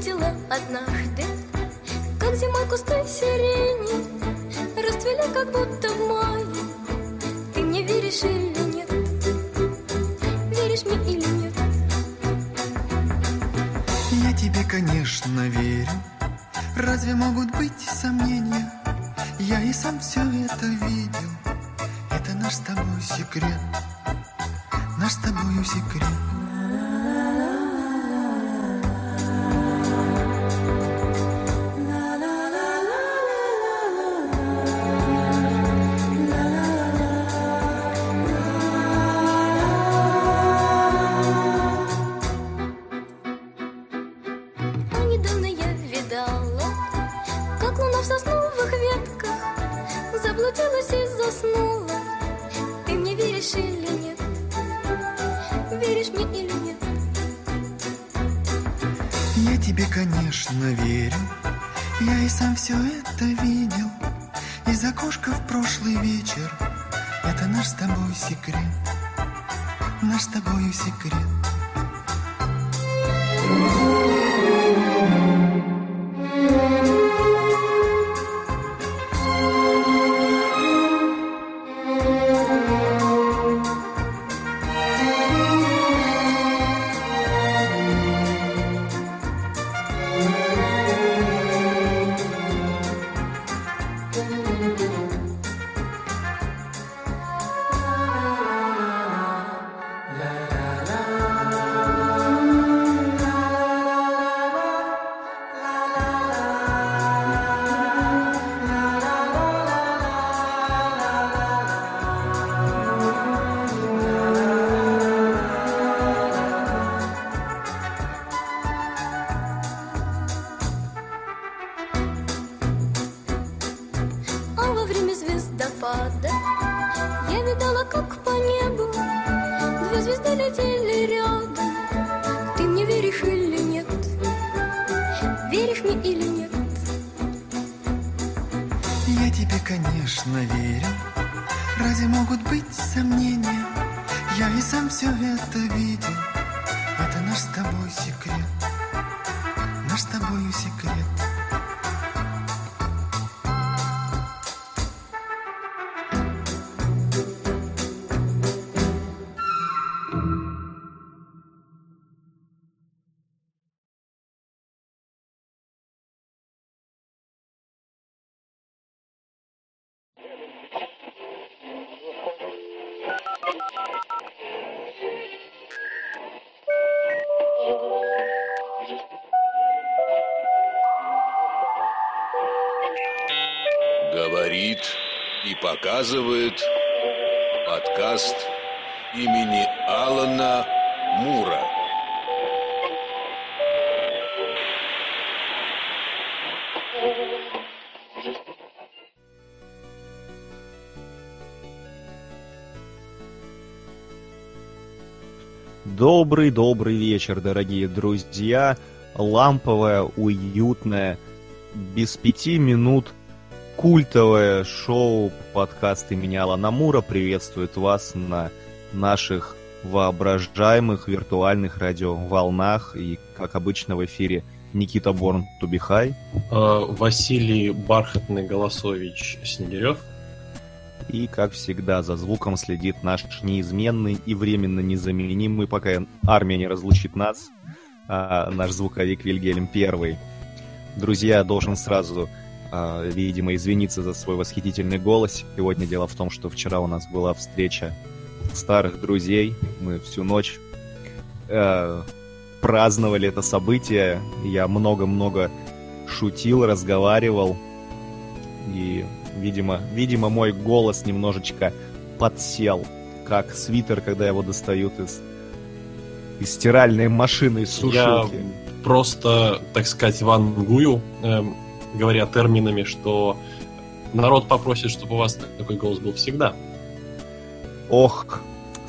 заметила однажды, как зимой кусты сирени расцвели, как будто в мае. Ты мне веришь или нет? Веришь мне или нет? Я тебе, конечно, верю. Разве могут быть сомнения? Я и сам все это видел. Это наш с тобой секрет. Наш с тобою секрет. Добрый-добрый вечер, дорогие друзья. Ламповое, уютное, без пяти минут культовое шоу подкаст имени Алана Мура приветствует вас на наших воображаемых виртуальных радиоволнах. И, как обычно, в эфире Никита Борн Тубихай. Э, Василий Бархатный Голосович Снегирев. И, как всегда, за звуком следит наш неизменный и временно незаменимый, пока армия не разлучит нас, а, наш звуковик Вильгельм Первый. Друзья, должен сразу, а, видимо, извиниться за свой восхитительный голос. Сегодня дело в том, что вчера у нас была встреча старых друзей. Мы всю ночь э, праздновали это событие. Я много-много шутил, разговаривал. И, видимо, видимо, мой голос немножечко подсел, как свитер, когда его достают из, из стиральной машины, из Я сушилки. просто, так сказать, вангую, эм, говоря терминами, что народ попросит, чтобы у вас такой голос был всегда. Ох,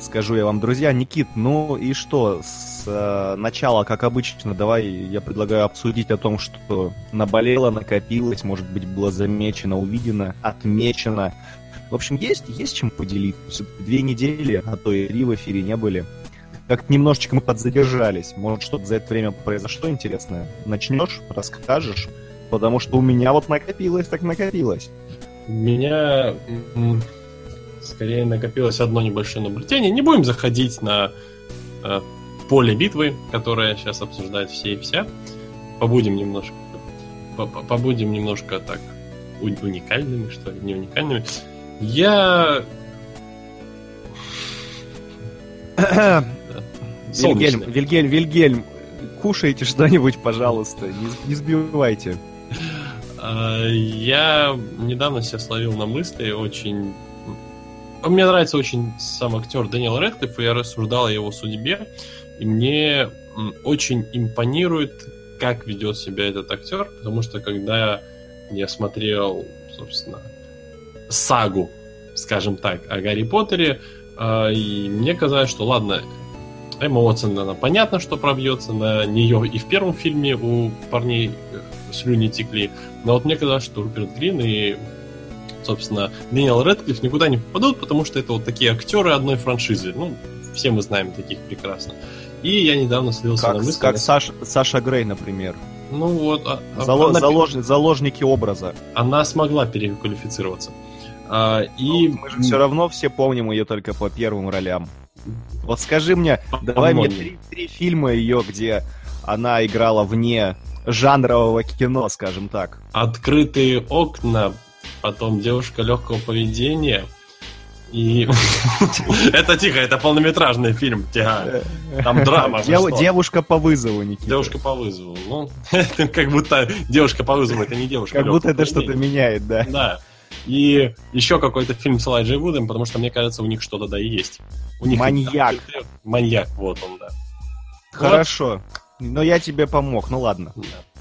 скажу я вам, друзья. Никит, ну и что? С э, начала, как обычно, давай я предлагаю обсудить о том, что наболело, накопилось, может быть, было замечено, увидено, отмечено. В общем, есть, есть чем поделиться. Две недели, а то и три в эфире не были. как немножечко мы подзадержались. Может, что-то за это время произошло интересное? Начнешь, расскажешь? Потому что у меня вот накопилось, так накопилось. Меня скорее накопилось одно небольшое наблюдение. Не будем заходить на э, поле битвы, которое сейчас обсуждают все и вся. Побудем немножко, по- по- побудем немножко так уникальными, что ли, не уникальными. Я Вильгельм. Вильгельм, Вильгельм, кушайте что-нибудь, пожалуйста, не, не сбивайте. А, Я недавно себя словил на мысли очень... Мне нравится очень сам актер Дэниел Рэдклифф, и я рассуждал о его судьбе, и мне очень импонирует, как ведет себя этот актер, потому что когда я смотрел, собственно, сагу, скажем так, о Гарри Поттере, а, и мне казалось, что ладно, Эмма Уотсон, она понятно, что пробьется, на нее и в первом фильме у парней э, слюни текли, но вот мне казалось, что Руперт Грин и, собственно, Дэниел Рэдклифф никуда не попадут, потому что это вот такие актеры одной франшизы. Ну, все мы знаем таких прекрасно. И я недавно слился Как, на мысли... как Саш- Саша Грей, например. Ну вот, а- а- Зало- она, залож- заложники образа. она смогла переквалифицироваться. А, и Мы же все равно все помним ее только по первым ролям. Вот скажи мне, давай мне три, три фильма ее, где она играла вне жанрового кино, скажем так. открытые окна, потом девушка легкого поведения. И это тихо, это полнометражный фильм, тихо. Там драма. Девушка по вызову, Никита. Девушка по вызову. Ну, это как будто девушка по вызову, это не девушка. Как будто это что-то меняет, да. Да. И еще какой-то фильм с Элайджей Вудом, потому что, мне кажется, у них что-то да и есть. У них Маньяк. Маньяк, вот он, да. Хорошо. Но я тебе помог, ну ладно. Да.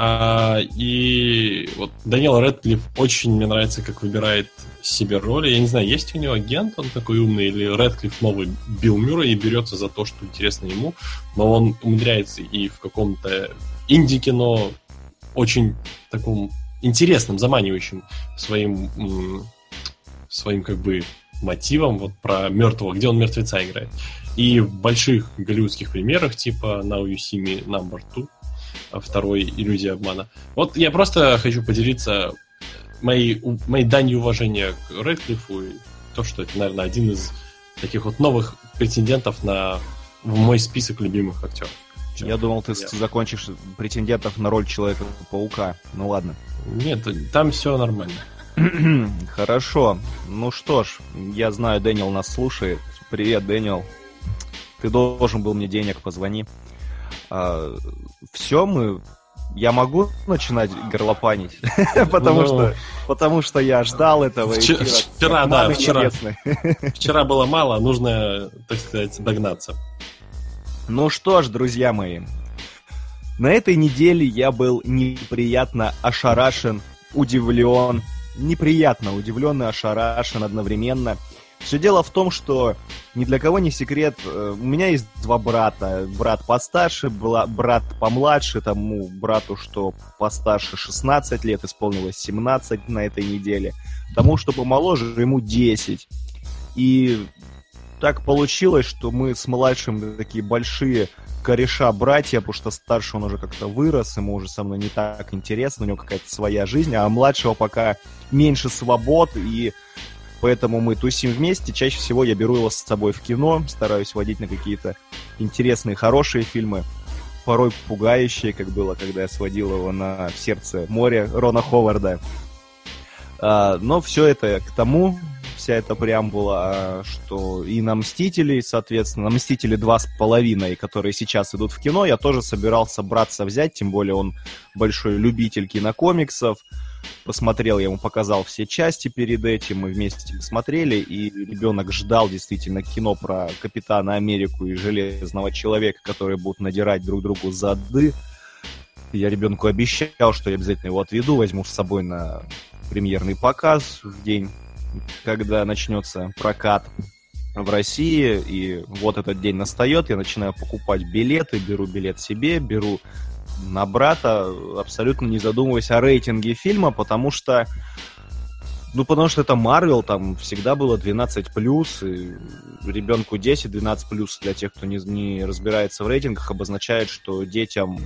А, и вот Даниэл Рэдклифф очень мне нравится, как выбирает себе роли. Я не знаю, есть у него агент, он такой умный, или Рэдклифф новый Билл Мюррей и берется за то, что интересно ему, но он умудряется и в каком-то инди-кино очень таком интересным, заманивающим своим, своим как бы мотивом вот про мертвого, где он мертвеца играет. И в больших голливудских примерах, типа Now You See Me Number Two, а второй иллюзия обмана. Вот я просто хочу поделиться моей, моей данью уважения к Рэдклиффу и то, что это, наверное, один из таких вот новых претендентов на в мой список любимых актеров. Я думал, ты Я- закончишь претендентов на роль Человека-паука. Ну ладно. Нет, там все нормально. Хорошо. Ну что ж, я знаю, Дэниел нас слушает. Привет, Дэниел. Ты должен был мне денег, позвони. Все, мы... Я могу начинать горлопанить? потому, Ну. что, потому что я ждал этого Вчера- эфира. вчера, да, вчера. Вчера было мало, нужно, так сказать, догнаться. Ну что ж, друзья мои, на этой неделе я был неприятно ошарашен, удивлен, неприятно удивлен и ошарашен одновременно. Все дело в том, что ни для кого не секрет, э, у меня есть два брата. Брат постарше, брат помладше, тому брату, что постарше 16 лет, исполнилось 17 на этой неделе. Тому, что помоложе, ему 10. И так получилось, что мы с младшим такие большие кореша-братья, потому что старший он уже как-то вырос, ему уже со мной не так интересно, у него какая-то своя жизнь, а младшего пока меньше свобод, и поэтому мы тусим вместе. Чаще всего я беру его с собой в кино, стараюсь водить на какие-то интересные, хорошие фильмы, порой пугающие, как было, когда я сводил его на «В сердце моря» Рона Ховарда. А, но все это к тому, вся эта преамбула, а, что и на «Мстителей», соответственно, на «Мстители» два с половиной, которые сейчас идут в кино, я тоже собирался браться взять, тем более он большой любитель кинокомиксов, посмотрел, я ему показал все части перед этим, мы вместе посмотрели, и ребенок ждал действительно кино про Капитана Америку и Железного Человека, которые будут надирать друг другу зады. Я ребенку обещал, что я обязательно его отведу, возьму с собой на премьерный показ в день, когда начнется прокат в России, и вот этот день настает, я начинаю покупать билеты, беру билет себе, беру на брата, абсолютно не задумываясь о рейтинге фильма, потому что Ну, потому что это Марвел, там всегда было 12+, и ребенку 10, 12+, для тех, кто не, не разбирается в рейтингах, обозначает, что детям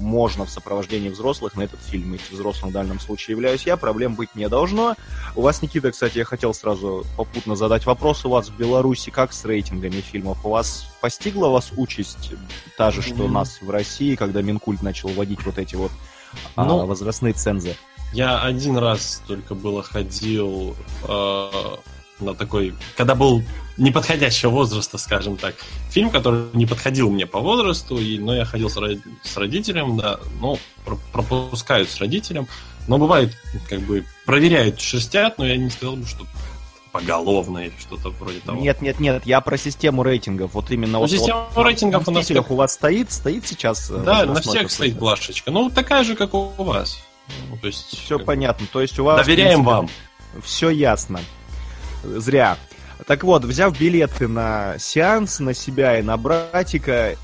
можно в сопровождении взрослых на этот фильм идти. Взрослым в данном случае являюсь я, проблем быть не должно. У вас, Никита, кстати, я хотел сразу попутно задать вопрос. У вас в Беларуси как с рейтингами фильмов? У вас постигла вас участь та же, что у нас в России, когда Минкульт начал вводить вот эти вот а, Ну, возрастные цензы? Я один раз только было ходил э, на такой, когда был неподходящего возраста, скажем так, фильм, который не подходил мне по возрасту, и, но я ходил с, ро- с родителем, да, ну, про- пропускают с родителем, но бывает, как бы, проверяют, шерстят, но я не сказал бы, что поголовно или что-то вроде того. Нет, нет, нет, я про систему рейтингов. Вот именно Ну, вот, система вот рейтингов у нас «Мстителях» у вас стоит, стоит сейчас. э, Да, на всех стоит плашечка. Ну, такая же, как у вас. Ну, то есть, Все понятно. То есть у вас... Доверяем вам. Все ясно. Зря. Так вот, взяв билеты на сеанс, на себя и на братика,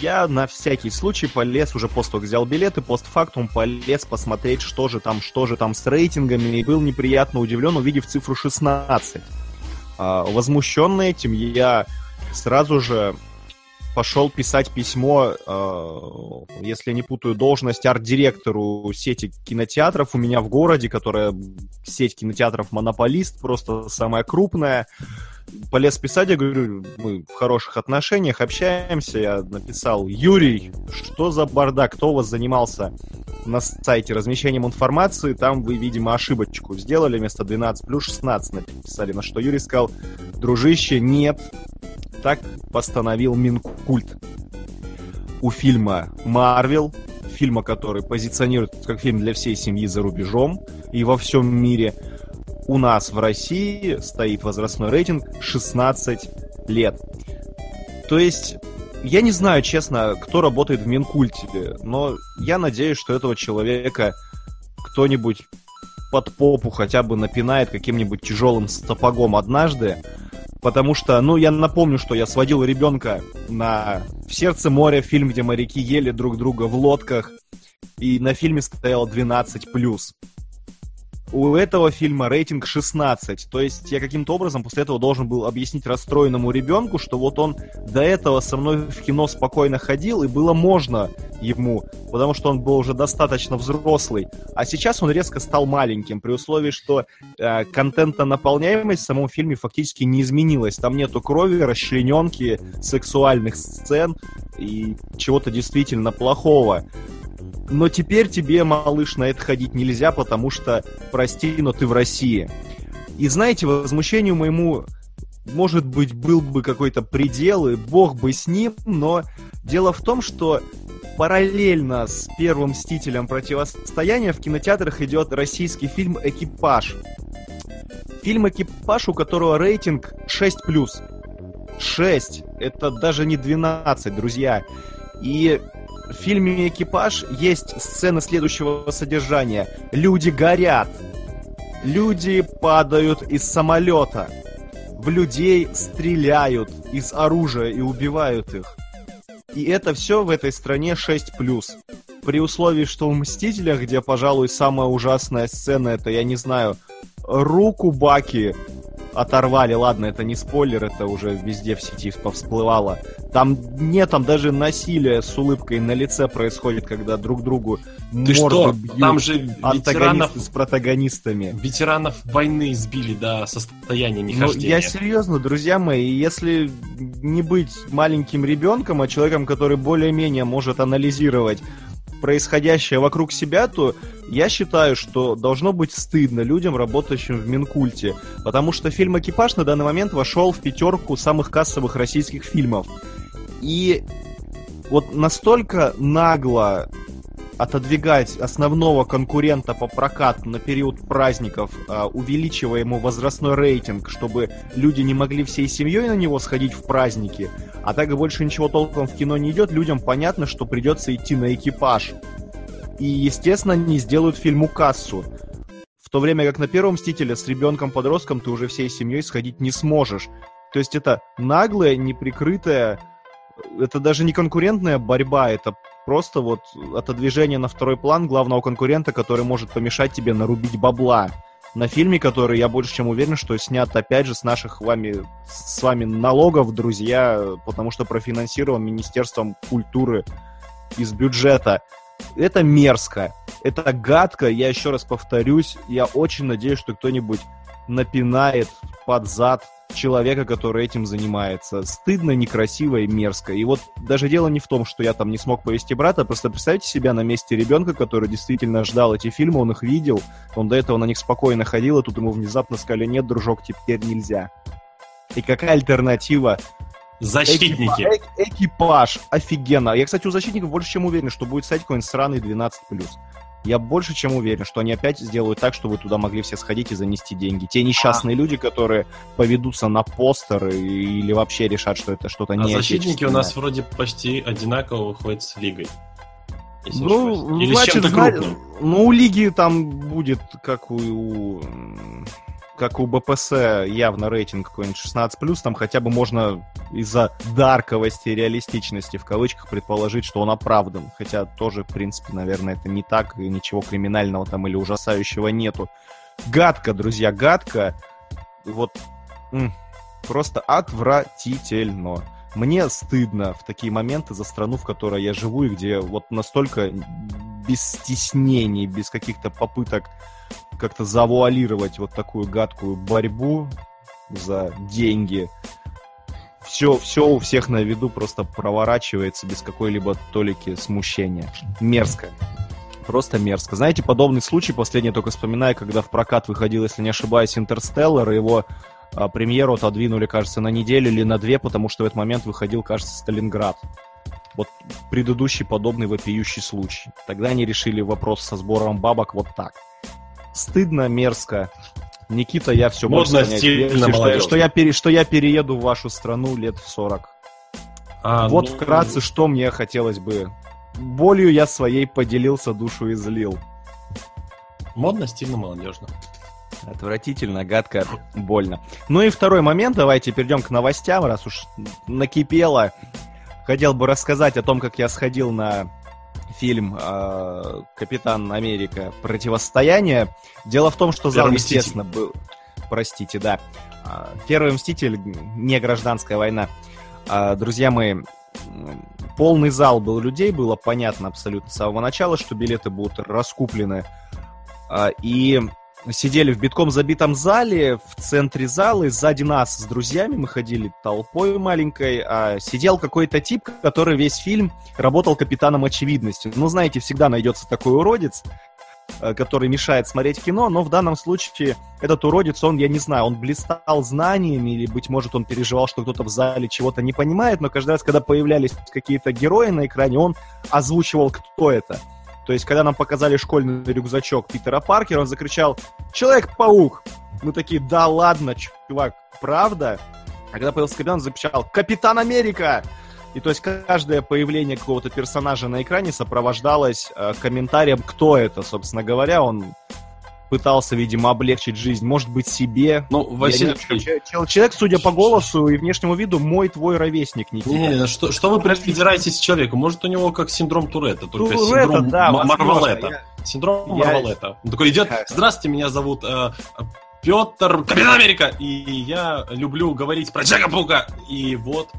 я на всякий случай полез, уже после того, как взял билеты, постфактум полез посмотреть, что же там, что же там с рейтингами, и был неприятно удивлен, увидев цифру 16. А, возмущенный этим, я сразу же пошел писать письмо, э, если не путаю, должность арт-директору сети кинотеатров у меня в городе, которая сеть кинотеатров монополист, просто самая крупная. Полез писать, я говорю, мы в хороших отношениях, общаемся. Я написал, Юрий, что за бардак, кто у вас занимался на сайте размещением информации, там вы, видимо, ошибочку сделали, вместо 12 плюс 16 написали, на что Юрий сказал, дружище, нет, так постановил Минкульт. У фильма Марвел, фильма, который позиционирует как фильм для всей семьи за рубежом и во всем мире, у нас в России стоит возрастной рейтинг 16 лет. То есть, я не знаю, честно, кто работает в Минкульте, но я надеюсь, что этого человека кто-нибудь под попу хотя бы напинает каким-нибудь тяжелым сапогом однажды, Потому что, ну, я напомню, что я сводил ребенка на «В сердце моря», фильм, где моряки ели друг друга в лодках, и на фильме стоял 12+. У этого фильма рейтинг 16, то есть я каким-то образом после этого должен был объяснить расстроенному ребенку, что вот он до этого со мной в кино спокойно ходил, и было можно ему, потому что он был уже достаточно взрослый, а сейчас он резко стал маленьким, при условии, что э, контента наполняемость в самом фильме фактически не изменилась. Там нету крови, расчлененки, сексуальных сцен и чего-то действительно плохого. Но теперь тебе, малыш, на это ходить нельзя, потому что, прости, но ты в России. И знаете, возмущению моему, может быть, был бы какой-то предел, и бог бы с ним, но дело в том, что параллельно с первым «Мстителем. Противостояние» в кинотеатрах идет российский фильм «Экипаж». Фильм «Экипаж», у которого рейтинг 6+. 6. Это даже не 12, друзья. И в фильме «Экипаж» есть сцена следующего содержания. Люди горят. Люди падают из самолета. В людей стреляют из оружия и убивают их. И это все в этой стране 6+. При условии, что в «Мстителях», где, пожалуй, самая ужасная сцена, это, я не знаю, руку Баки оторвали. Ладно, это не спойлер, это уже везде в сети повсплывало. Там нет, там даже насилие с улыбкой на лице происходит, когда друг другу Ты что? бьют Там же ветеранов, с протагонистами. ветеранов войны избили до состояния Ну, нехождения. я серьезно, друзья мои, если не быть маленьким ребенком, а человеком, который более-менее может анализировать происходящее вокруг себя, то я считаю, что должно быть стыдно людям, работающим в Минкульте. Потому что фильм «Экипаж» на данный момент вошел в пятерку самых кассовых российских фильмов. И вот настолько нагло отодвигать основного конкурента по прокату на период праздников, а, увеличивая ему возрастной рейтинг, чтобы люди не могли всей семьей на него сходить в праздники, а так больше ничего толком в кино не идет, людям понятно, что придется идти на экипаж. И, естественно, не сделают фильму кассу. В то время как на первом Мстителе с ребенком-подростком ты уже всей семьей сходить не сможешь. То есть это наглая, неприкрытая, это даже не конкурентная борьба, это просто вот отодвижение на второй план главного конкурента, который может помешать тебе нарубить бабла. на фильме, который, я больше чем уверен, что снят, опять же, с наших вами, с вами налогов, друзья, потому что профинансирован Министерством культуры из бюджета. Это мерзко, это гадко, я еще раз повторюсь, я очень надеюсь, что кто-нибудь напинает под зад человека, который этим занимается. Стыдно, некрасиво и мерзко. И вот даже дело не в том, что я там не смог повести брата, просто представьте себя на месте ребенка, который действительно ждал эти фильмы, он их видел, он до этого на них спокойно ходил, и тут ему внезапно сказали, нет, дружок, теперь нельзя. И какая альтернатива? Защитники. Экипаж, экипаж, офигенно. Я, кстати, у защитников больше чем уверен, что будет стать какой-нибудь сраный 12+ я больше чем уверен, что они опять сделают так, чтобы туда могли все сходить и занести деньги. Те несчастные а. люди, которые поведутся на постеры или вообще решат, что это что-то а не защитники у нас вроде почти одинаково выходят с Лигой. Ну, Или значит, с чем-то крупным. Ну, у Лиги там будет, как у как у БПС явно рейтинг какой-нибудь 16+, там хотя бы можно из-за дарковости и реалистичности, в кавычках, предположить, что он оправдан. Хотя тоже, в принципе, наверное, это не так, и ничего криминального там или ужасающего нету. Гадко, друзья, гадко. Вот просто отвратительно. Мне стыдно в такие моменты за страну, в которой я живу, и где вот настолько без стеснений, без каких-то попыток как-то завуалировать вот такую гадкую борьбу за деньги. Все, все у всех на виду просто проворачивается без какой-либо толики смущения. Мерзко. Просто мерзко. Знаете, подобный случай, последний только вспоминаю, когда в прокат выходил, если не ошибаюсь, Интерстеллар, его а, премьеру отодвинули, кажется, на неделю или на две, потому что в этот момент выходил, кажется, Сталинград. Вот предыдущий подобный вопиющий случай. Тогда они решили вопрос со сбором бабок вот так стыдно, мерзко. Никита, я все Можно больше стильно, что, я, что, я пере, что я перееду в вашу страну лет в 40. А, вот ну... вкратце, что мне хотелось бы. Болью я своей поделился, душу излил. Модно, стильно, молодежно. Отвратительно, гадко, больно. Ну и второй момент, давайте перейдем к новостям, раз уж накипело. Хотел бы рассказать о том, как я сходил на фильм э, Капитан Америка Противостояние. Дело в том, что зал, Первый естественно, был. Простите, да. Э, Первый мститель не гражданская война. Э, друзья мои, полный зал был людей, было понятно абсолютно с самого начала, что билеты будут раскуплены. Э, и сидели в битком забитом зале, в центре зала, и сзади нас с друзьями, мы ходили толпой маленькой, а сидел какой-то тип, который весь фильм работал капитаном очевидности. Ну, знаете, всегда найдется такой уродец, э, который мешает смотреть кино, но в данном случае этот уродец, он, я не знаю, он блистал знаниями, или, быть может, он переживал, что кто-то в зале чего-то не понимает, но каждый раз, когда появлялись какие-то герои на экране, он озвучивал, кто это. То есть, когда нам показали школьный рюкзачок Питера Паркера, он закричал «Человек-паук!» Мы такие «Да ладно, чувак, правда?» А когда появился Капитан, он закричал «Капитан Америка!» И то есть каждое появление какого-то персонажа на экране сопровождалось э, комментарием, кто это, собственно говоря. Он пытался, видимо, облегчить жизнь, может быть, себе. Ну, Василий... Я, человек, судя по голосу и внешнему виду, мой твой ровесник, Никита. Не, не, что, что вы придираетесь человеку? Может, у него как синдром Туретта, только Туретта, синдром да, Марвалета. Я... Синдром я... Марвалета. Он такой идет, здравствуйте, меня зовут э, Петр Капитан Америка, и я люблю говорить про Джека Пука. И вот,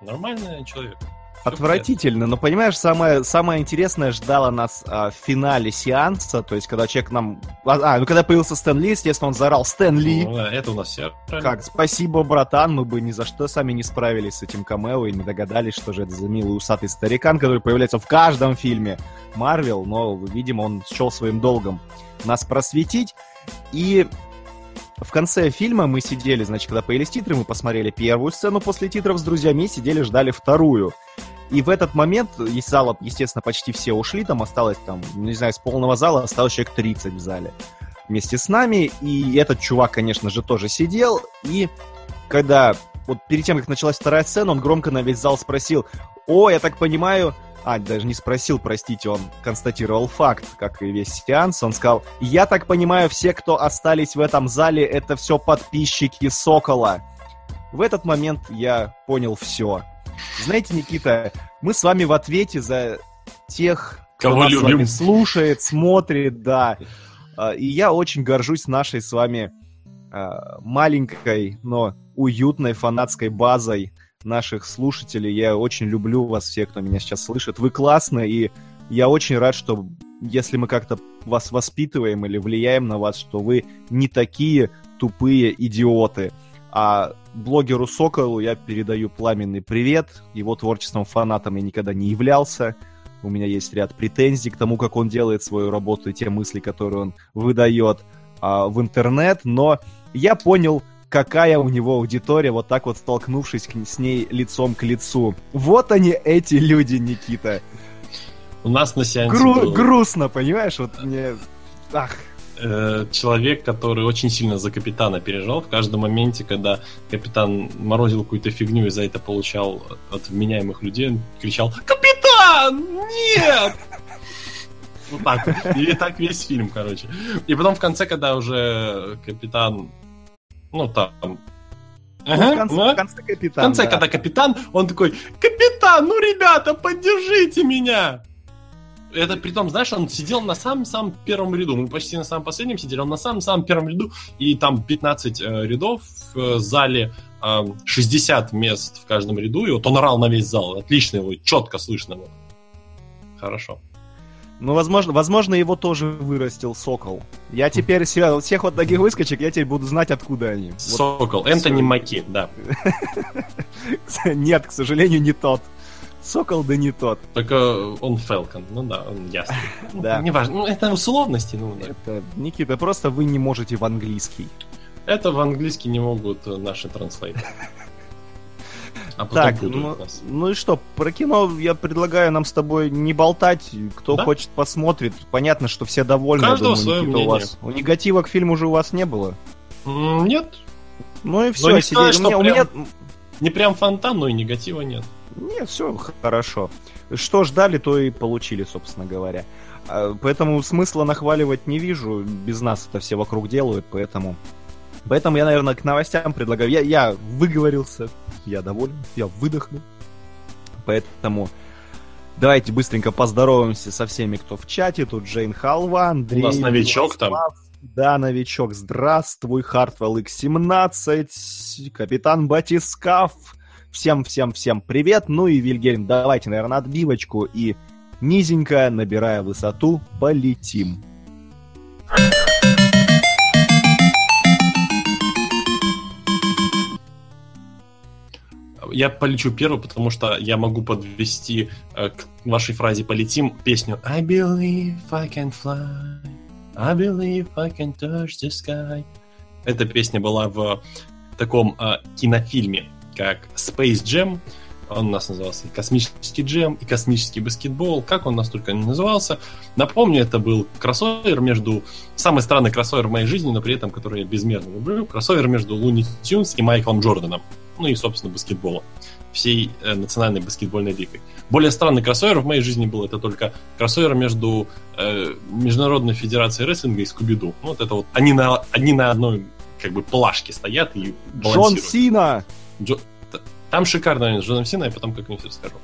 нормальный человек. Отвратительно, но понимаешь, самое, самое интересное ждало нас а, в финале сеанса, то есть когда человек нам... А, а, ну когда появился Стэн Ли, естественно, он заорал «Стэн Ли!» ну, Это у нас все. Как, спасибо, братан, мы бы ни за что сами не справились с этим камео и не догадались, что же это за милый усатый старикан, который появляется в каждом фильме Марвел, но, видимо, он счел своим долгом нас просветить. И в конце фильма мы сидели, значит, когда появились титры, мы посмотрели первую сцену после титров с друзьями, сидели, ждали вторую. И в этот момент из зала, естественно, почти все ушли, там осталось, там, не знаю, с полного зала осталось человек 30 в зале вместе с нами, и этот чувак, конечно же, тоже сидел, и когда, вот перед тем, как началась вторая сцена, он громко на весь зал спросил, «О, я так понимаю, а, даже не спросил, простите, он констатировал факт, как и весь сеанс. Он сказал, я так понимаю, все, кто остались в этом зале, это все подписчики Сокола. В этот момент я понял все. Знаете, Никита, мы с вами в ответе за тех, Кого кто любим. с вами слушает, смотрит, да. А, И я очень горжусь нашей с вами а, маленькой, но уютной фанатской базой наших слушателей. Я очень люблю вас всех, кто меня сейчас слышит. Вы классные, и я очень рад, что если мы как-то вас воспитываем или влияем на вас, что вы не такие тупые идиоты. А блогеру Соколу я передаю пламенный привет. Его творчеством фанатом я никогда не являлся. У меня есть ряд претензий к тому, как он делает свою работу и те мысли, которые он выдает а, в интернет. Но я понял, какая у него аудитория, вот так вот столкнувшись к- с ней лицом к лицу. Вот они, эти люди, Никита. У нас на сеансе Гру- был, грустно, понимаешь? Вот мне... Ах, э, человек, который очень сильно за капитана переживал. В каждом моменте, когда капитан морозил какую-то фигню и за это получал от вменяемых людей, он кричал «Капитан! Нет!» Вот так. вот. И так весь фильм, короче. И потом в конце, когда уже капитан... Ну, там... ну, Ага, в, конце, ну, в конце в капитан, конце, да. когда капитан, он такой, капитан, ну, ребята, поддержите меня! Это при том, знаешь, он сидел на самом-самом первом ряду. Мы почти на самом последнем сидели, он на самом-самом первом ряду. И там 15 э, рядов в э, зале, э, 60 мест в каждом ряду. И вот он орал на весь зал. Отлично его, четко слышно было. Хорошо. Ну, возможно, возможно, его тоже вырастил Сокол. Я теперь себя- всех вот таких выскочек, я теперь буду знать, откуда они. Вот, Сокол. Энтони всё. Маки, да. Нет, к сожалению, не тот. Сокол, да не тот. Только он Фелкон. Ну да, он ясно. Да. Неважно. Ну, это условности, ну да. Это, Никита, просто вы не можете в английский. Это в английский не могут э, наши транслейтеры. А потом Так, ну, ну и что, про кино я предлагаю нам с тобой не болтать. Кто Да? хочет, посмотрит. Понятно, что все довольны. Каждого думаю, свое Никита, у мнение. вас. У негатива к фильму же у вас не было. Нет, Ну и не все, сказать, что у меня, прям- не прям фонтан, но и негатива нет. Нет, все хорошо. Что ждали, то и получили, собственно говоря. А, Поэтому смысла нахваливать не вижу. Без нас это все вокруг делают, поэтому... Поэтому я, наверное, к новостям предлагаю. Я, я выговорился, я доволен, я выдохнул. Поэтому давайте быстренько поздороваемся со всеми, кто в чате. Тут Джейн Халва, Андрей... У нас новичок там. Владислав. Да, новичок, здравствуй, Хартвелл X17, капитан Батискаф, всем-всем-всем привет, ну и Вильгельм, давайте, наверное, отбивочку и низенько, набирая высоту, полетим. Я полечу первый, потому что я могу подвести э, к вашей фразе «полетим» песню I believe I can fly, I believe I can touch the sky. Эта песня была в таком э, кинофильме, как Space Jam. Он у нас назывался и «Космический джем», и «Космический баскетбол». Как он нас только не назывался. Напомню, это был кроссовер между... Самый странный кроссовер в моей жизни, но при этом, который я безмерно люблю. Кроссовер между Луни Тюнс и Майклом Джорданом. Ну и, собственно, баскетболом. Всей э, национальной баскетбольной лигой. Более странный кроссовер в моей жизни был это только кроссовер между э, Международной Федерацией рестлинга и Скуби-Ду. Ну, вот это вот они на, они на одной как бы плашке стоят и Джон. Сина! Джо- Там шикарно с Джоном я потом как-нибудь расскажу.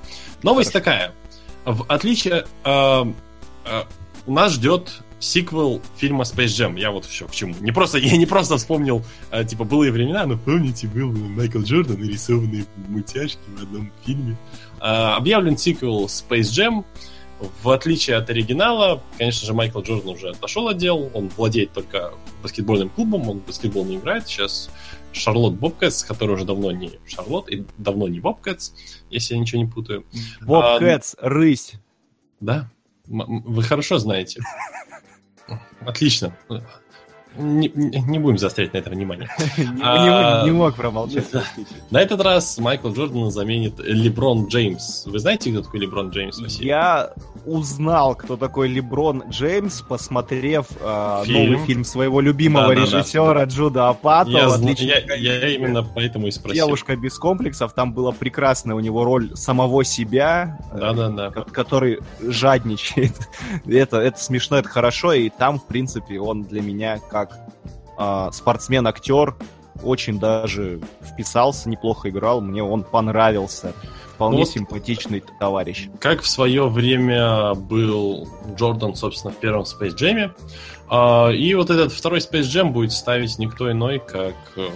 Новость такая. В отличие... э, э, нас ждет сиквел фильма Space Jam. Я вот все к чему. Не просто, я не просто вспомнил, э, типа, былые времена, но помните, был Майкл Джордан и рисованные мультяшки в одном фильме. Э, объявлен сиквел Space Jam. В отличие от оригинала, конечно же, Майкл Джордан уже отошел от дел. Он владеет только баскетбольным клубом, он в баскетбол не играет. Сейчас Шарлотт Бобкэтс, который уже давно не Шарлотт и давно не Бобкэтс, если я ничего не путаю. Боб А, рысь. Да? Вы хорошо знаете. Отлично. Не, не- будем заострять на это внимание. Не, А, не- мог промолчать. На этот раз Майкл Джордан заменит Леброн Джеймс. Вы знаете, кто такой Леброн Джеймс? Я узнал, кто такой Леброн Джеймс, посмотрев э, новый фильм своего любимого режиссера Джуда Апато. Я, именно поэтому и спросил. Девушка без комплексов, там была прекрасная у него роль самого себя, э, который жадничает. это, это смешно, это хорошо, и там, в принципе, он для меня как э, спортсмен-актер очень даже вписался, неплохо играл, мне он понравился. Вполне вот симпатичный товарищ. Как в свое время был Джордан, собственно, в первом Space Jam. А, и вот этот второй Space Jam будет ставить никто иной, как э,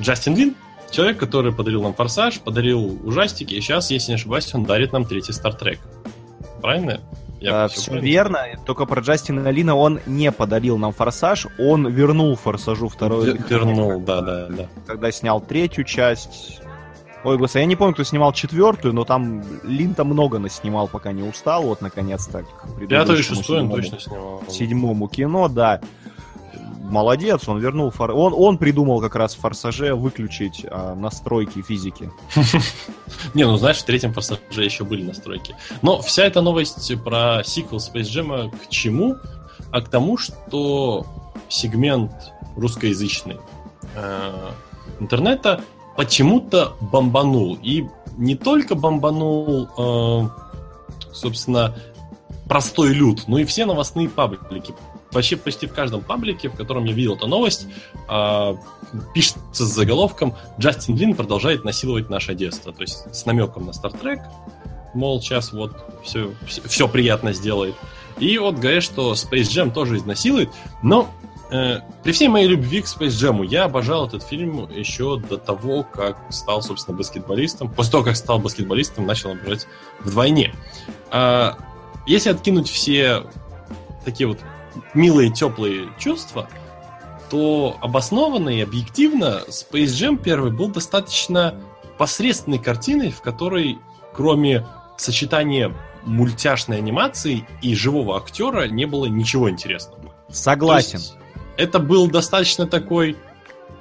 Джастин Лин, человек, который подарил нам Форсаж, подарил ужастики, и сейчас, если не ошибаюсь, он дарит нам третий Стартрек. Правильно? Я а, все, все верно, только про Джастина Лина он не подарил нам Форсаж, он вернул Форсажу второй. Вернул, да, да, да. Когда снял третью часть, Ой, господи, я не помню, кто снимал четвертую, но там Лин-то много наснимал, пока не устал, вот наконец-то. Пятую и шестую он точно снимал. Седьмому кино, да. Молодец, он вернул фор... он, он придумал как раз в форсаже выключить а, настройки физики. Не, ну знаешь, в третьем форсаже еще были настройки. Но вся эта новость про сиквел Space Jam к чему? А к тому, что сегмент русскоязычный э, интернета почему-то бомбанул. И не только бомбанул, э, собственно, простой люд, но и все новостные паблики. Вообще почти в каждом паблике, в котором я видел эту новость, э, пишется с заголовком «Джастин Лин продолжает насиловать наше детство». То есть с намеком на Trek, мол, сейчас вот все, все, все приятно сделает. И вот говорят, что Space Jam тоже изнасилует, но Э, при всей моей любви к Space Jam, я обожал этот фильм еще до того, как стал, собственно, баскетболистом. После того, как стал баскетболистом, начал обожать вдвойне. А, если откинуть все такие вот милые, теплые чувства, то обоснованно и объективно Space Jam первый был достаточно посредственной картиной, в которой, кроме сочетания мультяшной анимации и живого актера, не было ничего интересного. Согласен. это был достаточно такой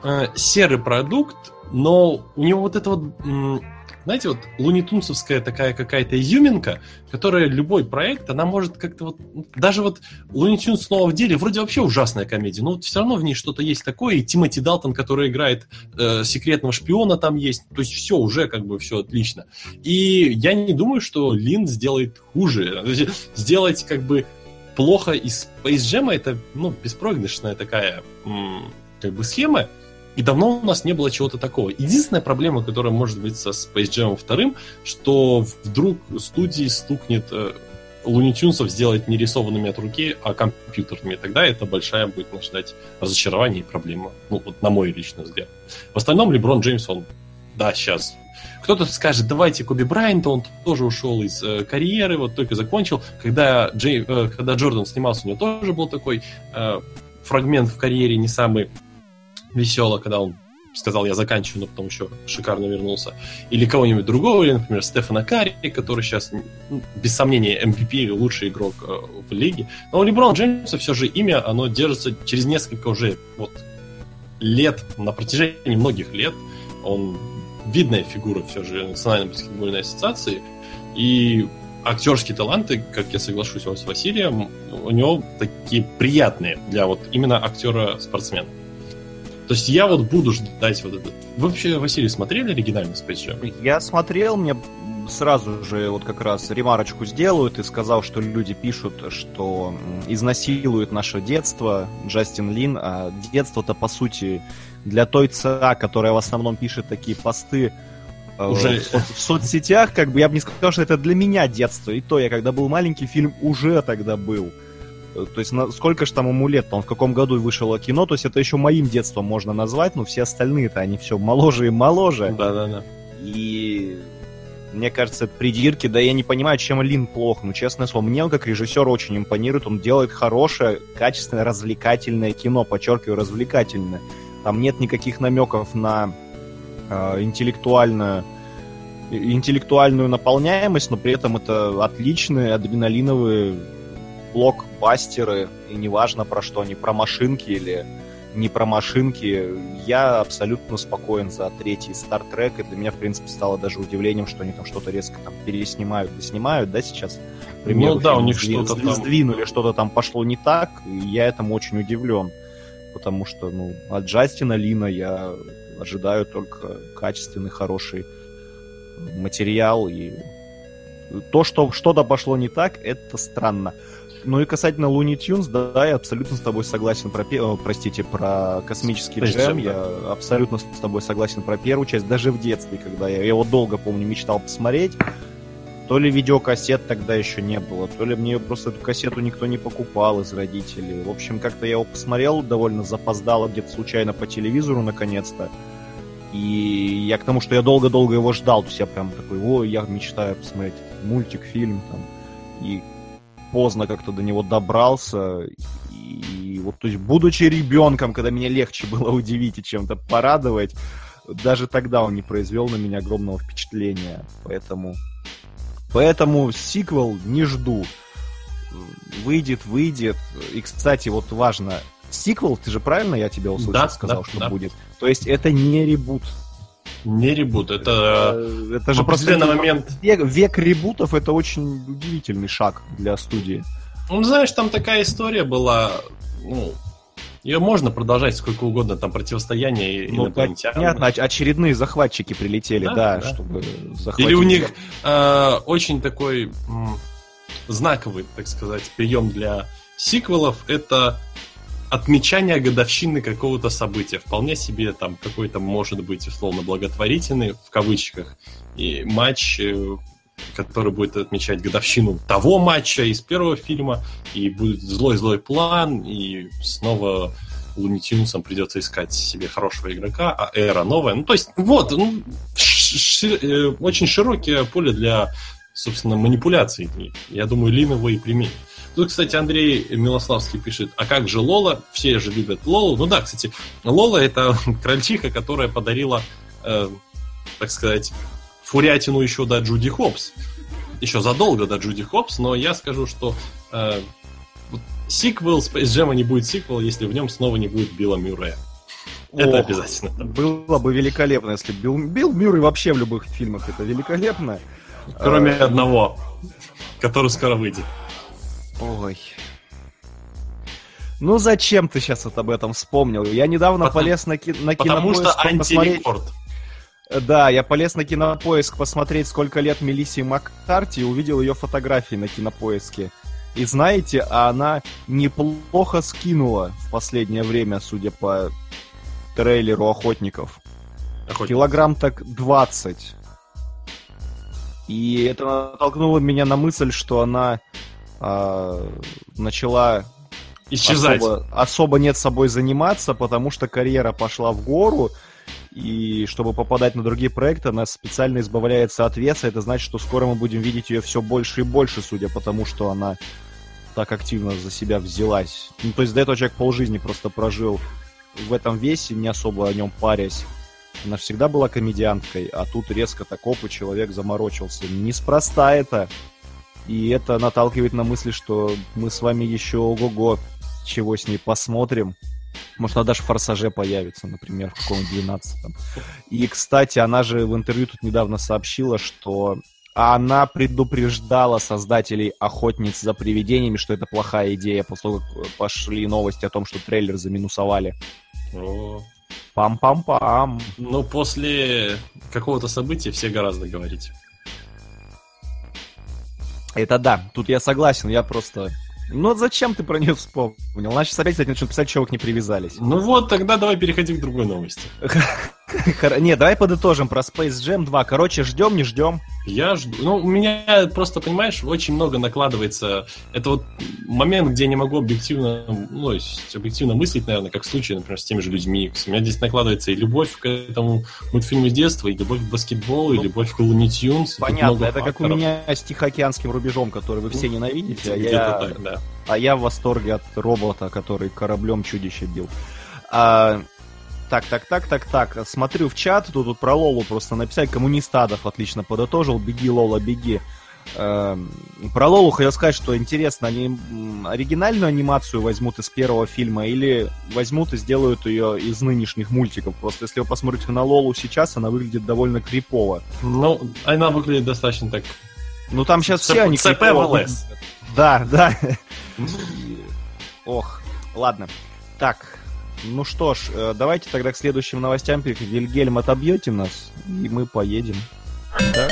э, серый продукт, но у него вот это вот, знаете, вот лунитунсовская такая какая-то изюминка, которая любой проект, она может как-то вот, даже вот Лунитюнс снова в деле, вроде вообще ужасная комедия, но вот все равно в ней что-то есть такое, и Тимоти Далтон, который играет э, секретного шпиона там есть, то есть все, уже как бы все отлично. И я не думаю, что Лин сделает хуже, сделать как бы плохо из Space Jam это, ну, беспроигрышная такая как бы схема, и давно у нас не было чего-то такого. Единственная проблема, которая может быть со Space Jam вторым, что вдруг студии стукнет э, сделать не рисованными от руки, а компьютерными. Тогда это большая будет нас ждать разочарование и проблема. Ну, вот на мой личный взгляд. В остальном Леброн Джеймс, он, да, сейчас кто-то скажет, давайте Коби Брайанта, он тоже ушел из э, карьеры, вот только закончил. Когда, Джей, э, когда Джордан снимался, у него тоже был такой э, фрагмент в карьере не самый веселый, когда он сказал, я заканчиваю, но потом еще шикарно вернулся. Или кого-нибудь другого, или, например, Стефана Карри, который сейчас, ну, без сомнения, MVP, лучший игрок э, в лиге. Но у Леброна Джеймса все же имя, оно держится через несколько уже вот лет, на протяжении многих лет. Он видная фигура все же Национальной баскетбольной ассоциации. И актерские таланты, как я соглашусь с Василием, у него такие приятные для вот именно актера-спортсмена. То есть я вот буду ждать вот этот... Вы вообще, Василий, смотрели оригинальный Space Jam? Я смотрел, мне сразу же вот как раз ремарочку сделают и сказал, что люди пишут, что изнасилует наше детство Джастин Лин, а детство-то по сути для той ЦА, которая в основном пишет такие посты э, уже в, в соцсетях, как бы я бы не сказал, что это для меня детство. И то я, когда был маленький, фильм уже тогда был. То есть на, сколько же там ему лет, он в каком году вышло кино, то есть это еще моим детством можно назвать, но все остальные-то они все моложе и моложе. Да-да-да. И мне кажется, придирки, да я не понимаю, чем Лин плох, ну, честное слово, мне он как режиссер очень импонирует, он делает хорошее, качественное, развлекательное кино, подчеркиваю, развлекательное. Там нет никаких намеков на э, интеллектуальную, интеллектуальную наполняемость, но при этом это отличные адреналиновые блокбастеры, и неважно про что они, про машинки или не про машинки. Я абсолютно спокоен за третий Trek, и для меня, в принципе, стало даже удивлением, что они там что-то резко там переснимают, доснимают, да, сейчас? Примеру, ну да, у них что-то там... Сдвинули, что-то там пошло не так, и я этому очень удивлен потому что, ну, от Джастина Лина я ожидаю только качественный, хороший материал, и то, что что-то пошло не так, это странно. Ну и касательно Looney Tunes, да, да, я абсолютно с тобой согласен про, простите, про космический Space джем. Jam, Я абсолютно с тобой согласен про первую часть. Даже в детстве, когда я его долго, помню, мечтал посмотреть, то ли видеокассет тогда еще не было, то ли мне просто эту кассету никто не покупал из родителей. В общем, как-то я его посмотрел довольно запоздало, где-то случайно по телевизору наконец-то. И я к тому, что я долго-долго его ждал, то есть я прям такой, о, я мечтаю посмотреть мультик, фильм там. И поздно как-то до него добрался. И вот, то есть, будучи ребенком, когда меня легче было удивить и чем-то порадовать, даже тогда он не произвел на меня огромного впечатления. Поэтому... Поэтому сиквел не жду. Выйдет, выйдет. И, кстати, вот важно, сиквел, ты же правильно я тебя услышал, Да, сказал, да, что да. будет? То есть это не ребут. Не ребут, это Э, это же просто определенный момент... век, век ребутов это очень удивительный шаг для студии. Ну, знаешь, там такая история была, ну, ее можно продолжать сколько угодно, там противостояние Ну, инопланетян. понятно, оч- очередные захватчики прилетели, Да, да, да. чтобы захватить. Или у них э, очень такой м, знаковый, так сказать, прием для сиквелов это отмечание годовщины какого-то события. Вполне себе там какой-то, может быть, условно благотворительный, в кавычках, и матч, э, который будет отмечать годовщину того матча из первого фильма, и будет злой-злой план, и снова Луни придется искать себе хорошего игрока, а эра новая. Ну, то есть, вот, ну, ш- ши- э, очень широкое поле для, собственно, манипуляций. Я думаю, Лин его и применит. Тут, кстати, Андрей Милославский пишет, а как же Лола? Все же любят Лолу. Ну да, кстати, Лола это крольчиха, которая подарила, э, так сказать, фурятину еще до Джуди Хопс. Еще задолго до Джуди Хопс, но я скажу, что э, вот сиквел Space Jam не будет сиквел, если в нем снова не будет Билла Мюррея. Это Ох, обязательно. Было бы великолепно, если Билл, Билл Мюррей вообще в любых фильмах это великолепно. Кроме А, одного, который скоро выйдет. Ой. Ну зачем ты сейчас вот об этом вспомнил? Я недавно Потому- полез на, ки- на Потому что кинопоиск посмотреть... антирекорд. Да, я полез на кинопоиск посмотреть, сколько лет Мелиссии Маккарти и увидел ее фотографии на кинопоиске. И знаете, а она неплохо скинула в последнее время, судя по трейлеру охотников. Охотник. Килограмм так 20. И это натолкнуло меня на мысль, что она а, начала Исчезать. особо, особо нет собой заниматься, потому что карьера пошла в гору, и чтобы попадать на другие проекты, она специально избавляется от веса. Это значит, что скоро мы будем видеть ее все больше и больше, судя по тому, что она так активно за себя взялась. Ну, то есть до этого человек полжизни просто прожил в этом весе, не особо о нем парясь. Она всегда была комедианткой, а тут резко так опа, человек заморочился. Неспроста это. И это наталкивает на мысли, что мы с вами еще ого-го чего с ней посмотрим. Может, она даже в «Форсаже» появится, например, в каком-нибудь 12 И, кстати, она же в интервью тут недавно сообщила, что она предупреждала создателей «Охотниц за привидениями», что это плохая идея, после того, как пошли новости о том, что трейлер заминусовали. О. Пам-пам-пам. Ну, после какого-то события все гораздо говорить. Это да, тут я согласен, я просто... Ну зачем ты про нее вспомнил? Сейчас опять, кстати, начнут писать, чего к ней привязались. Ну вот, тогда давай переходим к другой новости. Не, давай подытожим про Space Jam 2. Короче, ждем, не ждем. Я жду. Ну, у меня просто, понимаешь, очень много накладывается. Это вот момент, где я не могу объективно, ну, объективно мыслить, наверное, как в случае, например, с теми же людьми. У меня здесь накладывается и любовь к этому мультфильму с детства, и любовь к баскетболу, и Ну, любовь к Tunes. Тут Понятно, это как у факторов. меня с Тихоокеанским рубежом, который вы все ненавидите, а я, так, да. а я в восторге от робота, который кораблем чудище бил. А, так, так, так, так, так. Смотрю в чат, тут, тут про Лолу просто написали. Коммунистадов отлично подытожил. Беги, Лола, беги. Эм, Про Лолу хотел сказать, что интересно, они оригинальную анимацию возьмут из первого фильма или возьмут и сделают ее из нынешних мультиков. Просто если вы посмотрите на Лолу сейчас, она выглядит довольно крипово. Ну, она выглядит достаточно так. Ну там сейчас все они крипово. Да, да. Ох, ладно. Так, ну что ж, э, давайте тогда к следующим новостям перейдем. Вильгельм, отобьете нас, и мы поедем. Да?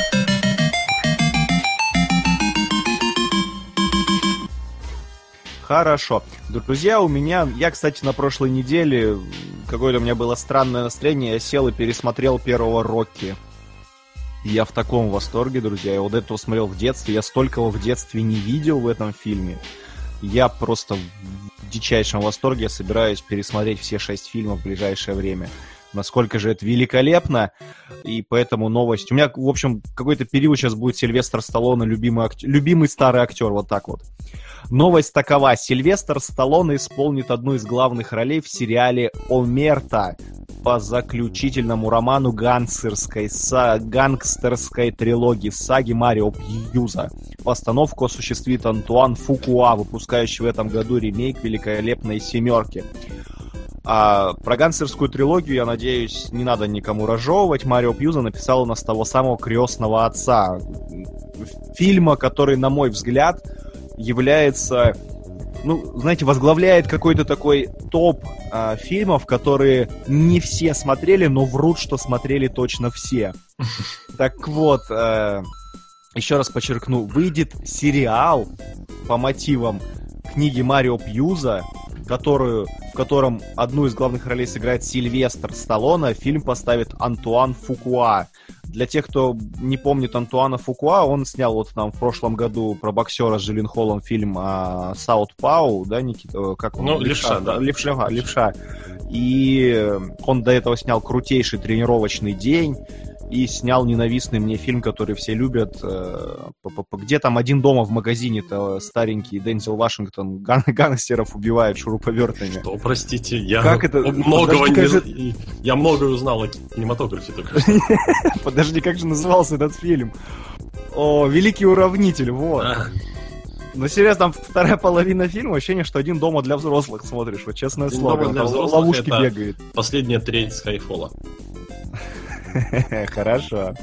Хорошо. Друзья, у меня... Я, кстати, на прошлой неделе... Какое-то у меня было странное настроение. Я сел и пересмотрел первого Рокки. Я в таком восторге, друзья. Я вот этого смотрел в детстве. Я столького в детстве не видел в этом фильме. Я просто в дичайшем восторге. Собираюсь пересмотреть все шесть фильмов в ближайшее время насколько же это великолепно, и поэтому новость. У меня, в общем, какой-то период сейчас будет Сильвестр Сталлоне, любимый, актер, любимый старый актер, вот так вот. Новость такова. Сильвестр Сталлоне исполнит одну из главных ролей в сериале «Омерта» по заключительному роману гангстерской, са, гангстерской трилогии саги Марио Пьюза. Постановку осуществит Антуан Фукуа, выпускающий в этом году ремейк «Великолепной семерки». А про гангстерскую трилогию, я надеюсь, не надо никому разжевывать. Марио Пьюза написал у нас того самого крестного отца. Фильма, который, на мой взгляд, является ну, знаете, возглавляет какой-то такой топ э, фильмов, которые не все смотрели, но врут, что смотрели точно все. Так вот, э, еще раз подчеркну, выйдет сериал по мотивам книги Марио Пьюза, которую, в котором одну из главных ролей сыграет Сильвестр Сталлоне, фильм поставит Антуан Фукуа. Для тех, кто не помнит Антуана Фукуа, он снял вот нам в прошлом году про боксера с Жилин Холлом фильм а, Саут Пау, да, Никита? Э, как он? Ну, Левша, да. Левша, Левша. И он до этого снял крутейший тренировочный день и снял ненавистный мне фильм, который все любят. Э, где там один дома в магазине-то старенький Дензел Вашингтон ган гангстеров убивает шуруповертами. Что, простите, я как это? многого не... Же... Я многое узнал о кинематографе только что. Подожди, как же назывался этот фильм? О, Великий уравнитель, вот. Ну, серьезно, там вторая половина фильма, ощущение, что один дома для взрослых смотришь, вот честное один слово. Дома для взрослых ловушки бегает. Последняя треть Скайфола. Хорошо.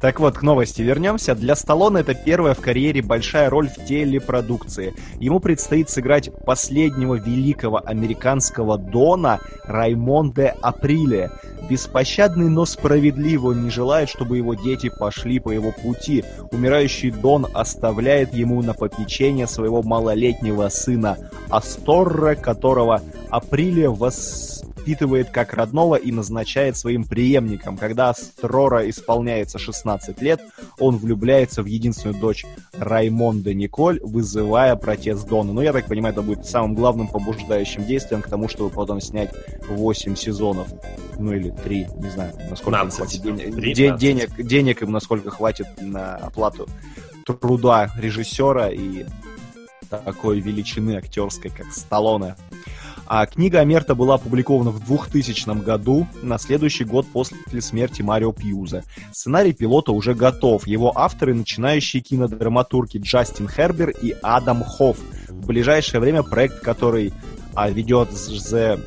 Так вот, к новости вернемся. Для Сталлоне это первая в карьере большая роль в телепродукции. Ему предстоит сыграть последнего великого американского Дона Раймонде Априле. Беспощадный, но справедливый не желает, чтобы его дети пошли по его пути. Умирающий Дон оставляет ему на попечение своего малолетнего сына Асторра, которого Априле вос впитывает как родного и назначает своим преемником. Когда Астрора исполняется 16 лет, он влюбляется в единственную дочь Раймонда Николь, вызывая протест Дона. Ну, я так понимаю, это будет самым главным побуждающим действием к тому, чтобы потом снять 8 сезонов. Ну, или 3, не знаю, насколько 15. хватит денег, де- денег, денег им насколько хватит на оплату труда режиссера и такой величины актерской, как Сталлоне. А книга Амерта была опубликована в 2000 году, на следующий год после смерти Марио Пьюза. Сценарий пилота уже готов. Его авторы — начинающие кинодраматурги Джастин Хербер и Адам Хофф. В ближайшее время проект, который а, ведет The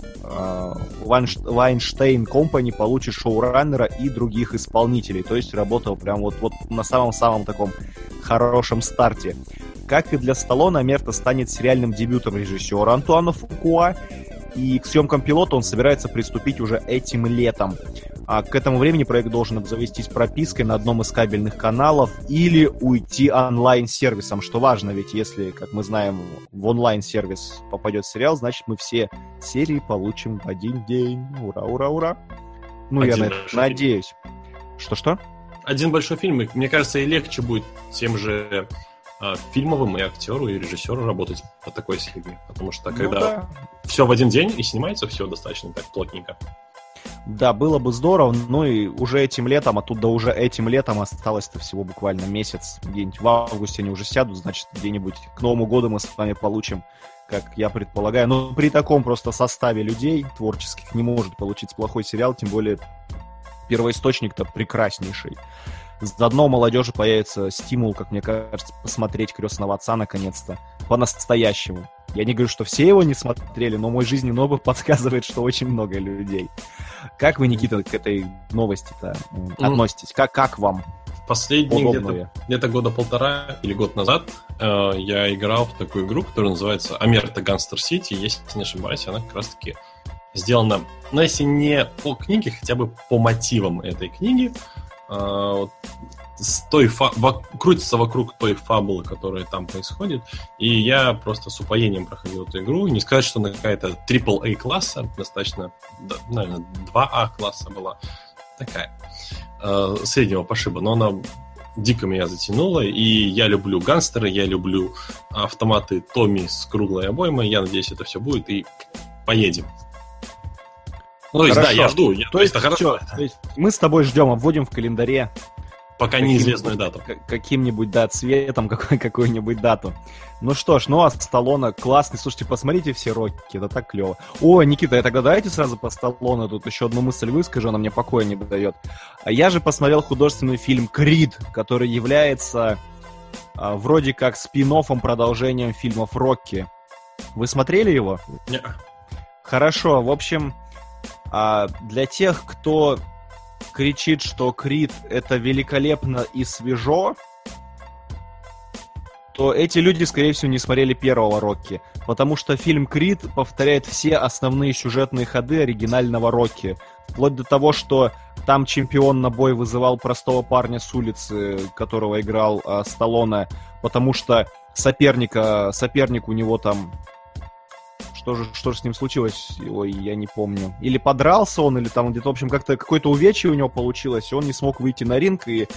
Weinstein Company, получит шоураннера и других исполнителей. То есть работал прям вот, вот на самом-самом таком хорошем старте. Как и для Сталлоне, Мерта станет сериальным дебютом режиссера Антуана Фукуа, и к съемкам пилота он собирается приступить уже этим летом. А к этому времени проект должен обзавестись пропиской на одном из кабельных каналов или уйти онлайн-сервисом, что важно, ведь если, как мы знаем, в онлайн-сервис попадет сериал, значит мы все серии получим в один день. Ура, ура, ура. Ну, один я на это надеюсь. Что-что? Один большой фильм, мне кажется, и легче будет тем же фильмовым и актеру, и режиссеру работать по такой схеме. Потому что ну, когда да. все в один день и снимается все достаточно так плотненько. Да, было бы здорово, ну и уже этим летом, а тут да уже этим летом осталось-то всего буквально месяц. Где-нибудь в августе они уже сядут, значит, где-нибудь к Новому году мы с вами получим, как я предполагаю. Но при таком просто составе людей творческих не может получиться плохой сериал, тем более первоисточник-то прекраснейший. Заодно у молодежи появится стимул, как мне кажется, посмотреть «Крестного отца» наконец-то. По-настоящему. Я не говорю, что все его не смотрели, но мой жизненный опыт подсказывает, что очень много людей. Как вы, Никита, к этой новости-то относитесь? Как, как вам? Последние где-то, где года полтора или год назад э, я играл в такую игру, которая называется Амерта Ганстер Сити. Если не ошибаюсь, она как раз-таки сделана, ну, если не по книге, хотя бы по мотивам этой книги. Вот, с той фа- во- крутится вокруг той фабулы, которая там происходит. И я просто с упоением проходил эту игру. Не сказать, что она какая-то AAA класса, достаточно, да, наверное, 2А класса была. Такая. Э, среднего пошиба, но она дико меня затянула, и я люблю гангстеры, я люблю автоматы Томми с круглой обоймой, я надеюсь, это все будет, и поедем. Ну, то есть, хорошо. да, я жду. Я, то, есть, это все, то есть мы с тобой ждем, обводим в календаре Пока неизвестную дату. Каким-нибудь, да, цветом какой, какую-нибудь дату. Ну что ж, ну а Сталлоне классный. Слушайте, посмотрите все Рокки, это так клево. О, Никита, я тогда давайте сразу по Сталлоне тут еще одну мысль выскажу, она мне покоя не дает. А я же посмотрел художественный фильм «Крид», который является а, вроде как спин продолжением фильмов Рокки. Вы смотрели его? Нет. Хорошо, в общем, а, для тех, кто кричит, что Крид это великолепно и свежо, то эти люди, скорее всего, не смотрели первого Рокки. Потому что фильм Крид повторяет все основные сюжетные ходы оригинального Рокки. Вплоть до того, что там чемпион на бой вызывал простого парня с улицы, которого играл э, Сталлоне, потому что соперника, соперник у него там что же, что же с ним случилось? Ой, я не помню. Или подрался он, или там где-то, в общем, как-то какое-то увечье у него получилось, и он не смог выйти на ринг, и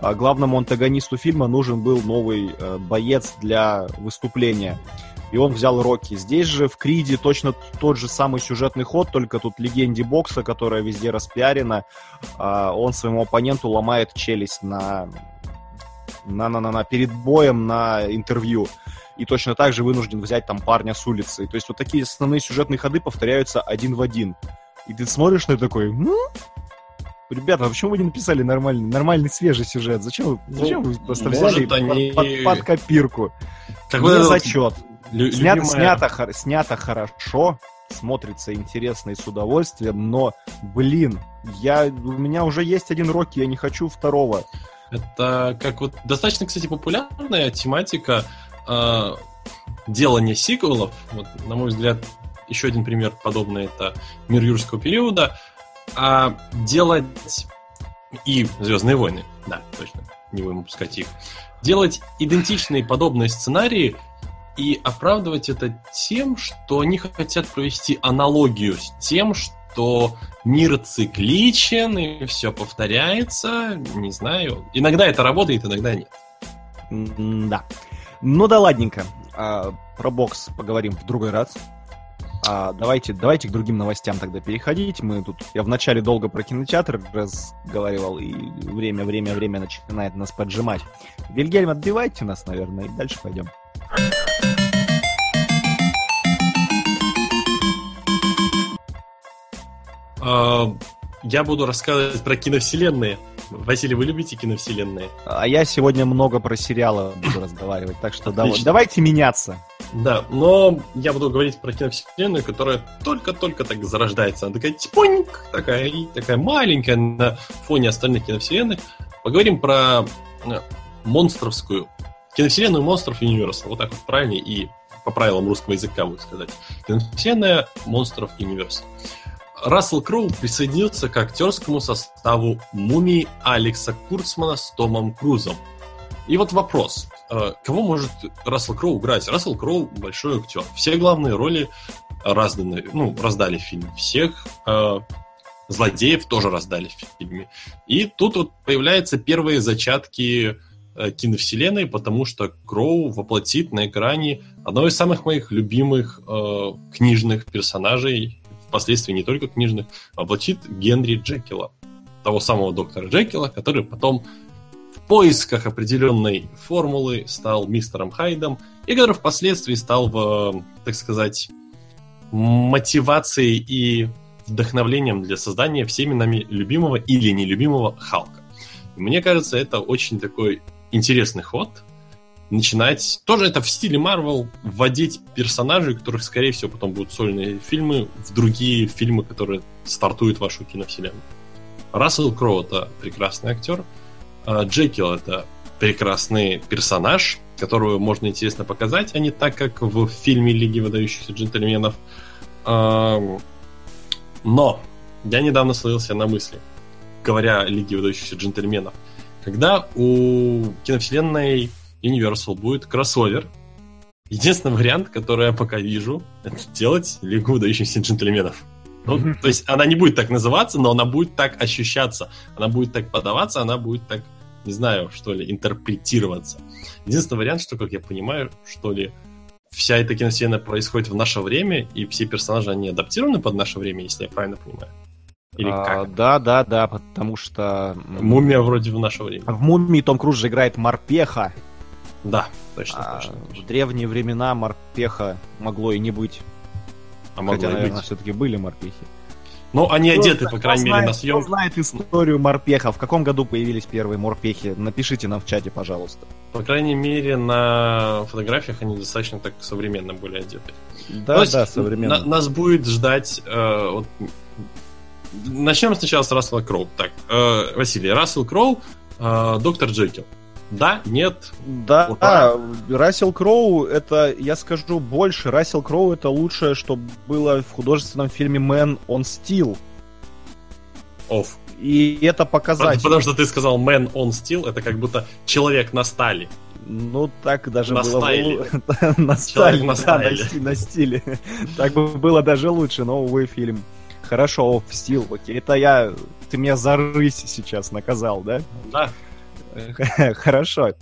а, главному антагонисту фильма нужен был новый а, боец для выступления. И он взял Рокки. Здесь же в Криде точно тот же самый сюжетный ход, только тут легенде бокса, которая везде распиарена, а, он своему оппоненту ломает челюсть на на, на, на, на перед боем на интервью и точно так же вынужден взять там парня с улицы. То есть вот такие основные сюжетные ходы повторяются один в один. И ты смотришь на это такой, ну, ребята, а почему вы не написали нормальный, нормальный свежий сюжет? Зачем вы, ну, зачем вы просто взяли они... под, под, под копирку? Какой Не зачет. Лю- снято, любимая... снято, снято хорошо, смотрится интересно и с удовольствием, но, блин, я, у меня уже есть один Рокки, я не хочу второго. Это как вот достаточно, кстати, популярная тематика э, делание сиквелов, вот, на мой взгляд, еще один пример подобный это Мир юрского периода, а делать и Звездные войны, да, точно, не будем упускать их, делать идентичные подобные сценарии и оправдывать это тем, что они хотят провести аналогию с тем, что мир цикличен и все повторяется, не знаю. Иногда это работает, иногда нет. Да. Ну да ладненько. А, про бокс поговорим в другой раз. А, давайте, давайте к другим новостям тогда переходить. Мы тут, я вначале долго про кинотеатр разговаривал, и время, время, время начинает нас поджимать. Вильгельм, отбивайте нас, наверное, и дальше пойдем. А, я буду рассказывать про киновселенные. Василий, вы любите киновселенные? А я сегодня много про сериалы буду разговаривать, так что давайте меняться. Да, но я буду говорить про киновселенную, которая только-только так зарождается. Она такая типоньк, такая, такая маленькая на фоне остальных киновселенных. Поговорим про э, монстровскую киновселенную монстров Universal. Вот так вот правильнее и по правилам русского языка, будет сказать. Киновселенная монстров Universal. Рассел Кроу присоединился к актерскому составу «Мумии» Алекса Курцмана с Томом Крузом. И вот вопрос. Э, кого может Рассел Кроу играть? Рассел Кроу большой актер. Все главные роли разданы, ну, раздали в фильме. Всех э, злодеев тоже раздали в фильме. И тут вот появляются первые зачатки э, киновселенной, потому что Кроу воплотит на экране одного из самых моих любимых э, книжных персонажей впоследствии не только книжных, воплотит Генри Джекила, того самого доктора Джекила, который потом в поисках определенной формулы стал мистером Хайдом, и который впоследствии стал, в, так сказать, мотивацией и вдохновлением для создания всеми нами любимого или нелюбимого Халка. Мне кажется, это очень такой интересный ход, начинать, тоже это в стиле Марвел, вводить персонажей, которых, скорее всего, потом будут сольные фильмы, в другие фильмы, которые стартуют вашу киновселенную. Рассел Кроу — это прекрасный актер, а Джекил — это прекрасный персонаж, которого можно интересно показать, а не так, как в фильме «Лиги выдающихся джентльменов». Но я недавно словился на мысли. говоря о Лиге выдающихся джентльменов, когда у киновселенной Universal будет кроссовер, единственный вариант, который я пока вижу, это делать Лигу выдающихся джентльменов. Ну, то есть она не будет так называться, но она будет так ощущаться, она будет так подаваться, она будет так, не знаю, что ли, интерпретироваться. Единственный вариант, что, как я понимаю, что ли, вся эта киновселенная происходит в наше время, и все персонажи, они адаптированы под наше время, если я правильно понимаю. Или А, как? да, да, да, потому что... Мумия вроде в наше время. В «Мумии» Том Круз же играет морпеха, Да, точно, а точно. в древние времена морпеха могло и не быть. А могло Хотя, и наверное, быть. все-таки были морпехи. Ну, они Кто одеты, по кто крайней мере, знает- на Кто съемках. знает историю морпеха? В каком году появились первые морпехи? Напишите нам в чате, пожалуйста. По крайней мере, на фотографиях они достаточно так современно были одеты. Да, есть да, современно. на- нас будет ждать... э, вот, Начнем сначала с Рассела Кроу. Так, э, Василий, Рассел Кроу, э, доктор Джекил. Да, нет, Да, Ура. Рассел Кроу, это, я скажу больше, Рассел Кроу это лучшее, что было в художественном фильме Man on Steel. оф. И это показатель. Потому что ты сказал Man on Steel, это как будто человек на стали. Ну, так даже На было... стайле. на стайле, на да, стайле. на сти- на стиле. Так бы было даже лучше, но, увы, фильм. Хорошо, в стил, окей. Это я... Ты меня за рысь сейчас наказал, да? Да. Хорошо.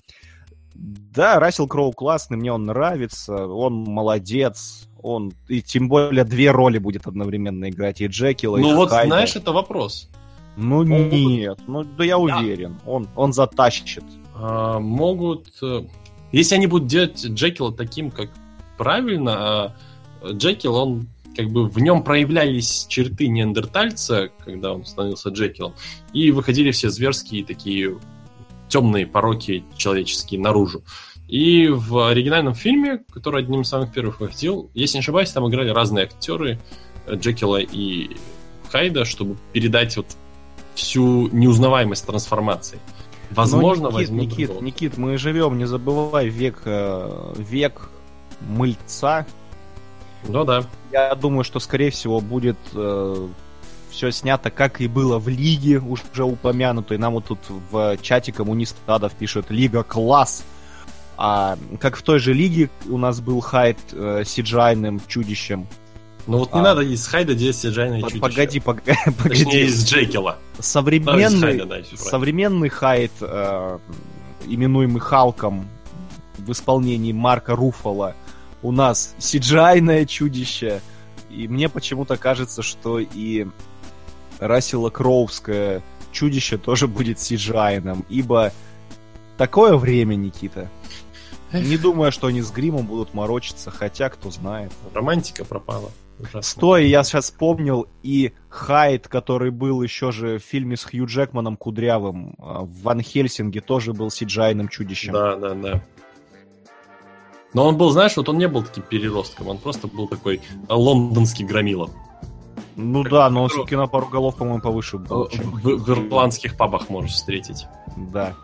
Да, Рассел Кроу классный, мне он нравится, он молодец, он и тем более две роли будет одновременно играть, и Джекила, и Ну вот, Хайда. знаешь, это вопрос. Ну нет, ну да я Да. уверен, он, он затащит. А, могут... э, Если они будут делать Джекила таким, как правильно, а Джекил, он как бы в нем проявлялись черты неандертальца, когда он становился Джекилом, и выходили все зверские такие темные пороки человеческие наружу. И в оригинальном фильме, который одним из самых первых выходил, если не ошибаюсь, там играли разные актеры э, Джекила и Хайда, чтобы передать вот всю неузнаваемость трансформации. Возможно, Но, Никит, возьмут Никит, другого. Никит, мы живем, не забывай, век, э, век мыльца. Ну да. Я думаю, что, скорее всего, будет все снято, как и было в Лиге, уже упомянутой. Нам вот тут в чате коммунист Адов пишет «Лига класс!» А как в той же Лиге у нас был хайт э, сиджайным чудищем. Ну вот не А. надо из Хайда делать Сиджайна и Под- чудище. Погоди, пог- Точнее, погоди. из Джекила. Современный, Хайда, да, современный хайт, э, именуемый Халком в исполнении Марка Руфала, у нас сиджайное чудище. И мне почему-то кажется, что и Рассела Кроувское чудище тоже будет сиджайным, ибо такое время, Никита. Не думаю, что они с гримом будут морочиться, хотя кто знает. Романтика пропала. Ужасно. Стой, я сейчас вспомнил и Хайд, который был еще же в фильме с Хью Джекманом Кудрявым а, в Ван Хельсинге, тоже был сиджайным чудищем. Да, да, да. Но он был, знаешь, вот он не был таким переростком, он просто был такой э, лондонский громила. Ну Как да, но он Петров. все-таки на пару голов, по-моему, повыше был. В, в- ирландских пабах можешь встретить. Да.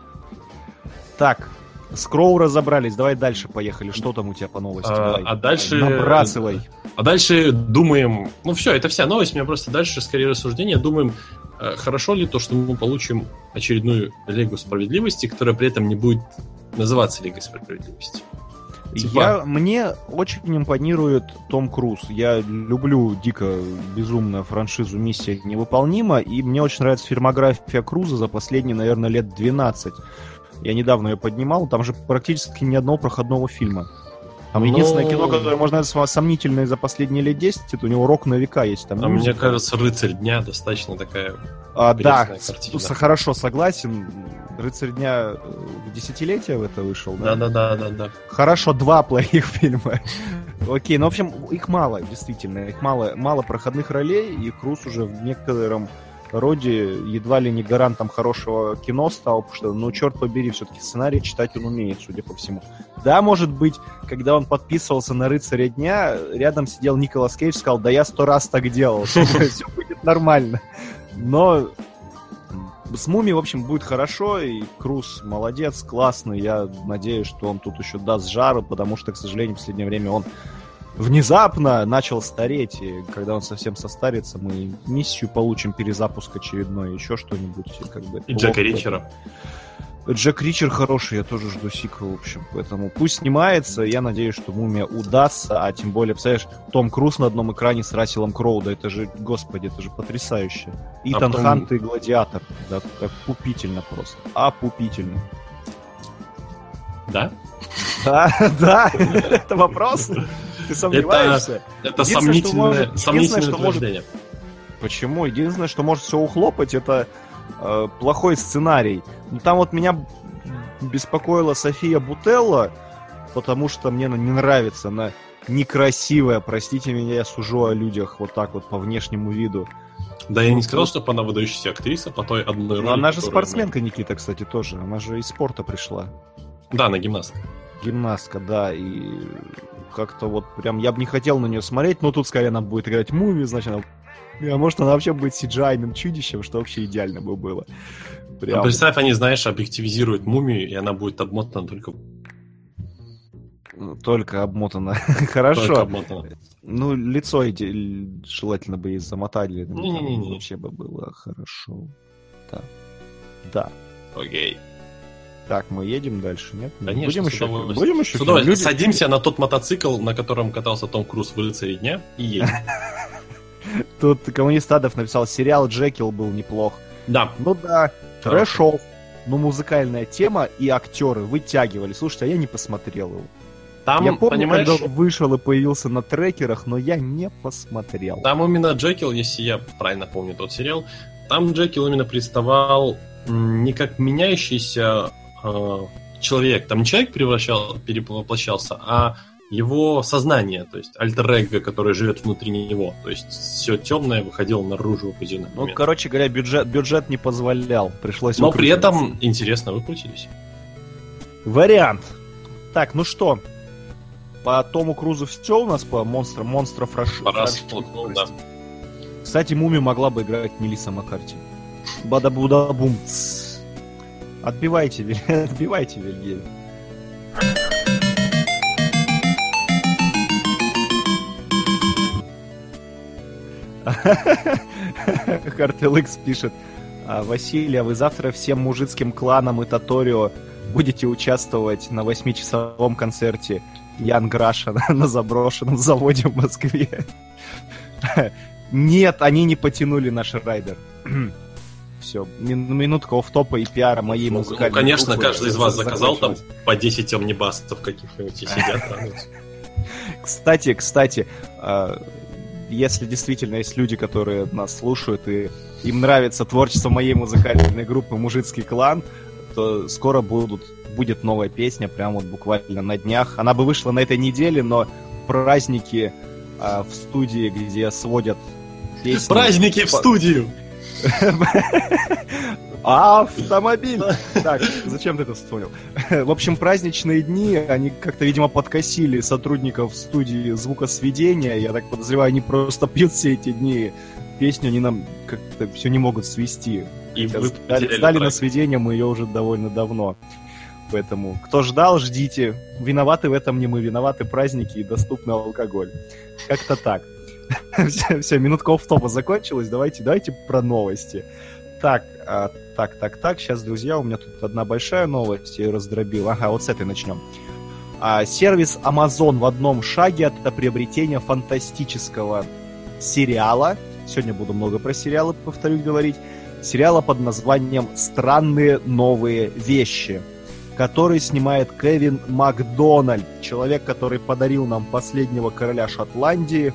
Так, с Кроу разобрались, давай дальше поехали. Что там у тебя по новости? А, Давай. а дальше- Набрасывай. А дальше думаем... Ну все, это вся новость, у меня просто дальше скорее рассуждение. Думаем, э, хорошо ли то, что мы получим очередную Лигу Справедливости, которая при этом не будет называться Лигой Справедливости. Типа- Я, мне очень импонирует Том Круз. Я люблю дико безумно франшизу «Миссия невыполнима», и мне очень нравится фильмография Круза за последние, наверное, лет 12. Я недавно ее поднимал, там же практически ни одного проходного фильма. Там Ну- единственное кино, которое можно назвать сомнительное за последние лет 10, это у него «Рок на века» есть. Там А мне мюзикл. кажется, «Рыцарь дня» достаточно такая... А, да, картина. с- хорошо, согласен. «Рыцарь дня» в десятилетие в это вышел, да? Да-да-да-да-да. Хорошо, два плохих фильма. Окей, ну, в общем, их мало, действительно. Их мало, мало проходных ролей, и Круз уже в некотором роде едва ли не гарантом хорошего кино стал, потому что, ну, черт побери, все-таки сценарий читать он умеет, судя по всему. Да, может быть, когда он подписывался на «Рыцаря дня», рядом сидел Николас Кейдж и сказал, да я сто раз так делал, все будет нормально. Но с Муми, в общем, будет хорошо, и Круз молодец, классный. Я надеюсь, что он тут еще даст жару, потому что, к сожалению, в последнее время он внезапно начал стареть, и когда он совсем состарится, мы миссию получим, перезапуск очередной, еще что-нибудь. И, как бы, И Джека Ричера. Джек Ричер хороший, я тоже жду сиквел, в общем, поэтому пусть снимается, я надеюсь, что Мумия удастся, а тем более, представляешь, Том Круз на одном экране с Расселом Кроу, да это же, господи, это же потрясающе. Итан потом- Хант и Гладиатор, да, так пупительно просто, опупительно. Да? Да, да, это вопрос? Ты сомневаешься? Это сомнительное, сомнительное. Почему? Единственное, что может все ухлопать, это э, плохой сценарий. Ну, там вот меня беспокоила София Бутелла, потому что мне она не нравится. Она некрасивая, простите меня, я сужу о людях вот так вот по внешнему виду. Да, я не сказал, что она выдающаяся актриса по той одной роли. Но она же спортсменка, Никита, кстати, тоже. Она же из спорта пришла. мы- Да, она гимнастка. Гимнастка, да, и как-то вот прям я бы не хотел на нее смотреть, но тут скорее она будет играть муми, значит, она... А может, она вообще будет cgi чудищем, что вообще идеально бы было. Ну, Прям. представь, они, знаешь, объективизируют мумию, и она будет обмотана только, Только обмотано. только Хорошо. обмотана. Ну, лицо иде- желательно бы и замотали. ну, там Вообще бы было хорошо. Да. Да. Окей. Так, мы едем дальше, нет? Конечно, будем еще, удовольствием. будем еще? Люди- Садимся на тот мотоцикл, на котором катался Том Круз в «Рыцаре дня» и едем. Тут коммунист Адов написал, сериал Джекил был неплох. Да, Ну да, трэшов. Ну, музыкальная тема и актеры вытягивали. Слушайте, а я не посмотрел его. там, я помню, понимаешь, когда он вышел и появился на трекерах, но я не посмотрел. там именно Джекил, если я правильно помню тот сериал, там Джекил именно представал не как меняющийся э, человек, там не человек превращал, перевоплощался, а его сознание, то есть альтер который живет внутри него. То есть все темное выходило наружу в определенный Ну, момент. короче говоря, бюджет, бюджет не позволял. Пришлось Но при этом интересно выкрутились. Вариант. Так, ну что? По Тому Крузу все у нас по монстрам, монстров Раш... Сплотнул, да. Кстати, Муми могла бы играть Мелисса Маккарти. Бада-буда-бум. Отбивайте, отбивайте, Вильгельм. Икс пишет. «А, Василий, а вы завтра всем мужицким кланам и Таторио будете участвовать на восьмичасовом концерте Ян Граша на- заброшенном заводе в Москве. Нет, они не потянули наш райдер. Все, минутка офф-топа и пиара моей Ну, музыкальной ну, конечно, группы каждый из вас заказал там по 10 омнибасов каких-нибудь и сидят. Кстати, кстати, а, если действительно есть люди, которые нас слушают и им нравится творчество моей музыкальной группы «Мужицкий клан», то скоро будут, будет новая песня, прям вот буквально на днях. Она бы вышла на этой неделе, но праздники а, в студии, где сводят песни... Праздники в студию! Автомобиль! Так, зачем ты это вспомнил? В общем, праздничные дни, они как-то, видимо, подкосили сотрудников студии звукосведения. Я так подозреваю, они просто пьют все эти дни песню, они нам как-то все не могут свести. И Хотя вы сдали, сдали на сведение мы ее уже довольно давно. Поэтому, кто ждал, ждите. Виноваты в этом не мы, виноваты праздники и доступный алкоголь. Как-то так. все, все, минутка офф-топа закончилась. Давайте, давайте про новости. Так, а, так, так, так. Сейчас, друзья, у меня тут одна большая новость. Я ее раздробил. Ага, вот с этой начнем. А, сервис Amazon в одном шаге от приобретения фантастического сериала. Сегодня буду много про сериалы, повторюсь, говорить. Сериала под названием «Странные новые вещи», который снимает Кевин Макдональд, человек, который подарил нам «Последнего короля Шотландии»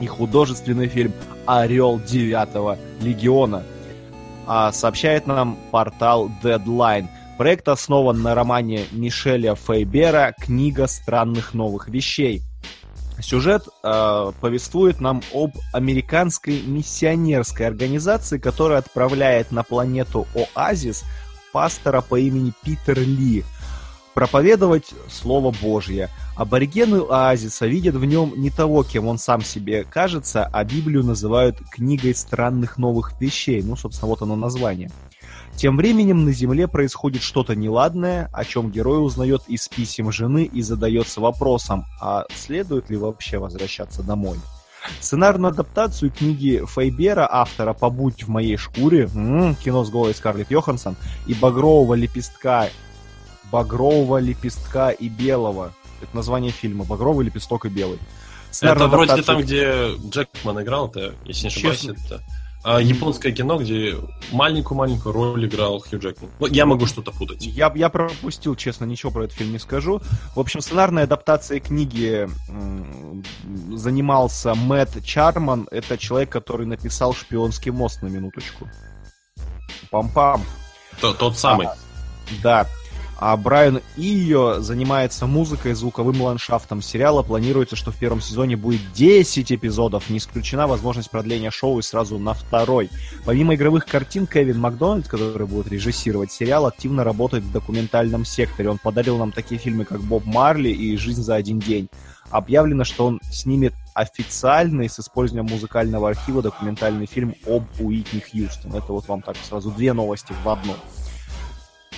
и художественный фильм «Орел девятого легиона». А сообщает нам портал Deadline. Проект основан на романе Мишеля Фейбера «Книга странных новых вещей». Сюжет э, повествует нам об американской миссионерской организации, которая отправляет на планету Оазис пастора по имени Питер Ли проповедовать Слово Божье. Аборигены Оазиса видят в нем не того, кем он сам себе кажется, а Библию называют книгой странных новых вещей. Ну, собственно, вот оно название. Тем временем на Земле происходит что-то неладное, о чем герой узнает из писем жены и задается вопросом, а следует ли вообще возвращаться домой. Сценарную адаптацию книги Фейбера, автора «Побудь в моей шкуре», м-м, кино с голой Скарлетт Йоханссон, и «Багрового лепестка», «Багрового лепестка и белого», это название фильма, «Багровый лепесток и белый». Сценарную это вроде там, где Джекман играл, это, если не ошибаюсь, это а, японское кино, где маленькую-маленькую роль играл Хью Джекман. Ну, я могу что-то путать. Я, я пропустил, честно, ничего про этот фильм не скажу. В общем, сценарной адаптацией книги занимался Мэтт Чарман. Это человек, который написал «Шпионский мост» на минуточку. Пам-пам. Тот, тот самый. А, да. А Брайан Ио занимается музыкой и звуковым ландшафтом сериала. Планируется, что в первом сезоне будет 10 эпизодов. Не исключена возможность продления шоу и сразу на второй. Помимо игровых картин, Кевин Макдональд, который будет режиссировать сериал, активно работает в документальном секторе. Он подарил нам такие фильмы, как «Боб Марли» и «Жизнь за один день». Объявлено, что он снимет официальный с использованием музыкального архива документальный фильм об Уитни Хьюстон. Это вот вам так сразу две новости в одну.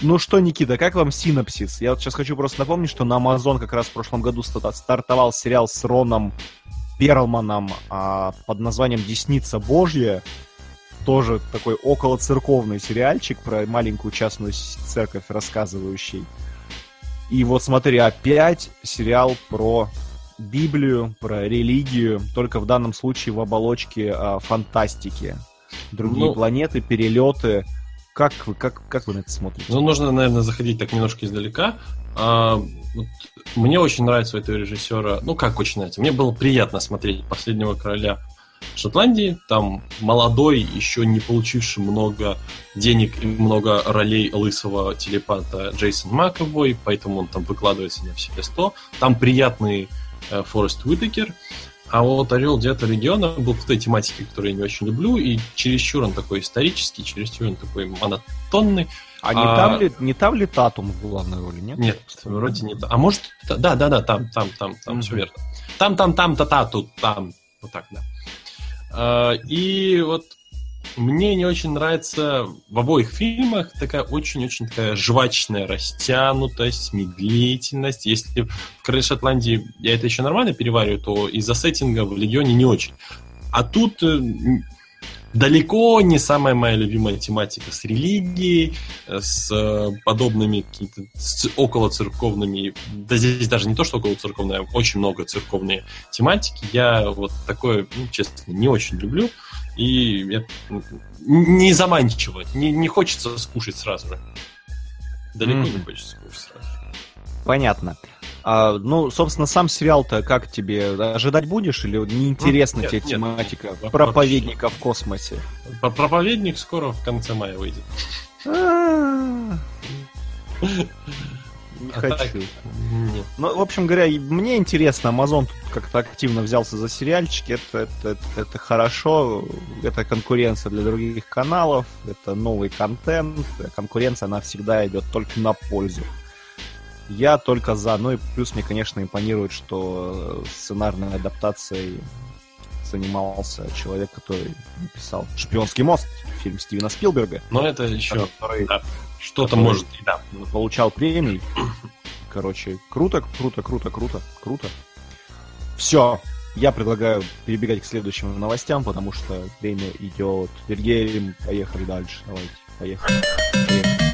Ну что, Никита, как вам синапсис? Я вот сейчас хочу просто напомнить, что на Amazon как раз в прошлом году стартовал сериал с Роном Перлманом а, под названием «Десница Божья». Тоже такой около церковный сериальчик про маленькую частную церковь рассказывающий. И вот смотри, опять сериал про Библию, про религию, только в данном случае в оболочке а, фантастики. Другие ну, планеты, перелеты, как вы, как, как вы на это смотрите? Ну, нужно, наверное, заходить так немножко издалека. А, вот, мне очень нравится у этого режиссера, ну как очень нравится, мне было приятно смотреть «Последнего короля» Шотландии, там молодой, еще не получивший много денег и много ролей лысого телепата Джейсон Маковой, поэтому он там выкладывается на все сто. Там приятный э, Форест Уитакер, а вот «Орел Диета Региона» был в той тематике, которую я не очень люблю, и чересчур он такой исторический, чересчур он такой монотонный. А, а... Не, там ли, не там ли Татум в главной роли, нет? Нет, вроде не там. А может, да, да, да, там, там, там, там, mm-hmm. все верно. Там, там, там, та, та, тут, там, вот так, да. А, и вот мне не очень нравится в обоих фильмах такая очень-очень такая жвачная растянутость, медлительность. Если в Короле Шотландии я это еще нормально перевариваю, то из-за сеттинга в Легионе не очень. А тут э, далеко не самая моя любимая тематика с религией, с э, подобными какими-то около церковными, да здесь даже не то, что около церковные, а очень много церковные тематики. Я вот такое, ну, честно, не очень люблю. И я, не заманчиво, не, не хочется скушать сразу же. Далеко mm. не хочется скушать сразу. Понятно. А, ну, собственно, сам сериал-то как тебе? Ожидать будешь или неинтересна нет, тебе нет, тематика нет, проповедника в космосе? Проповедник скоро в конце мая выйдет. Не а хочу. Так... Ну, в общем говоря, мне интересно, Amazon тут как-то активно взялся за сериальчики. Это, это, это, это хорошо. Это конкуренция для других каналов. Это новый контент. Конкуренция, она всегда идет только на пользу. Я только за. Ну и плюс мне, конечно, импонирует, что сценарной адаптацией занимался человек, который написал «Шпионский мост», фильм Стивена Спилберга. Но это еще... Который... Да что-то может, да. Получал премии. Короче, круто, круто, круто, круто, круто. Все. Я предлагаю перебегать к следующим новостям, потому что время идет. Вильгельм, поехали дальше. Давайте, поехали. поехали.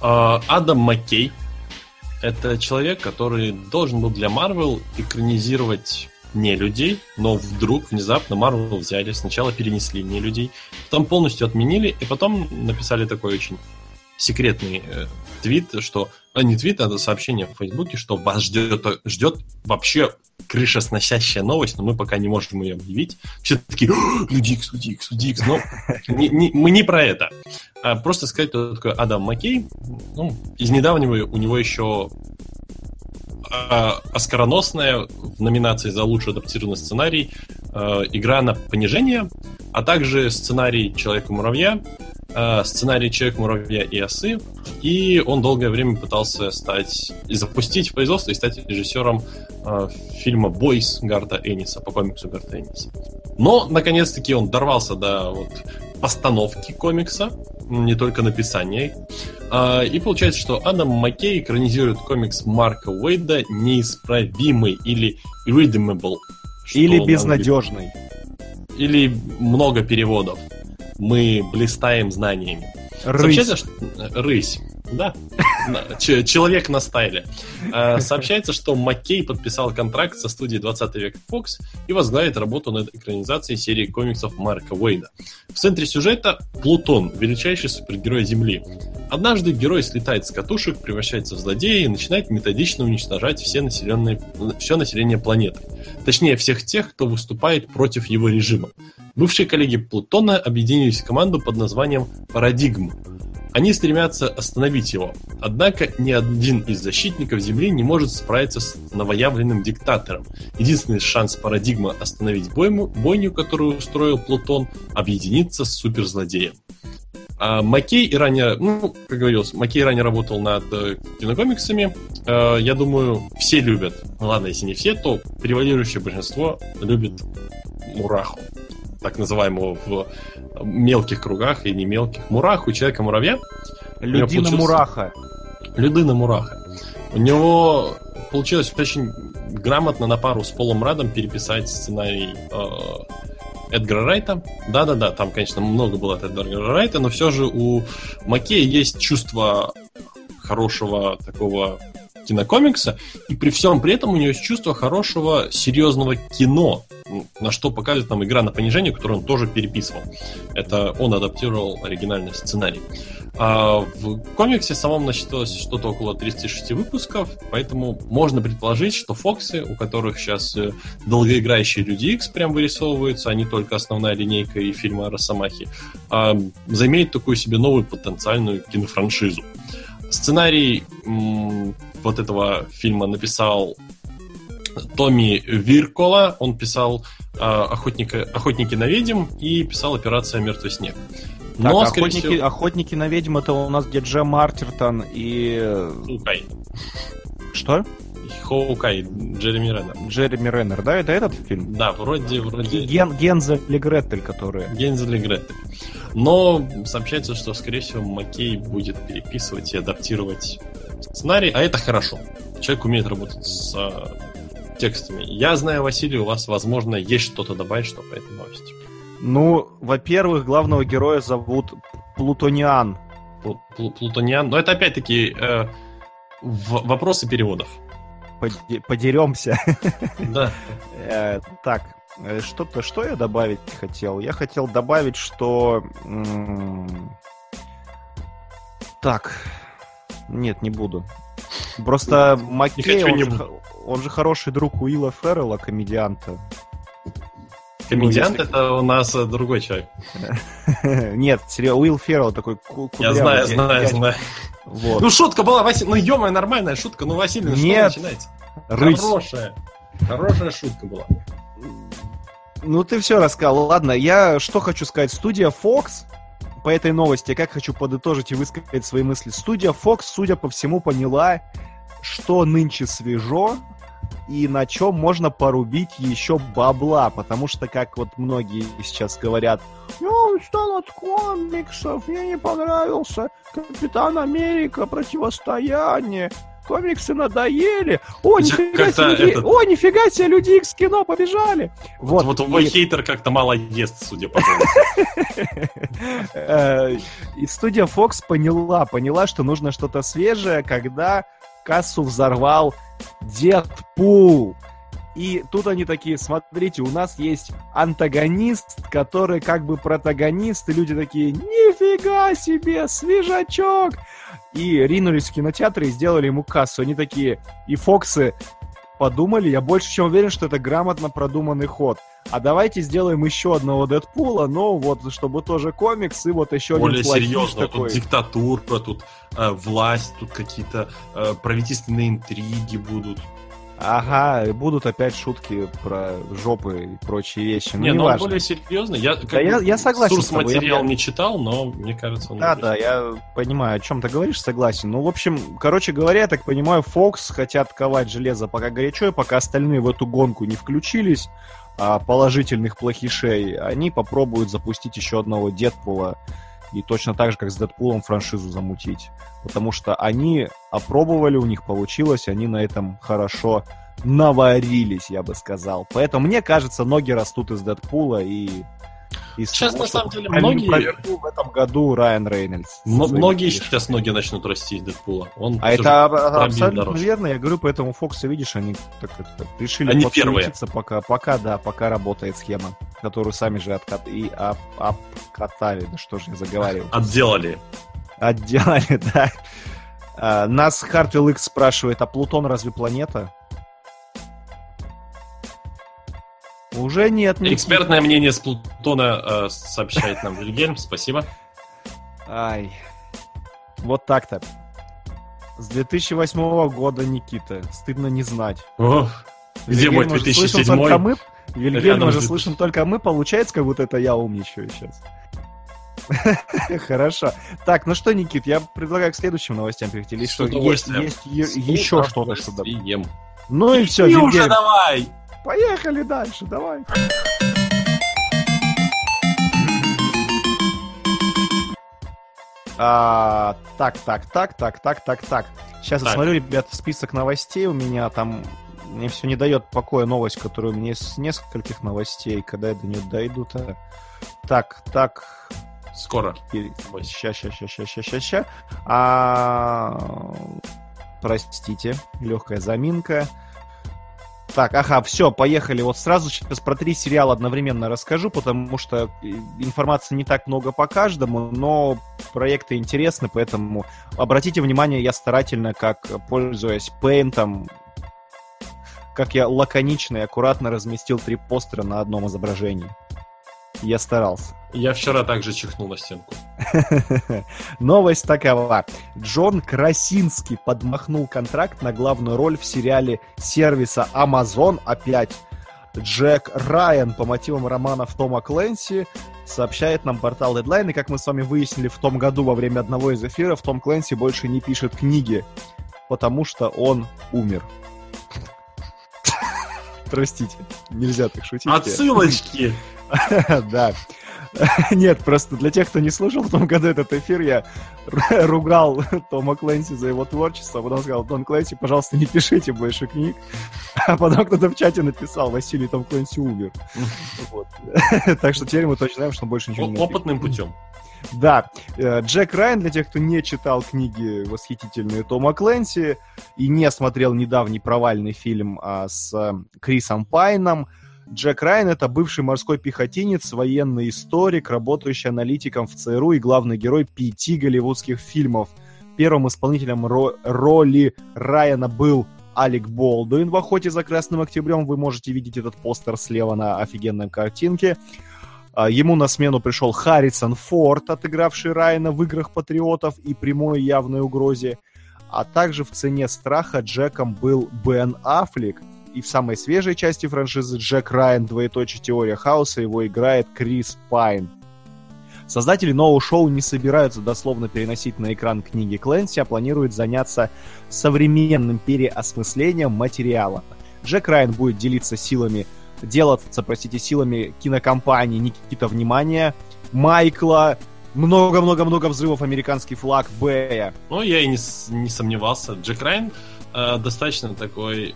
Адам Маккей — это человек, который должен был для Marvel экранизировать не людей, но вдруг внезапно Marvel взяли, сначала перенесли не людей, потом полностью отменили, и потом написали такой очень секретный э, твит, что... А не твит, а сообщение в Фейсбуке, что вас ждет, ждет вообще крышесносящая новость, но мы пока не можем ее объявить. Все такие, Люди Икс, Люди Икс, Люди Икс. Но не, не, мы не про это. А просто сказать, кто такой Адам Маккей. Ну, из недавнего у него еще а, оскароносная в номинации за лучший адаптированный сценарий э, игра на понижение, а также сценарий Человека-муравья, э, сценарий Человек-муравья и осы, и он долгое время пытался стать и запустить в производство и стать режиссером э, фильма «Бойс» Гарта Энниса по комиксу Гарта Энниса. Но, наконец-таки, он дорвался до вот, постановки комикса, не только написания. А, и получается, что Адам Маккей экранизирует комикс Марка Уэйда «Неисправимый» или «Irredeemable». Или «Безнадежный». Или много переводов. Мы блистаем знаниями. Рысь. Сообщается, что... Рысь. Да, человек на стайле. А, Сообщается, что Маккей подписал контракт со студией 20 век Fox и возглавит работу над экранизацией серии комиксов Марка Уэйда. В центре сюжета Плутон, величайший супергерой Земли. Однажды герой слетает с катушек, превращается в злодея и начинает методично уничтожать все, населенные, все население планеты. Точнее, всех тех, кто выступает против его режима. Бывшие коллеги Плутона объединились в команду под названием «Парадигм», они стремятся остановить его. Однако ни один из защитников Земли не может справиться с новоявленным диктатором. Единственный шанс парадигма остановить бойму, бойню, которую устроил Плутон, объединиться с суперзлодеем. А Маккей и ранее, ну, как говорилось, Маккей ранее работал над э, кинокомиксами. Э, я думаю, все любят. Ну, ладно, если не все, то превалирующее большинство любит Мураху так называемого в мелких кругах и не мелких. Мураху, человека-муравья. Людина получился- Мураха. Людина Мураха. У него получилось очень грамотно на пару с Полом Радом переписать сценарий э, Эдгара Райта. Да-да-да, там, конечно, много было от Эдгара Райта, но все же у Макея есть чувство хорошего такого кинокомикса, и при всем при этом у него есть чувство хорошего серьезного кино, на что показывает нам игра на понижение, которую он тоже переписывал. Это он адаптировал оригинальный сценарий. А в комиксе самом насчиталось что-то около 36 выпусков, поэтому можно предположить, что Фоксы, у которых сейчас э, долгоиграющие Люди Икс прям вырисовываются, а не только основная линейка и фильмы о Росомахе, а, заимеют такую себе новую потенциальную кинофраншизу. Сценарий вот этого фильма написал Томми Виркола. Он писал э, охотника, «Охотники на ведьм» и писал «Операция «Мертвый снег». Так, Но, скорее охотники, всего, охотники на ведьм это у нас где Джем Мартертон и... Хоукай. Что? Хоукай, Джереми Реннер. Джереми Реннер, да? Это этот фильм? Да, вроде, вроде... Ген, Гензель и Гретель, которые... Гензель и Гретель. Но сообщается, что, скорее всего, Маккей будет переписывать и адаптировать сценарий, а это хорошо. Человек умеет работать с э, текстами. Я знаю, Василий, у вас, возможно, есть что-то добавить, что по этой новости. Ну, во-первых, главного героя зовут Плутониан. Плу- Плу- Плутониан. Но это опять-таки э, вопросы переводов. Поде- Подеремся. Да. Э, Так, э, что-то, что я добавить хотел? Я хотел добавить, что... Так, нет, не буду. Просто Маккей, он, не же, буду. он же хороший друг Уилла Феррелла, комедианта. Комедиант Ну, если- это у нас э, другой человек. Нет, Уилл Феррелл такой ку- Я кудрявый знаю, знаю, знаю. Вот. Ну, шутка была, Василий. Ну, ё нормальная шутка. Ну, Василий, ну что Нет. начинаете? Рысь. Хорошая. Хорошая шутка была. Ну, ты все рассказал. Ладно, я что хочу сказать. Студия Fox по этой новости, как хочу подытожить и высказать свои мысли. Студия Fox, судя по всему, поняла, что нынче свежо и на чем можно порубить еще бабла, потому что, как вот многие сейчас говорят, я устал от комиксов, мне не понравился Капитан Америка, Противостояние, комиксы надоели, о, нифига себе, люди- этот- о, нифига себе, люди Икс кино побежали. Вот, вот твой и- хейтер как-то мало ест, судя по. Э, И студия Fox поняла, поняла, что нужно что-то свежее, когда кассу взорвал Дедпул. И тут они такие, смотрите, у нас есть антагонист, который как бы протагонист, и люди такие, нифига себе, свежачок! И ринулись в кинотеатры и сделали ему кассу. Они такие, и Фоксы подумали, я больше чем уверен, что это грамотно продуманный ход. А давайте сделаем еще одного Дэдпула, но вот чтобы тоже комикс и вот еще Более один серьезно. такой. Тут диктатура, тут э, власть, тут какие-то э, правительственные интриги будут. Ага, будут опять шутки про жопы и прочие вещи. Ну, Не, не но он более серьезный. Я, Да я- я согласен Сурс материал я- не читал, но мне кажется, он... Да, да, я понимаю, о чем ты говоришь, согласен. Ну, в общем, короче говоря, я так понимаю, Fox хотят ковать железо пока горячо, и пока остальные в эту гонку не включились, а положительных плохишей, они попробуют запустить еще одного Дедпула и точно так же, как с Дэдпулом, франшизу замутить. Потому что они опробовали, у них получилось, они на этом хорошо наварились, я бы сказал. Поэтому, мне кажется, ноги растут из Дэдпула и... из Сейчас, того, на самом деле, многие- в этом году Райан Рейнольдс. Своими Многие фишками. сейчас ноги начнут расти из Дэдпула. Он А это абсолютно дорожку. верно. Я говорю, поэтому Фокс, видишь, они так это, решили Они подсуетиться, пока, пока, да, пока работает схема, которую сами же откат... и об- обкатали. Да что же я заговариваю. Отделали. Отделали, да. А, Нас Хартвилл Икс спрашивает, а Плутон разве планета? Уже нет. Никита. Экспертное мнение с Плутона э, сообщает нам Вильгельм. Спасибо. Ай. Вот так-то. С 2008 года, Никита. Стыдно не знать. Ох, где мой Вильгельма же слышим 2007? только мы. Вильгельма Рядом же слышим только мы. Получается, как будто это я умничаю сейчас. Хорошо. Так, ну что, Никит, я предлагаю к следующим новостям перейти. Или что, есть, есть еще что-то, что. Ну и все, И уже Вильгельм, давай! поехали дальше, давай. А, так, так, так, так, так, так, так. Сейчас я Так. смотрю, ребят, список новостей у меня там мне все не дает покоя новость, меня есть с нескольких новостей, когда я до нее дойду-то. Так, так, Скоро. Ща, ща, ща, ща, ща, ща, ща. А, Простите, легкая заминка. Так, ага, все, поехали. Вот сразу сейчас про три сериала одновременно расскажу, потому что э, информации не так много по каждому, но проекты интересны, поэтому обратите внимание, я старательно, как пользуясь пейнтом, как я лаконично и аккуратно разместил три постера на одном изображении. Я старался. Я вчера также чихнул на стенку. Новость такова. Джон Красинский подмахнул контракт на главную роль в сериале сервиса Amazon опять. Джек Райан по мотивам романов Тома Клэнси сообщает нам портал Deadline, и как мы с вами выяснили в том году во время одного из эфиров, Том Клэнси больше не пишет книги, потому что он умер. Простите, нельзя так шутить. Отсылочки! Да. Нет, просто для тех, кто не слушал в том году этот эфир, я ру- ругал Тома Клэнси за его творчество, а потом сказал, Том Клэнси, пожалуйста, не пишите больше книг. А потом кто-то в чате написал, Василий Том Клэнси умер. Так что теперь мы точно знаем, что больше ничего не. Опытным путем. Да, э, Джек Райан, для тех, кто не читал книги восхитительные Тома Клэнси и не смотрел недавний провальный фильм а, с Крисом Пайном, Джек Райан — это бывший морской пехотинец, военный историк, работающий аналитиком в ЦРУ и главный герой пяти голливудских фильмов. Первым исполнителем ро- роли Райана был Алек Болдуин в «Охоте за Красным Октябрем». Вы можете видеть этот постер слева на офигенной картинке. А, Ему на смену пришел Харрисон Форд, отыгравший Райана в «Играх патриотов» и «Прямой явной угрозе». А также в «Цене страха» Джеком был Бен Аффлек. И в самой свежей части франшизы Джек Райан, двоеточие теория хаоса, его играет Крис Пайн. Создатели нового шоу не собираются дословно переносить на экран книги Клэнси, а планируют заняться современным переосмыслением материала. Джек Райан будет делиться силами, делаться, простите, силами кинокомпании Никита Внимания, Майкла, много-много-много взрывов американский флаг Бэя. Ну, я и не, не сомневался. Джек Райан э, достаточно такой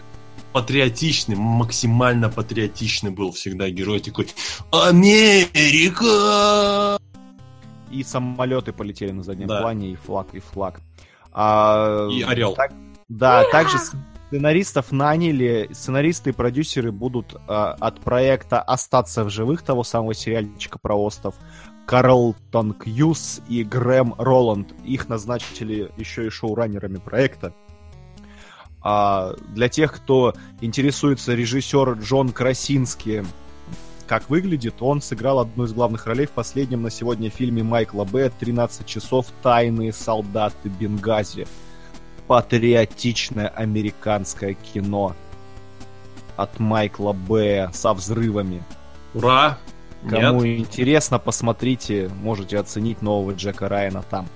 патриотичный, максимально патриотичный был всегда герой такой Америка! И самолеты полетели на заднем Да. плане, и флаг, и флаг. А, И орел. так- да, также сценаристов наняли, сценаристы и продюсеры будут а, от проекта «Остаться в живых», того самого сериальчика про остров, Карлтон Кьюс и Грэм Роланд. Их назначили еще и шоураннерами проекта. А для тех, кто интересуется, режиссер Джон Красинский, как выглядит, он сыграл одну из главных ролей в последнем на сегодня фильме Майкла Б. «13 часов. Тайные солдаты Бенгази». Патриотичное американское кино. от Майкла Б. со взрывами. Ура! Кому Нет? интересно, посмотрите, можете оценить нового Джека Райана там.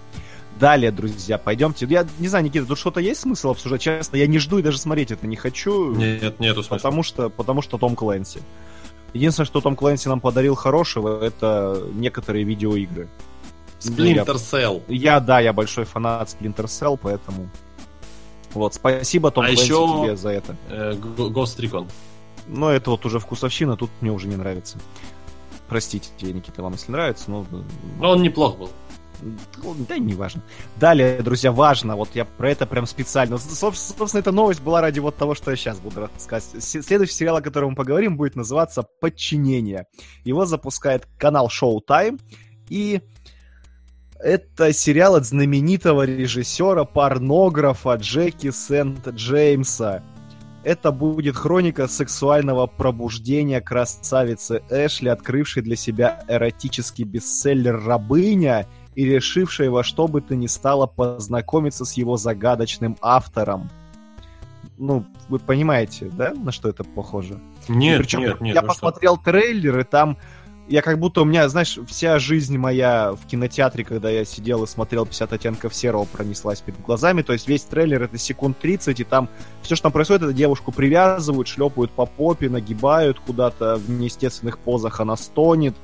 Далее, друзья, пойдемте. Я не знаю, Никита, тут что-то есть смысл обсуждать? Честно, я не жду и даже смотреть это не хочу. Нет, нету смысла. Потому что, потому что Том Клэнси. Единственное, что Том Клэнси нам подарил хорошего, это некоторые видеоигры. Splinter Cell. Я, да, я большой фанат Splinter Cell, поэтому... Вот, спасибо, Том А Клэнси, еще- тебе за это. Э, Ghost Recon. Но это вот уже вкусовщина, тут мне уже не нравится. Простите, Никита, вам если нравится, но... Но он неплох был. Ну, Да, не важно. Далее, друзья, важно, вот я про это прям специально. Соб- Собственно, эта новость была ради вот того, что я сейчас буду рассказывать. Следующий сериал, о котором мы поговорим, будет называться «Подчинение». Его запускает канал Showtime, и это сериал от знаменитого режиссера, порнографа Джеки Сент-Джеймса. Это будет хроника сексуального пробуждения красавицы Эшли, открывшей для себя эротический бестселлер «Рабыня» и решившей во что бы то ни стало познакомиться с его загадочным автором. Ну, вы понимаете, да, на что это похоже? Нет, Причем нет, нет. я ну что? посмотрел трейлер, и там я как будто у меня, знаешь, вся жизнь моя в кинотеатре, когда я сидел и смотрел 50 оттенков серого, пронеслась перед глазами. То есть весь трейлер это секунд 30, и там все, что там происходит, это девушку привязывают, шлепают по попе, нагибают куда-то в неестественных позах, она стонет,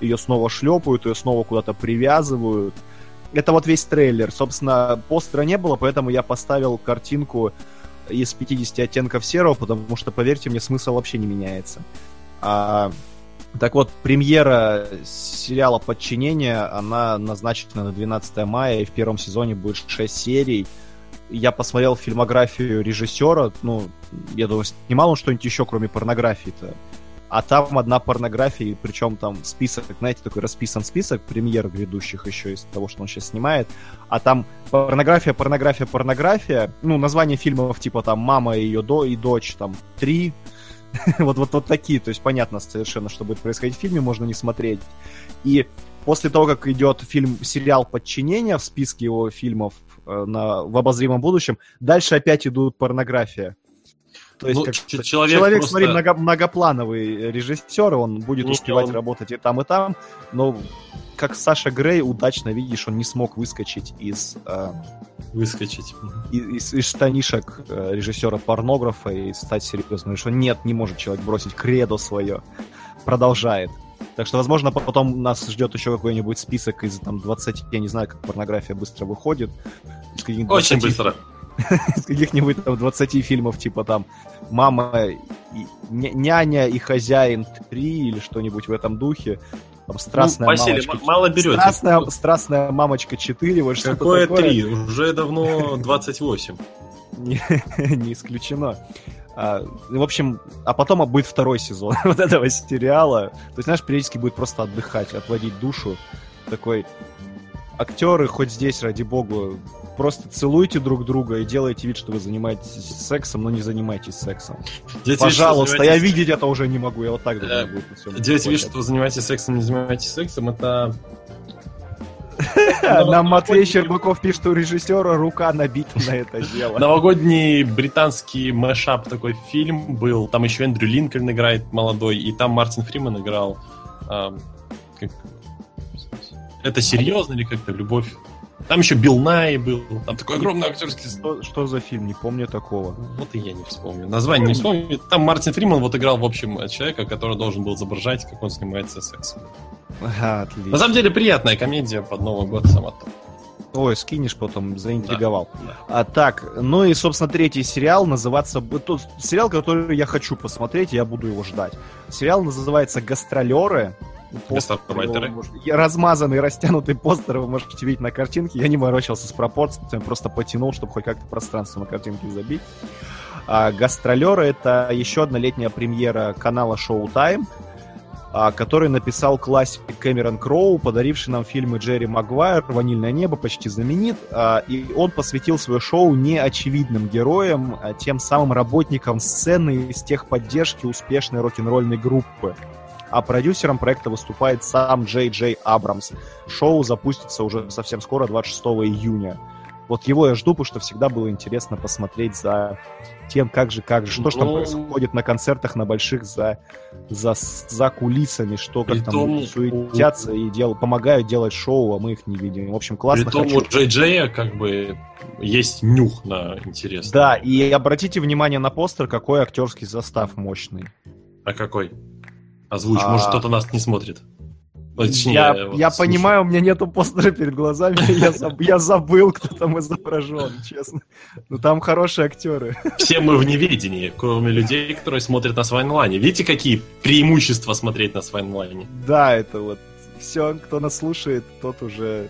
ее снова шлепают, ее снова куда-то привязывают. Это вот весь трейлер. Собственно, постера не было, поэтому я поставил картинку из 50 оттенков серого, потому что, поверьте мне, смысл вообще не меняется. А, так вот, премьера сериала «Подчинение», она назначена на 12 мая, и в первом сезоне будет 6 серий. Я посмотрел фильмографию режиссера, ну, я думаю, снимал он что-нибудь еще, кроме порнографии-то. А там одна порнография, причем там список, знаете, такой расписан список премьер грядущих еще из того, что он сейчас снимает. А там порнография, порнография, порнография. Ну, название фильмов типа там «Мама и ее до и дочь», там «Три», вот, вот, вот такие, то есть понятно совершенно, что будет происходить в фильме, можно не смотреть. И после того, как идет фильм, сериал «Подчинение» в списке его фильмов э, на, в обозримом будущем, дальше опять идут порнография. То есть Ну, как, человек человек просто- смотри, много- многоплановый режиссер, он будет Не, успевать он- работать и там, и там, но как Саша Грей удачно, видишь, он не смог выскочить из э, Выскочить. из, из штанишек э, режиссера-порнографа и стать серьезным. Что нет, не может человек бросить кредо свое. Продолжает. Так что, возможно, по- потом нас ждет еще какой-нибудь список из там 20, я не знаю, как порнография быстро выходит. Очень 20 быстро. из каких-нибудь там 20 фильмов, типа там «Мама, и, ня- няня и хозяин 3» или что-нибудь в этом духе. Там «Страстная Ну, Василий, мамочка». мало берете. Страстная, «Страстная мамочка 4», вот что-то Какое такое. три? Уже давно 28. Не, не исключено. А, в общем, а потом будет второй сезон вот этого сериала. То есть, знаешь, периодически будет просто отдыхать, отводить душу. Такой, актеры, хоть здесь, ради богу, просто целуйте друг друга и делайте вид, что вы занимаетесь сексом, но не занимайтесь сексом. Делайте вид, Пожалуйста, я занимаетесь- видеть это уже не могу, я вот так Э, думаю, будет Делайте вид, что вы занимаетесь сексом, не занимаетесь сексом, это... Нам Матвей Щербаков пишет, у режиссера рука набита на это дело. Новогодний британский мэшап такой фильм был. Там еще Эндрю Линкольн играет молодой, и там Мартин Фриман играл. Это серьезно или как-то любовь? Там еще Билл Най был. Там такой огромный актерский... Что, что за фильм? Не помню такого. Вот и я не вспомню. Название не вспомню. Там Мартин Фриман вот играл, в общем, человека, который должен был изображать, как он занимается сексом. Ага, отлично. На самом деле приятная комедия под Новый год сама то. Ой, скинешь потом, заинтриговал. Да. А так, ну и, собственно, третий сериал называться... Тот сериал, который я хочу посмотреть, я буду его ждать. Сериал называется «Гастролеры». Постер я Размазанный, растянутый постер вы можете видеть на картинке. Я не морочился с пропорциями, просто потянул, чтобы хоть как-то пространство на картинке забить. А, «Гастролеры» — это еще одна летняя премьера канала Showtime, а, который написал классик Кэмерон Кроу, подаривший нам фильмы Джерри Магуайр, «Ванильное небо», почти знаменит, а, и он посвятил свое шоу неочевидным героям, а, тем самым работникам сцены из техподдержки успешной рок-н-ролльной группы. А продюсером проекта выступает сам Джей Джей Абрамс. Шоу запустится уже совсем скоро, 26 июня. Вот его я жду, потому что всегда было интересно посмотреть за тем, как же, как же, что же там Ну. происходит на концертах, на больших, за, за, за кулисами, что как там люди суетятся и дел, помогают делать шоу, а мы их не видим. В общем, классно. Притом хочу. у Джей Джея как бы есть нюх на интерес. Да, и обратите внимание на постер, какой актерский состав мощный. А какой? Озвучь, А. может кто-то нас не смотрит. Точнее, я вот я понимаю, у меня нету постера перед глазами, я, заб- я забыл, кто там изображен, честно. Ну там хорошие актеры. Все мы в неведении, кроме людей, которые смотрят нас в онлайне. Видите, какие преимущества смотреть нас в онлайне? Да, это вот все, кто нас слушает, тот уже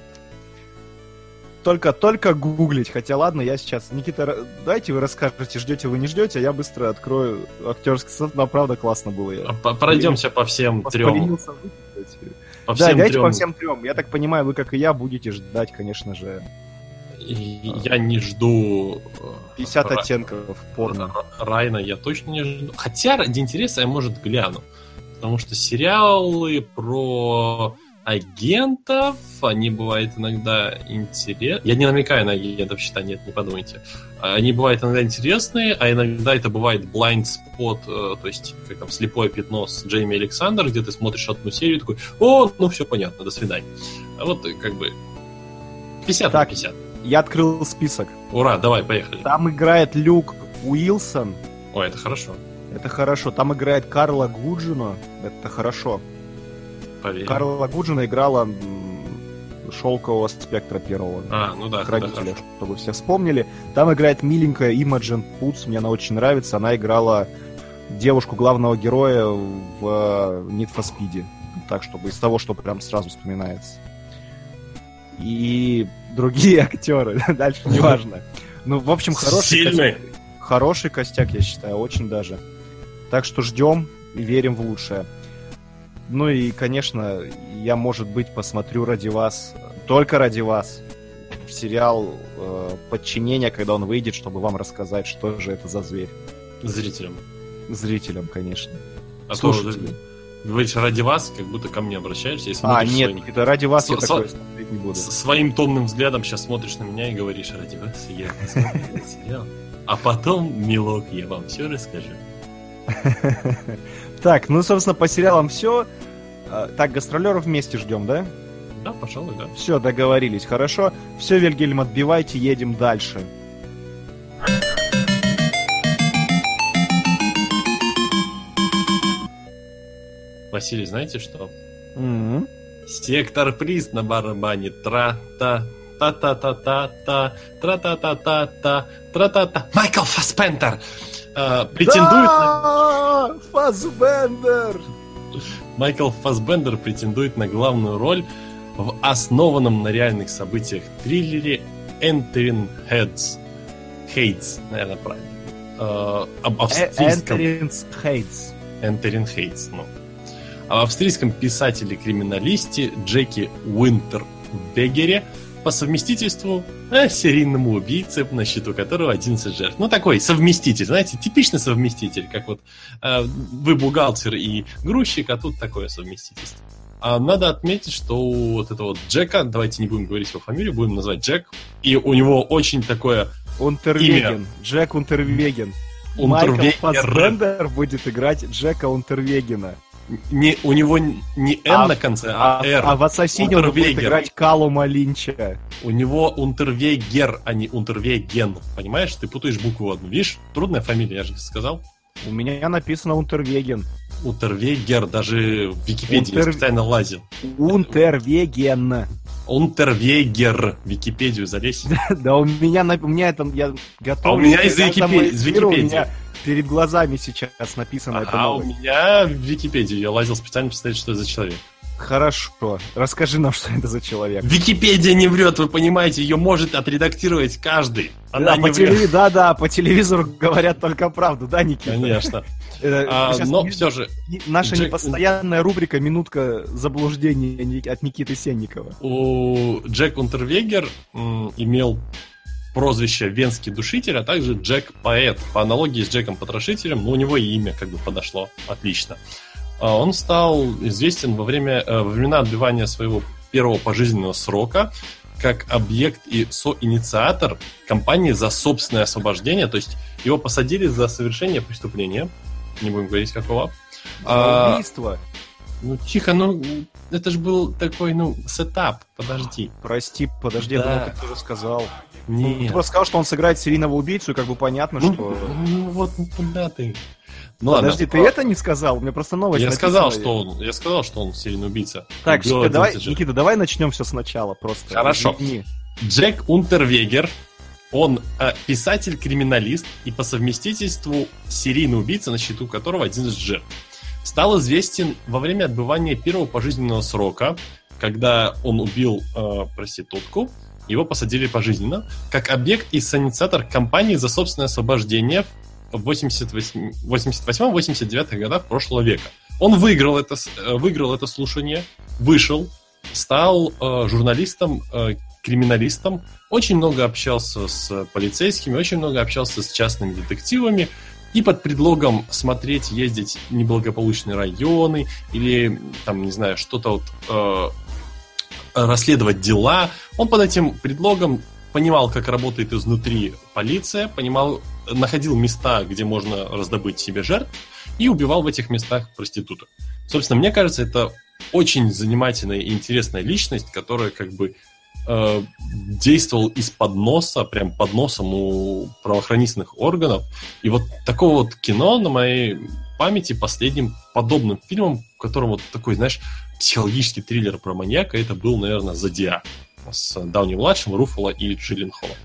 только, только гуглить. Хотя ладно, я сейчас... Никита, давайте вы расскажете, ждете вы, не ждете, а я быстро открою актерский состав. Но правда классно было. Я А Пройдемся по всем трем. По Да, всем давайте трем. по всем трем. Я так понимаю, вы, как и я, будете ждать, конечно же, И Я не жду... э, 50 Ра- оттенков порно. Райна я точно не жду. Хотя ради интереса я, может, гляну. Потому что сериалы про агентов, они бывают иногда интересны. Я не намекаю на агентов, считай, нет, не подумайте. Они бывают иногда интересные, а иногда это бывает blind spot, э, то есть как там слепое пятно с Джейми Александр, где ты смотришь одну серию и такой, о, ну все понятно, до свидания. А вот э, как бы 50 на Так. 50. Я открыл список. Ура, давай, поехали. Там играет Люк Уилсон. Ой, это хорошо. Это хорошо. Там играет Карла Гуджино. Это хорошо. Поверь. Карла Гуджина играла шелкового спектра первого. А, ну да, родителя, хорошо. чтобы все вспомнили. Там играет миленькая Имаджин Путс, мне она очень нравится. Она играла девушку главного героя в э, Need for Speed. Так, чтобы из того, что прям сразу вспоминается. И другие актеры, дальше неважно. Ну, в общем, хороший Сильный. костяк, хороший костяк, я считаю, очень даже. Так что ждем и верим в лучшее. Ну и, конечно, я, может быть, посмотрю ради вас, только ради вас, сериал э, «Подчинение», когда он выйдет, чтобы вам рассказать, что же это за зверь. Зрителям. Зрителям, конечно. А то Слушателям. говоришь ради вас, как будто ко мне обращаешься и А, нет, своим, это ради вас я С- такое с- смотреть не буду. с- своим томным взглядом сейчас смотришь на меня и говоришь ради вас, я посмотрю этот сериал. А потом, милок, я вам все расскажу. Так, ну, собственно, по сериалам все. Так, гастролеров вместе ждем, да? Да, пожалуй, да. Все, договорились, хорошо. Все, Вильгельм, отбивайте, едем дальше. Василий, знаете что? Мгм. Сектор приз на барабане. Тра-та, та-та-та-та-та, тра-та-та-та-та, тра-та-та. Майкл Фаспентер э, претендует на... Да! Фассбендер! Майкл Фассбендер претендует на главную роль в основанном на реальных событиях триллере Entering Heads. Hates, наверное, правильно. Э, об австрийском... Энтеринс Хейтс. Entering Hates, ну. Об австрийском писателе-криминалисте Джеки Уинтербегере по совместительству э, серийному убийце, на счету которого 11 жертв. Ну, такой совместитель, знаете, типичный совместитель, как вот э, вы бухгалтер и грузчик, а тут такое совместительство. А надо отметить, что у вот этого вот Джека, давайте не будем говорить его фамилию, будем назвать Джек, и у него очень такое Унтервеген. Джек Унтервеген. Майкл. Фассбендер будет играть Джека Унтервегена. Не, у него не Н А на конце, А, а, R. а в Ассасине он будет играть Калума Линча. У него Унтервегер, а не Унтервеген. Понимаешь? Ты путаешь букву одну. Видишь? Трудная фамилия, я же сказал. У меня написано Унтервеген. Унтервегер, даже в Википедии я Унтер- специально лазил. Унтервеген. Унтервегер. В Википедию залезь. Да у меня, у меня это, я готов. А у меня из Википедии. Перед глазами сейчас написано это А у новость. меня в Википедию я лазил специально посмотреть, что это за человек. Хорошо. Расскажи нам, что это за человек. Википедия не врет, вы понимаете, ее может отредактировать каждый. Она Да, не по врет. телеви- да, да, по телевизору говорят только правду, да, Никита? Конечно. А, но не- все же, Наша Джек- непостоянная рубрика «Минутка заблуждений» Ни- от Никиты Сенникова. у Джек Унтервегер имел прозвище Венский душитель, а также Джек Поэт. По аналогии с Джеком Потрошителем, но у него и имя как бы подошло отлично. А Он стал известен во время, э, во времена отбивания своего первого пожизненного срока как объект и соинициатор кампании за собственное освобождение. То есть его посадили за совершение преступления. Не будем говорить какого. А, убийство. Ну, тихо, ну, это же был такой, ну, сетап, подожди. Прости, подожди, да. я думал, ты уже сказал. Нет. Ну, ты просто сказал, что он сыграет серийного убийцу, и как бы понятно, ну, что... Ну, вот куда ты? Ну, Подожди, ладно, ты про... это не сказал? Мне просто новость я сказал, что он, я сказал, что он серийный убийца. Так, что, давай, Никита, давай начнем все сначала просто. Хорошо. Извини. Джек Унтервегер, он э, писатель-криминалист и по совместительству серийный убийца, на счету которого один из жертв. Стал известен во время отбывания первого пожизненного срока, когда он убил э, проститутку, его посадили пожизненно, как объект и санитатор компании за собственное освобождение в 88-89 годах прошлого века. Он выиграл это, э, выиграл это слушание, вышел, стал э, журналистом, э, криминалистом, очень много общался с полицейскими, очень много общался с частными детективами, и под предлогом смотреть, ездить неблагополучные районы или, там, не знаю, что-то вот, э, расследовать дела, он под этим предлогом понимал, как работает изнутри полиция, понимал, находил места, где можно раздобыть себе жертв, и убивал в этих местах проституток. Собственно, мне кажется, это очень занимательная и интересная личность, которая как бы э, действовал из-под носа, прям под носом у правоохранительных органов. И вот такого вот кино на моей памяти последним подобным фильмом, в котором вот такой, знаешь, психологический триллер про маньяка, это был, наверное, «Зодиак» с Дауни-младшим, Руфало и Джиллин Холлом.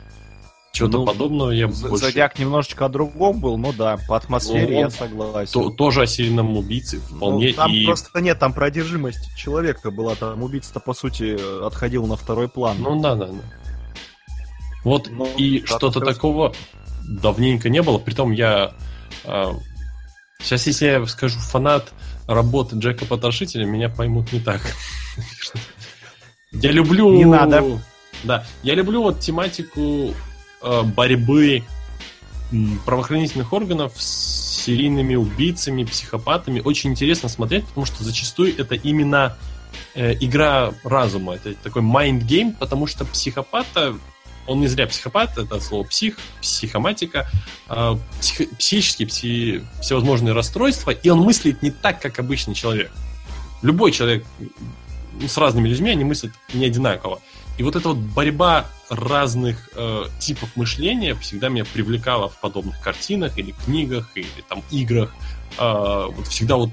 Чего-то ну, подобного я больше... Зодиак немножечко о другом был, но да, по атмосфере ну, я согласен. То, тоже о серийном убийце вполне. Ну, там и... просто нет, там про одержимость человека была, там убийца-то по сути отходил на второй план. Ну да, да, да. Вот ну, и что-то такого давненько не было, притом я... Э, сейчас, если я скажу фанат работы Джека Потрошителя, меня поймут не так. Я люблю... Не надо. Да, я люблю вот тематику э, борьбы правоохранительных органов с серийными убийцами, психопатами. Очень интересно смотреть, потому что зачастую это именно э, игра разума. Это такой mind game, потому что психопата он не зря психопат, это слово псих, психоматика, э, псих, психические, пси, всевозможные расстройства, и он мыслит не так, как обычный человек. Любой человек с разными людьми, они мыслят не одинаково. И вот эта вот борьба разных э, типов мышления всегда меня привлекала в подобных картинах или книгах, или там играх. Э, вот всегда вот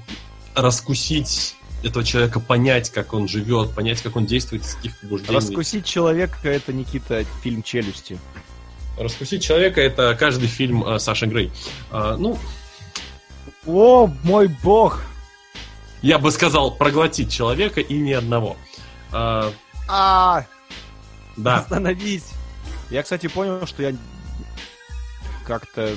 раскусить этого человека, понять, как он живет, понять, как он действует, из каких побуждений. Раскусить человека — это, Никита, фильм «Челюсти». Раскусить человека — это каждый фильм э, Саши Грей. Э, ну... О, мой бог! Я бы сказал, проглотить человека и ни одного. А, а да. Остановись. Я, кстати, понял, что я как-то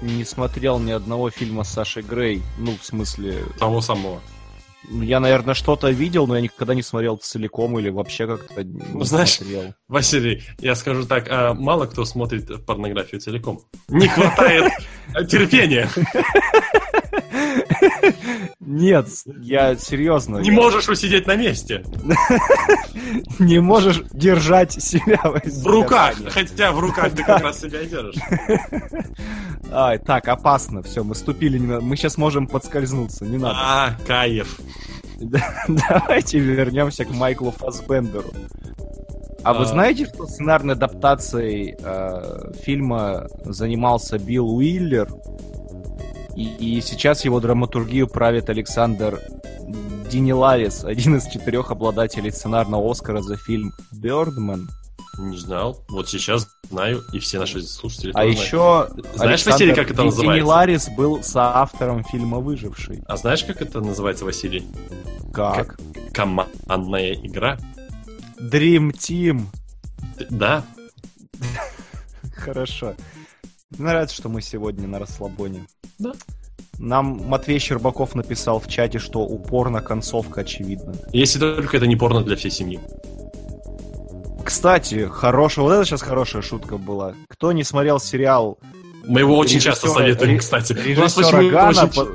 не смотрел ни одного фильма с Сашей Грей. Ну, в смысле... Того самого. Я, наверное, что-то видел, но я никогда не смотрел целиком или вообще как-то не ну, знаешь, смотрел. Василий, я скажу так, а мало кто смотрит порнографию целиком. Не хватает терпения. Нет, я серьезно. Не можешь усидеть на месте. Не можешь держать себя в руках. Хотя в руках ты как раз себя держишь. Ай, так, опасно. Все, мы ступили. Мы сейчас можем подскользнуться. Не надо. А, кайф. Давайте вернемся к Майклу Фасбендеру. А вы а. знаете, что сценарной адаптацией э, фильма занимался Билл Уиллер? И, и сейчас его драматургию правит Александр Диниларис, один из четырех обладателей сценарного Оскара за фильм «Бёрдман». Не знал. Вот сейчас знаю, и все наши слушатели А еще... Знаешь, Василий, как это называется? Диниларис был соавтором фильма «Выживший». А знаешь, как это называется, Василий? Как? командная игра. Dream Team. Да. Хорошо. Мне нравится, что мы сегодня на расслабоне. Да. Нам Матвей Щербаков написал в чате, что упорно концовка очевидна. Если только это не порно для всей семьи. Кстати, хорошая, вот это сейчас хорошая шутка была. Кто не смотрел сериал... Мы его очень часто советуем, кстати. Режиссера Гана, по...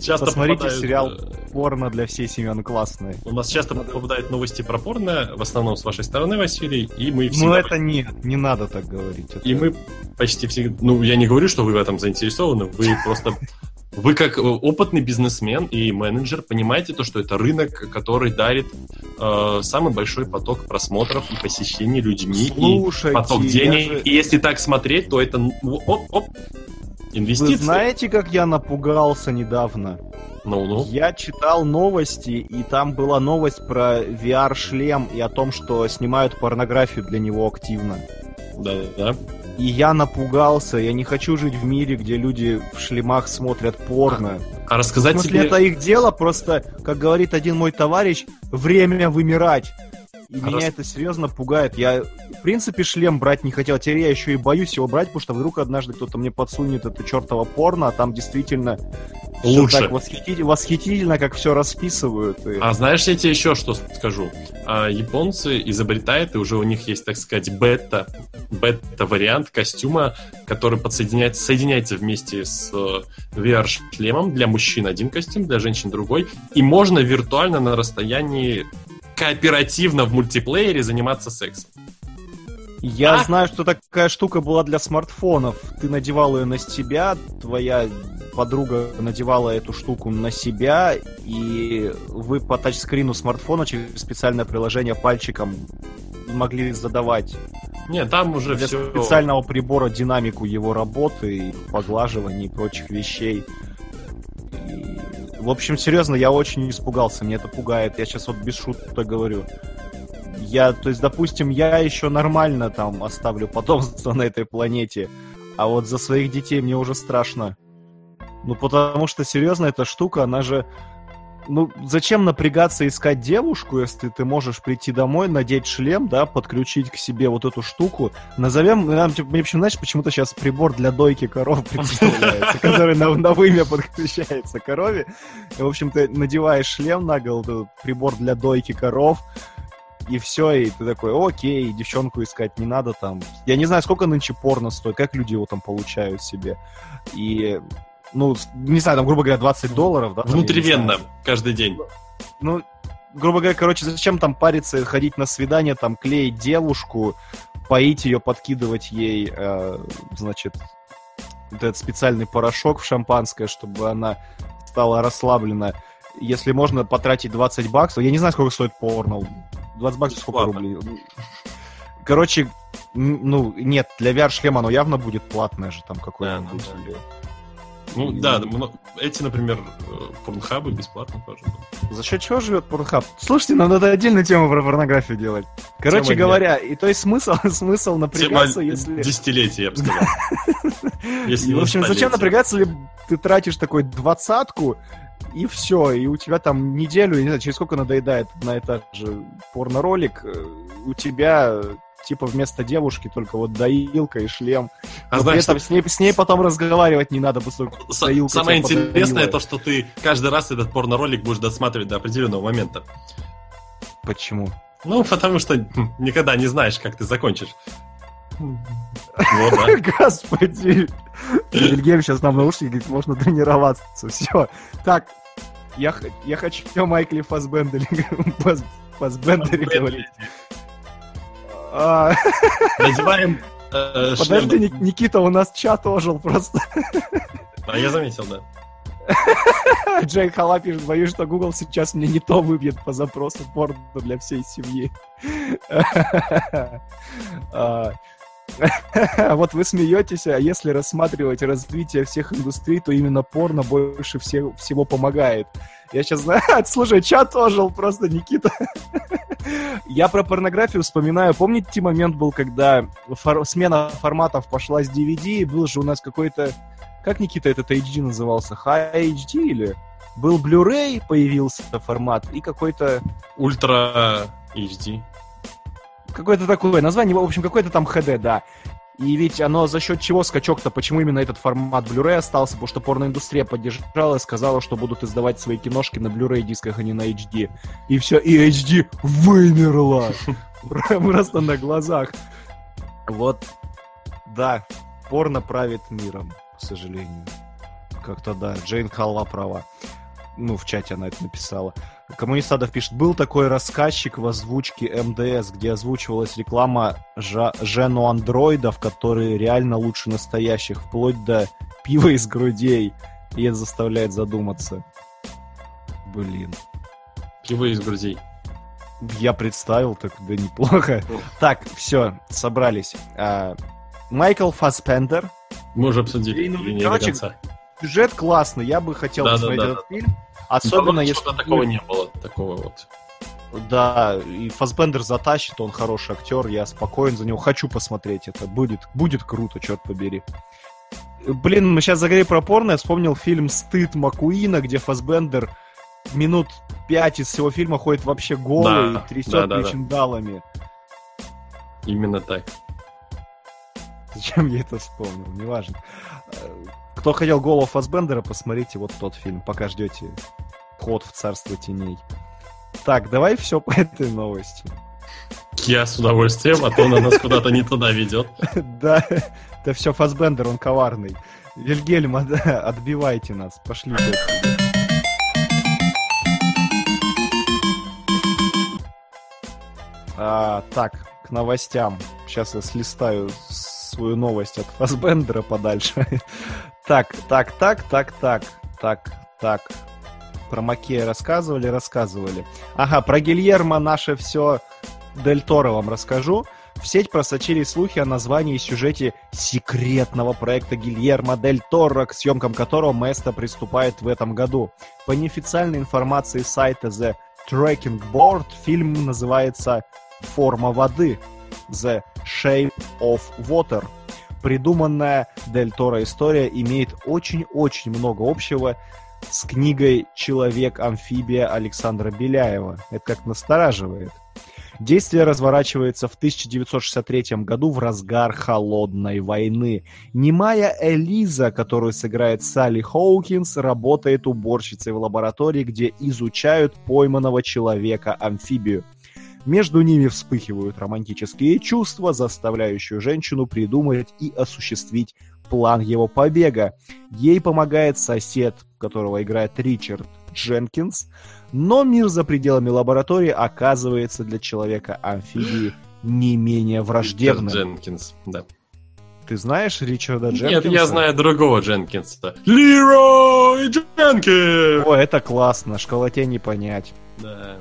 часто посмотрите попадают... сериал порно для всей семьи классное. У нас часто попадают новости про порно, в основном с вашей стороны, Василий, и мы Ну всегда... это нет, не надо так говорить. Это- И мы почти всегда... Ну, я не говорю, что вы в этом заинтересованы, вы просто... Вы как э, опытный бизнесмен и менеджер понимаете то, что это рынок, который дарит э, самый большой поток просмотров и посещений людьми, Слушайте, и поток денег. же- И если так смотреть, то это ну, оп-оп, инвестиции. Вы знаете, как я напугался недавно? Ну-ну. Я читал новости, и там была новость про VR-шлем и о том, что снимают порнографию для него активно. Да-да-да. И я напугался, я не хочу жить в мире, где люди в шлемах смотрят порно. А В рассказать смысле, тебе... это их дело, просто, как говорит один мой товарищ, время вымирать. И меня это серьезно пугает. Я, в принципе, шлем брать не хотел. Теперь я еще и боюсь его брать, потому что вдруг однажды кто-то мне подсунет это чертово порно, а там действительно Лучше. так восхититель- восхитительно, как все расписывают. И- А знаешь, я тебе еще что скажу? А, японцы изобретают, и уже у них есть, так сказать, бета, бета-вариант костюма, который подсоединяется, соединяется вместе с э, VR-шлемом. Для мужчин один костюм, для женщин другой. И можно виртуально на расстоянии кооперативно в мультиплеере заниматься сексом. Я А? знаю, что такая штука была для смартфонов. Ты надевал ее на себя, твоя подруга надевала эту штуку на себя, и вы по тачскрину смартфона через специальное приложение пальчиком могли задавать Нет, там уже для все... специального прибора динамику его работы, поглаживания и прочих вещей. И, в общем, серьезно, я очень испугался, мне это пугает. Я сейчас вот без шуток говорю. Я, то есть, допустим, я еще нормально там оставлю потомство на этой планете, а вот за своих детей мне уже страшно. Ну, потому что, серьезно, эта штука, она же... Ну, зачем напрягаться искать девушку, если ты можешь прийти домой, надеть шлем, да, подключить к себе вот эту штуку. Назовем, нам, типа, мне почему, знаешь, почему-то сейчас прибор для дойки коров представляется, который на, на вымя подключается корове. И, в общем, ты надеваешь шлем на голову, прибор для дойки коров, и все, и ты такой, окей, девчонку искать не надо там. Я не знаю, сколько нынче порно стоит, как люди его там получают себе. И, ну, не знаю, там, грубо говоря, 20 долларов, да? там, Внутривенно, знаю. каждый день. Ну, грубо говоря, короче, зачем там париться, ходить на свидание, там, клеить девушку, поить ее, подкидывать ей, э, значит, вот этот специальный порошок в шампанское, чтобы она стала расслаблена. Если можно потратить 20 баксов, я не знаю, сколько стоит порно. 20 баксов сколько Бесплатно. рублей? Короче, ну, нет, для VR-шлема оно явно будет платное же там какое-нибудь. Да, да, или- Ну да, эти, например, э, порнхабы бесплатно тоже. За счет чего живет Порнхаб? Слушайте, нам надо отдельную тему про порнографию делать. Короче Тема дня. говоря, и то есть смысл, смысл напрягаться, Тема если... десятилетия, я бы сказал. Если в общем, зачем напрягаться, если ты тратишь такой двадцатку, и все, и у тебя там неделю, не знаю, через сколько надоедает на этот же порноролик, э, у тебя типа вместо девушки только вот доилка и шлем. А Но знаешь, что с ней, с ней потом разговаривать не надо, поскольку С- доилка Самое интересное подоила. то, что ты каждый раз этот порно-ролик будешь досматривать до определенного момента. Почему? Ну, потому что никогда не знаешь, как ты закончишь. Вот, да. Господи. Вильгельм сейчас нам наушники говорит, можно тренироваться. Все. Так, я, я хочу о Майкле Фасбендере, Фас- Фасбендере говорить. А, Надеваем э, Подожди, Никита, у нас чат ожил просто. А, я заметил, да. Джей Хала пишет, боюсь, что Google сейчас мне не то выбьет по запросу порно для всей семьи. А, Вот вы смеетесь, а если рассматривать развитие всех индустрий, то именно порно больше все- всего помогает. Я сейчас знаю, слушай, чат ожил просто, Никита. Я про порнографию вспоминаю. Помните, момент был, когда фор- смена форматов пошла с DVD, и был же у нас какой-то... Как, Никита, этот HD назывался? High HD или? Был Blu-ray, появился формат, и какой-то... Ультра HD. Какое-то такое название, в общем, какой-то там HD, да. И ведь оно за счет чего скачок-то, почему именно этот формат Blu-ray остался? Потому что порноиндустрия поддержала и сказала, что будут издавать свои киношки на Blu-ray дисках, а не на HD. И все, и HD вымерла. Просто на глазах. Вот, да, порно правит миром, к сожалению. Как-то да, Джейн Халва права. ну, в чате она это написала. Коммунист Адов пишет, был такой рассказчик в озвучке МДС, где озвучивалась реклама жа- жену андроидов, которые реально лучше настоящих, вплоть до пива из грудей. И это заставляет задуматься. Блин. Пиво из грузей. Я представил, так да неплохо. Так, все, собрались. А, Майкл Фассбендер. Мы уже обсудили. Ну, или не короче. Сюжет классный, я бы хотел Да, да, посмотреть да, этот фильм. Особенно Давно если... такого не было. Такого вот. Да, и Фасбендер затащит, он хороший актер, я спокоен за него, хочу посмотреть это, будет, будет круто, черт побери. Блин, мы сейчас заговорили про порно, я вспомнил фильм «Стыд Макуина», где Фасбендер минут пять из всего фильма ходит вообще голый Да, и трясет да, да, да. Именно так. Зачем я это вспомнил, неважно. Кто хотел голову Фасбендера, посмотрите вот тот фильм, пока ждете ход в царство теней. Так, давай все по этой новости. Я с удовольствием, а то она нас куда-то не туда ведет. Да, это все Фасбендер, он коварный. Вильгельм, от- отбивайте нас, пошли. А, так, к новостям. Сейчас я слистаю свою новость от Фасбендера подальше. Так, так, так, так, так, так, так. Про Макея рассказывали, рассказывали. Ага, про Гильермо наше все Дель Торо вам расскажу. В сеть просочились слухи о названии и сюжете секретного проекта Гильермо Дель Торо, к съемкам которого Место приступает в этом году. По неофициальной информации сайта The Tracking Board, фильм называется «Форма воды» The Shape of Water. Придуманная Дель Торо история имеет очень-очень много общего с книгой «Человек-амфибия» Александра Беляева. Это как настораживает. Действие разворачивается в 1963 году в разгар холодной войны. Немая Элиза, которую сыграет Салли Хоукинс, работает уборщицей в лаборатории, где изучают пойманного человека-амфибию. Между ними вспыхивают романтические чувства, заставляющие женщину придумать и осуществить план его побега. Ей помогает сосед, которого играет Ричард Дженкинс, но мир за пределами лаборатории оказывается для человека-амфибии не менее враждебным. Дженкинс, да. Ты знаешь Ричарда Дженкинса? Нет, я знаю другого Дженкинса. Лерой Дженкинс! О, это классно, школоте не понять. Да.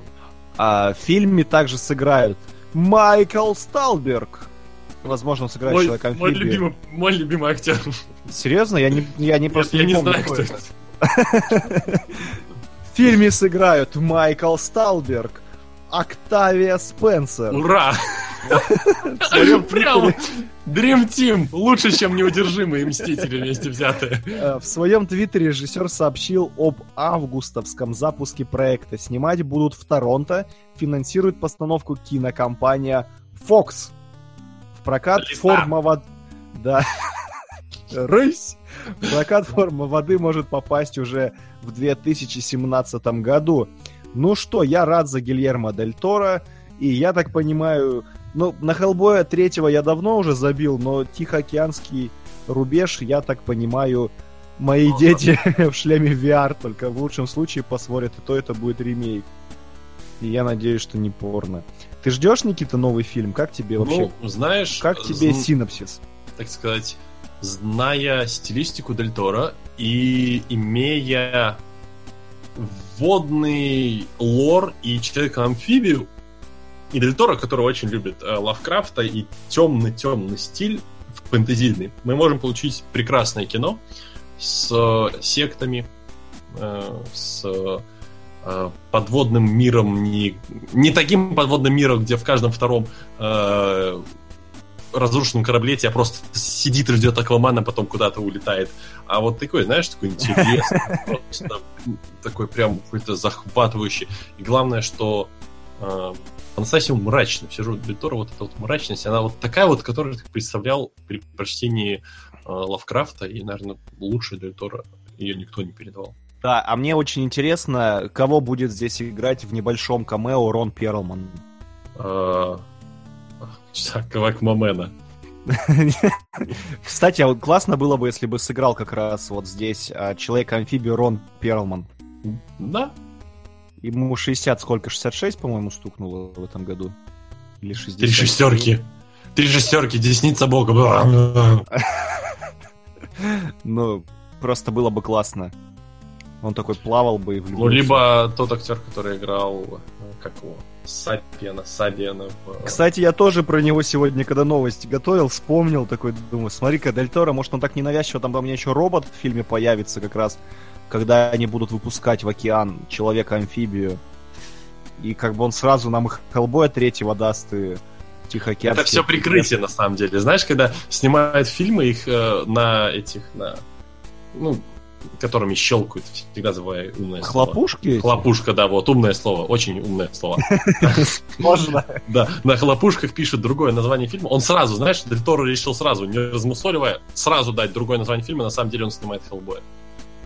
А в фильме также сыграют Майкл Сталберг. Возможно, он сыграет Мой, человека мой, любимый, мой любимый актер. Серьезно? Я не, я не просто я не, не помню, знаю, кто это. В фильме сыграют Майкл Сталберг, Октавия Спенсер. Ура! В своем Прям Dream Team лучше, чем неудержимые мстители вместе взятые. э, в своем твиттере режиссер сообщил об августовском запуске проекта. Снимать будут в Торонто. Финансирует постановку кинокомпания Fox. В прокат Лиса. форма воды... Да. Рысь! В прокат форма воды может попасть уже в 2017 году. Ну что, я рад за Гильермо Дель Торо. И я так понимаю, ну, на Хеллбоя третьего я давно уже забил, но Тихоокеанский рубеж, я так понимаю, мои Ага. дети в шлеме VR только в лучшем случае посмотрят, и то это будет ремейк. И я надеюсь, что не порно. Ты ждешь, Никита, новый фильм? Как тебе вообще? Ну, знаешь, как тебе зн- синопсис? так сказать, зная стилистику Дель Торо и имея вводный лор и человека-амфибию, и Дель Торо, который очень любит э, Лавкрафта и темный-темный стиль фэнтезийный, мы можем получить прекрасное кино с э, сектами, э, с э, подводным миром, не, не таким подводным миром, где в каждом втором э, разрушенном корабле тебя просто сидит и ждет Аквамана, потом куда-то улетает. А вот такой, знаешь, такой интересный, просто такой прям какой-то захватывающий. И главное, что э, по-настоящему мрачный. Все же Дель Торо, вот эта вот мрачность, она вот такая вот, которую ты представлял при прочтении э, Лавкрафта, и, наверное, лучше Дель Торо ее никто не передавал. Да, а мне очень интересно, кого будет здесь играть в небольшом камео Рон Перлман. Э, Так, Аквамена. Кстати, а вот классно было бы, если бы сыграл как раз вот здесь а, человек-амфибию Рон Перлман. Да, Ему 60, сколько? 66, по-моему, стукнуло в этом году. Или 60. три шестерки. Три шестерки, десница бога. Ну, просто было бы классно. Он такой плавал бы и в Ну, либо тот актер, который играл, э, как его, Сапиена, Сабиена. в- Кстати, я тоже про него сегодня, когда новости готовил, вспомнил такой, думаю, смотри-ка, Дель Торо, может он так ненавязчиво, там по мне еще робот в фильме появится как раз, когда они будут выпускать в океан Человека-амфибию. И как бы он сразу нам их Хеллбоя третьего даст и Тихоокеанский. Это все прикрытие, на самом деле. Знаешь, когда снимают фильмы, их э, на этих, на, ну, которыми щелкают, всегда забываю умное слово. Хлопушки? эти? Хлопушка, да, вот, умное слово, очень умное слово. Можно. Да, на хлопушках пишут другое название фильма. Он сразу, знаешь, Дель Торо решил сразу, не размусоливая, сразу дать другое название фильма, на самом деле он снимает Хеллбоя.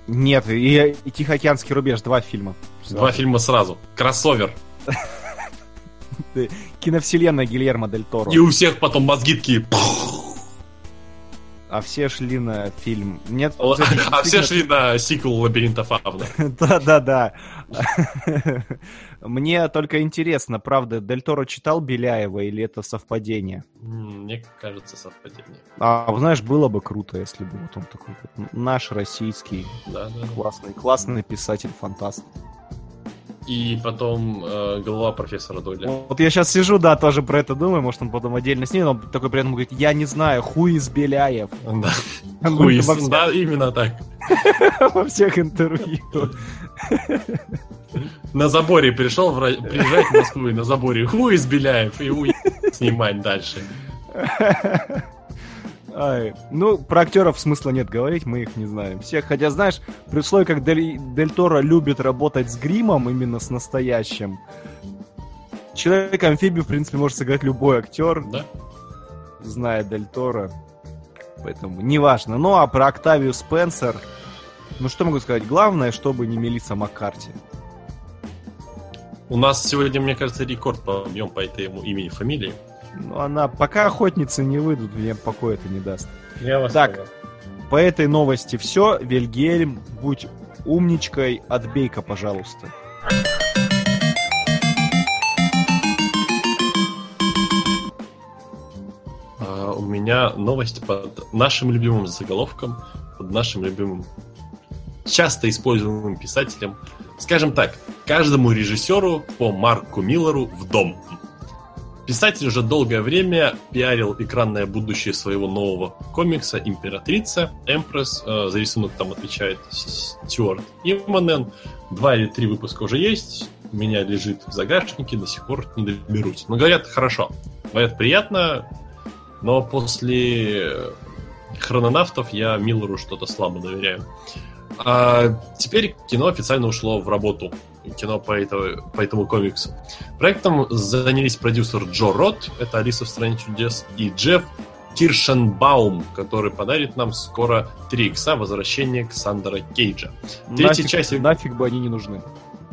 Нет, и, и Тихоокеанский рубеж, два фильма. Два фильма сразу. Кроссовер. Киновселенная Гильермо Дель Торо. И у всех потом мозги такие... А все шли на фильм. Нет, А все шли на сиквел Лабиринта Фавна. Да-да-да. Мне только интересно, правда, Дель Торо читал Беляева или это совпадение? Мне кажется, совпадение. А, знаешь, было бы круто, если бы вот он такой наш российский Да, да. классный, классный писатель-фантаст. И потом э, голова профессора Дойля. Вот я сейчас сижу, да, тоже про это думаю, может он потом отдельно снимет, он такой при этом говорит, я не знаю, хуй из Беляев. Да. Всех- да, именно так. во всех интервью. На заборе пришел, приезжает в Москву и на заборе хуй из Беляев и уй снимать дальше. Ай, ну, про актеров смысла нет говорить, мы их не знаем. Всех, хотя, знаешь, при условии, как Дель, Дель Торо любит работать с гримом, именно с настоящим, Человек-амфибию, в принципе, может сыграть любой актер, Да? зная Дель Торо. Поэтому неважно. Ну, а про Октавию Спенсер, ну, что могу сказать? Главное, чтобы не Мелисса Маккарти. У нас сегодня, мне кажется, рекорд побьем по этому имени, фамилии. Ну, она, пока охотницы не выйдут, мне покоя это не даст. Я вас Так. понял. По этой новости все. Вильгельм, будь умничкой, отбей-ка, пожалуйста. А, у меня новость под нашим любимым заголовком, под нашим любимым часто используемым писателем. Скажем так, каждому режиссеру по Марку Миллеру в дом. Писатель уже долгое время пиарил экранное будущее своего нового комикса «Императрица». Эмпресс э, за рисунок там отвечает Стюарт Имманен. Два или три выпуска уже есть. У меня лежит в загашнике, до сих пор не доберусь. Но говорят, хорошо. Говорят, приятно, но после хрононавтов я Миллеру что-то слабо доверяю. А теперь кино официально ушло в работу. Кино по, этого, по этому комиксу. Проектом занялись продюсер Джо Рот, это Алиса в стране чудес, и Джефф Киршенбаум, который подарит нам скоро 3 икса возвращение Ксандера Кейджа. Третья нафиг, часть- нафиг бы они не нужны.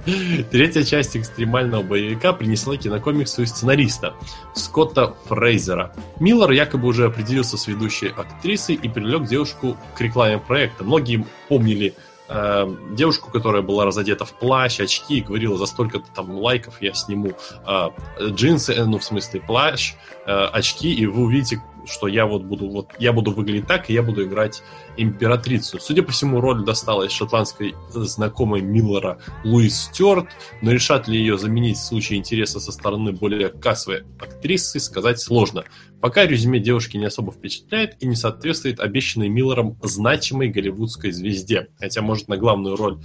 Третья часть экстремального боевика принесла кинокомиксу и сценариста Скотта Фрейзера. Миллер якобы уже определился с ведущей актрисой и привлек девушку к рекламе проекта. Многие помнили э, девушку, которая была разодета в плащ, очки и говорила, за столько-то там лайков я сниму э, джинсы, э, ну в смысле плащ, э, очки, и вы увидите, что я вот буду вот я буду выглядеть так, и я буду играть императрицу. Судя по всему, роль досталась шотландской знакомой Миллера Луис Стюарт, но решат ли ее заменить в случае интереса со стороны более кассовой актрисы, сказать сложно. Пока резюме девушки не особо впечатляет и не соответствует обещанной Миллером значимой голливудской звезде. Хотя, может, на главную роль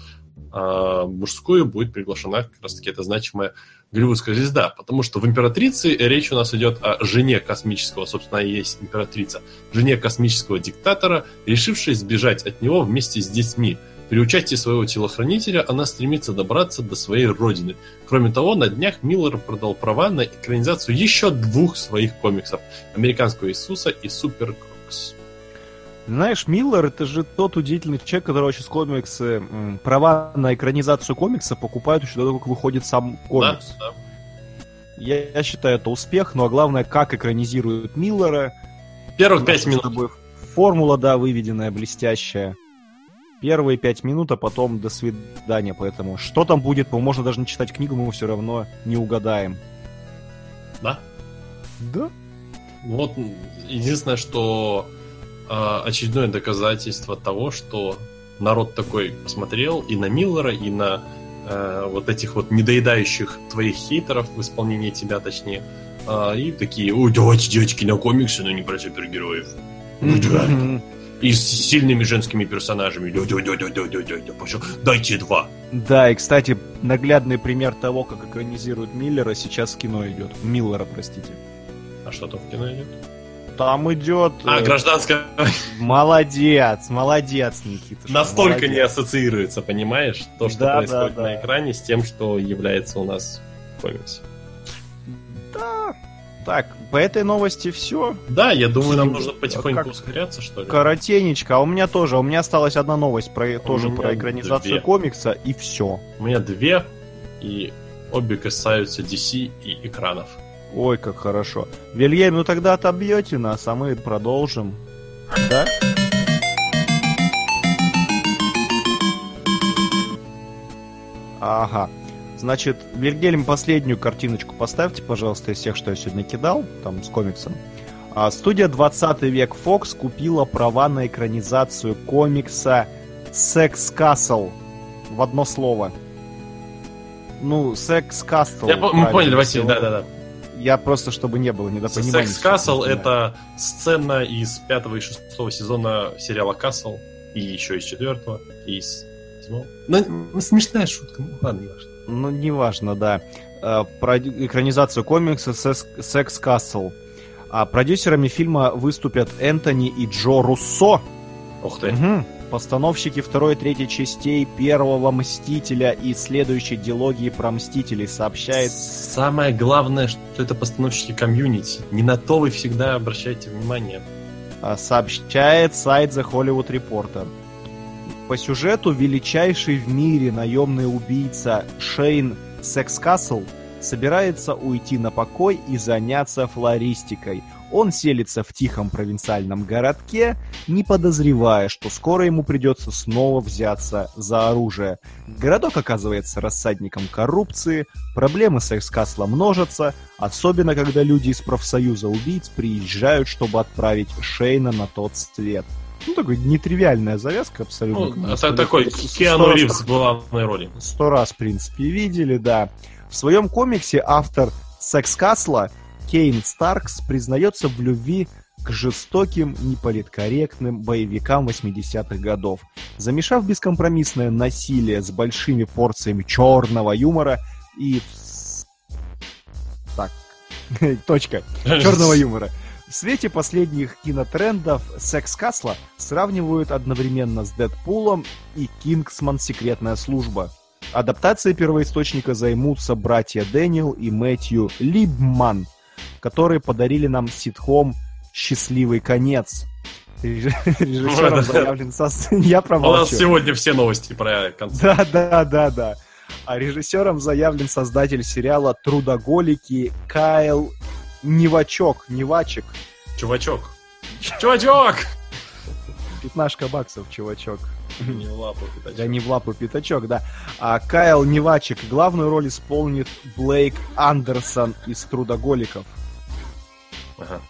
а, мужскую будет приглашена как раз таки эта значимая голливудская звезда. Потому что в «Императрице» речь у нас идет о жене космического, собственно, и есть императрица, жене космического диктатора, решившей сбежать от него вместе с детьми. При участии своего телохранителя она стремится добраться до своей родины. Кроме того, на днях Миллер продал права на экранизацию еще двух своих комиксов «Американского Иисуса» и «Super Crooks». Знаешь, Миллер это же тот удивительный человек, который сейчас комиксы, права на экранизацию комикса покупают еще до того, как выходит сам комикс. Да, да. Я, я считаю, это успех, ну а главное, как экранизируют Миллера. Первых пять минут. тобой Формула, да, выведенная, блестящая. Первые пять минут, а потом до свидания. Поэтому что там будет, можно даже не читать книгу, мы все равно не угадаем. Да? Да. Вот единственное, что очередное доказательство того, что народ такой посмотрел и на Миллера, и на э, вот этих вот недоедающих твоих хейтеров в исполнении тебя, точнее, э, и такие, ой, давайте делать кинокомиксы, но не про супергероев. Да. И с сильными женскими персонажами. Пошел. Дайте два. Да, и, кстати, наглядный пример того, как экранизируют Миллера, сейчас в кино идет. Миллера, простите. А что там в кино идет? Там идет... А, э, гражданская... Молодец, молодец, Никита. Настолько не молодец. ассоциируется, понимаешь? То, что Да, происходит да, да. на экране, с тем, что является у нас в комиксе. Да. Так, по этой новости все. Да, я думаю, нам Ну, нужно потихоньку как- ускоряться, что ли. Коротенечко. А у меня тоже. У меня осталась одна новость про, тоже про экранизацию две. комикса, и все. У меня две, и обе касаются DC и экранов. Ой, как хорошо. Вильям, ну тогда отобьете нас, а мы продолжим. Да? Ага. Значит, Вильгельм, последнюю картиночку поставьте, пожалуйста, из всех, что я сегодня кидал, там, с комиксом. А, студия 20 век Fox купила права на экранизацию комикса Sex Castle в одно слово. Ну, Sex Castle. Я мы поняли, Василий, да-да-да. Я просто, чтобы не было недопонимания. Секс Касл это сцена из пятого и шестого сезона сериала Касл, и еще из четвертого, и из седьмого. Ну, ну, смешная шутка, ну ладно, не важно. Ну, неважно, да. Э, Про экранизацию комикса «Секс Castle». А продюсерами фильма выступят Энтони и Джо Руссо. Ух ты. Мгм. Постановщики второй и третьей частей первого Мстителя и следующей дилогии про Мстителей сообщает... Самое главное, что это постановщики комьюнити. Не на то вы всегда обращайте внимание. а, сообщает сайт The Hollywood Reporter. По сюжету величайший в мире наемный убийца Шейн Секскасл собирается уйти на покой и заняться флористикой. Он селится в тихом провинциальном городке, не подозревая, что скоро ему придется снова взяться за оружие. Городок оказывается рассадником коррупции, проблемы секс-касла множатся, особенно когда люди из профсоюза убийц приезжают, чтобы отправить Шейна на тот свет. Ну, такой нетривиальная завязка абсолютно. Ну, это мы такой Киану Ривз в главной роли. сто раз, в принципе, видели, да. В своем комиксе автор Секс Касла Кейн Старкс признается в любви к жестоким, неполиткорректным боевикам 80-х годов. Замешав бескомпромиссное насилие с большими порциями черного юмора и... Так, точка. Черного юмора. В свете последних кинотрендов Секс Касла сравнивают одновременно с Дэдпулом и Кингсман Секретная служба. Адаптацией первоисточника займутся братья Дэниел и Мэтью Либман, которые подарили нам ситхом «Счастливый конец». Реж- Режиссером заявлен сос... Я У нас промолчу. сегодня все новости про концерт. Да, да, да, да. А режиссером заявлен создатель сериала «Трудоголики» Кайл Невачок, Невачек. Чувачок. Чувачок! Пятнашка баксов, чувачок. Не в лапу, пятачок. Да не в лапу пятачок, да. А Кайл Невачек главную роль исполнит Блейк Андерсон из «Трудоголиков». Ага.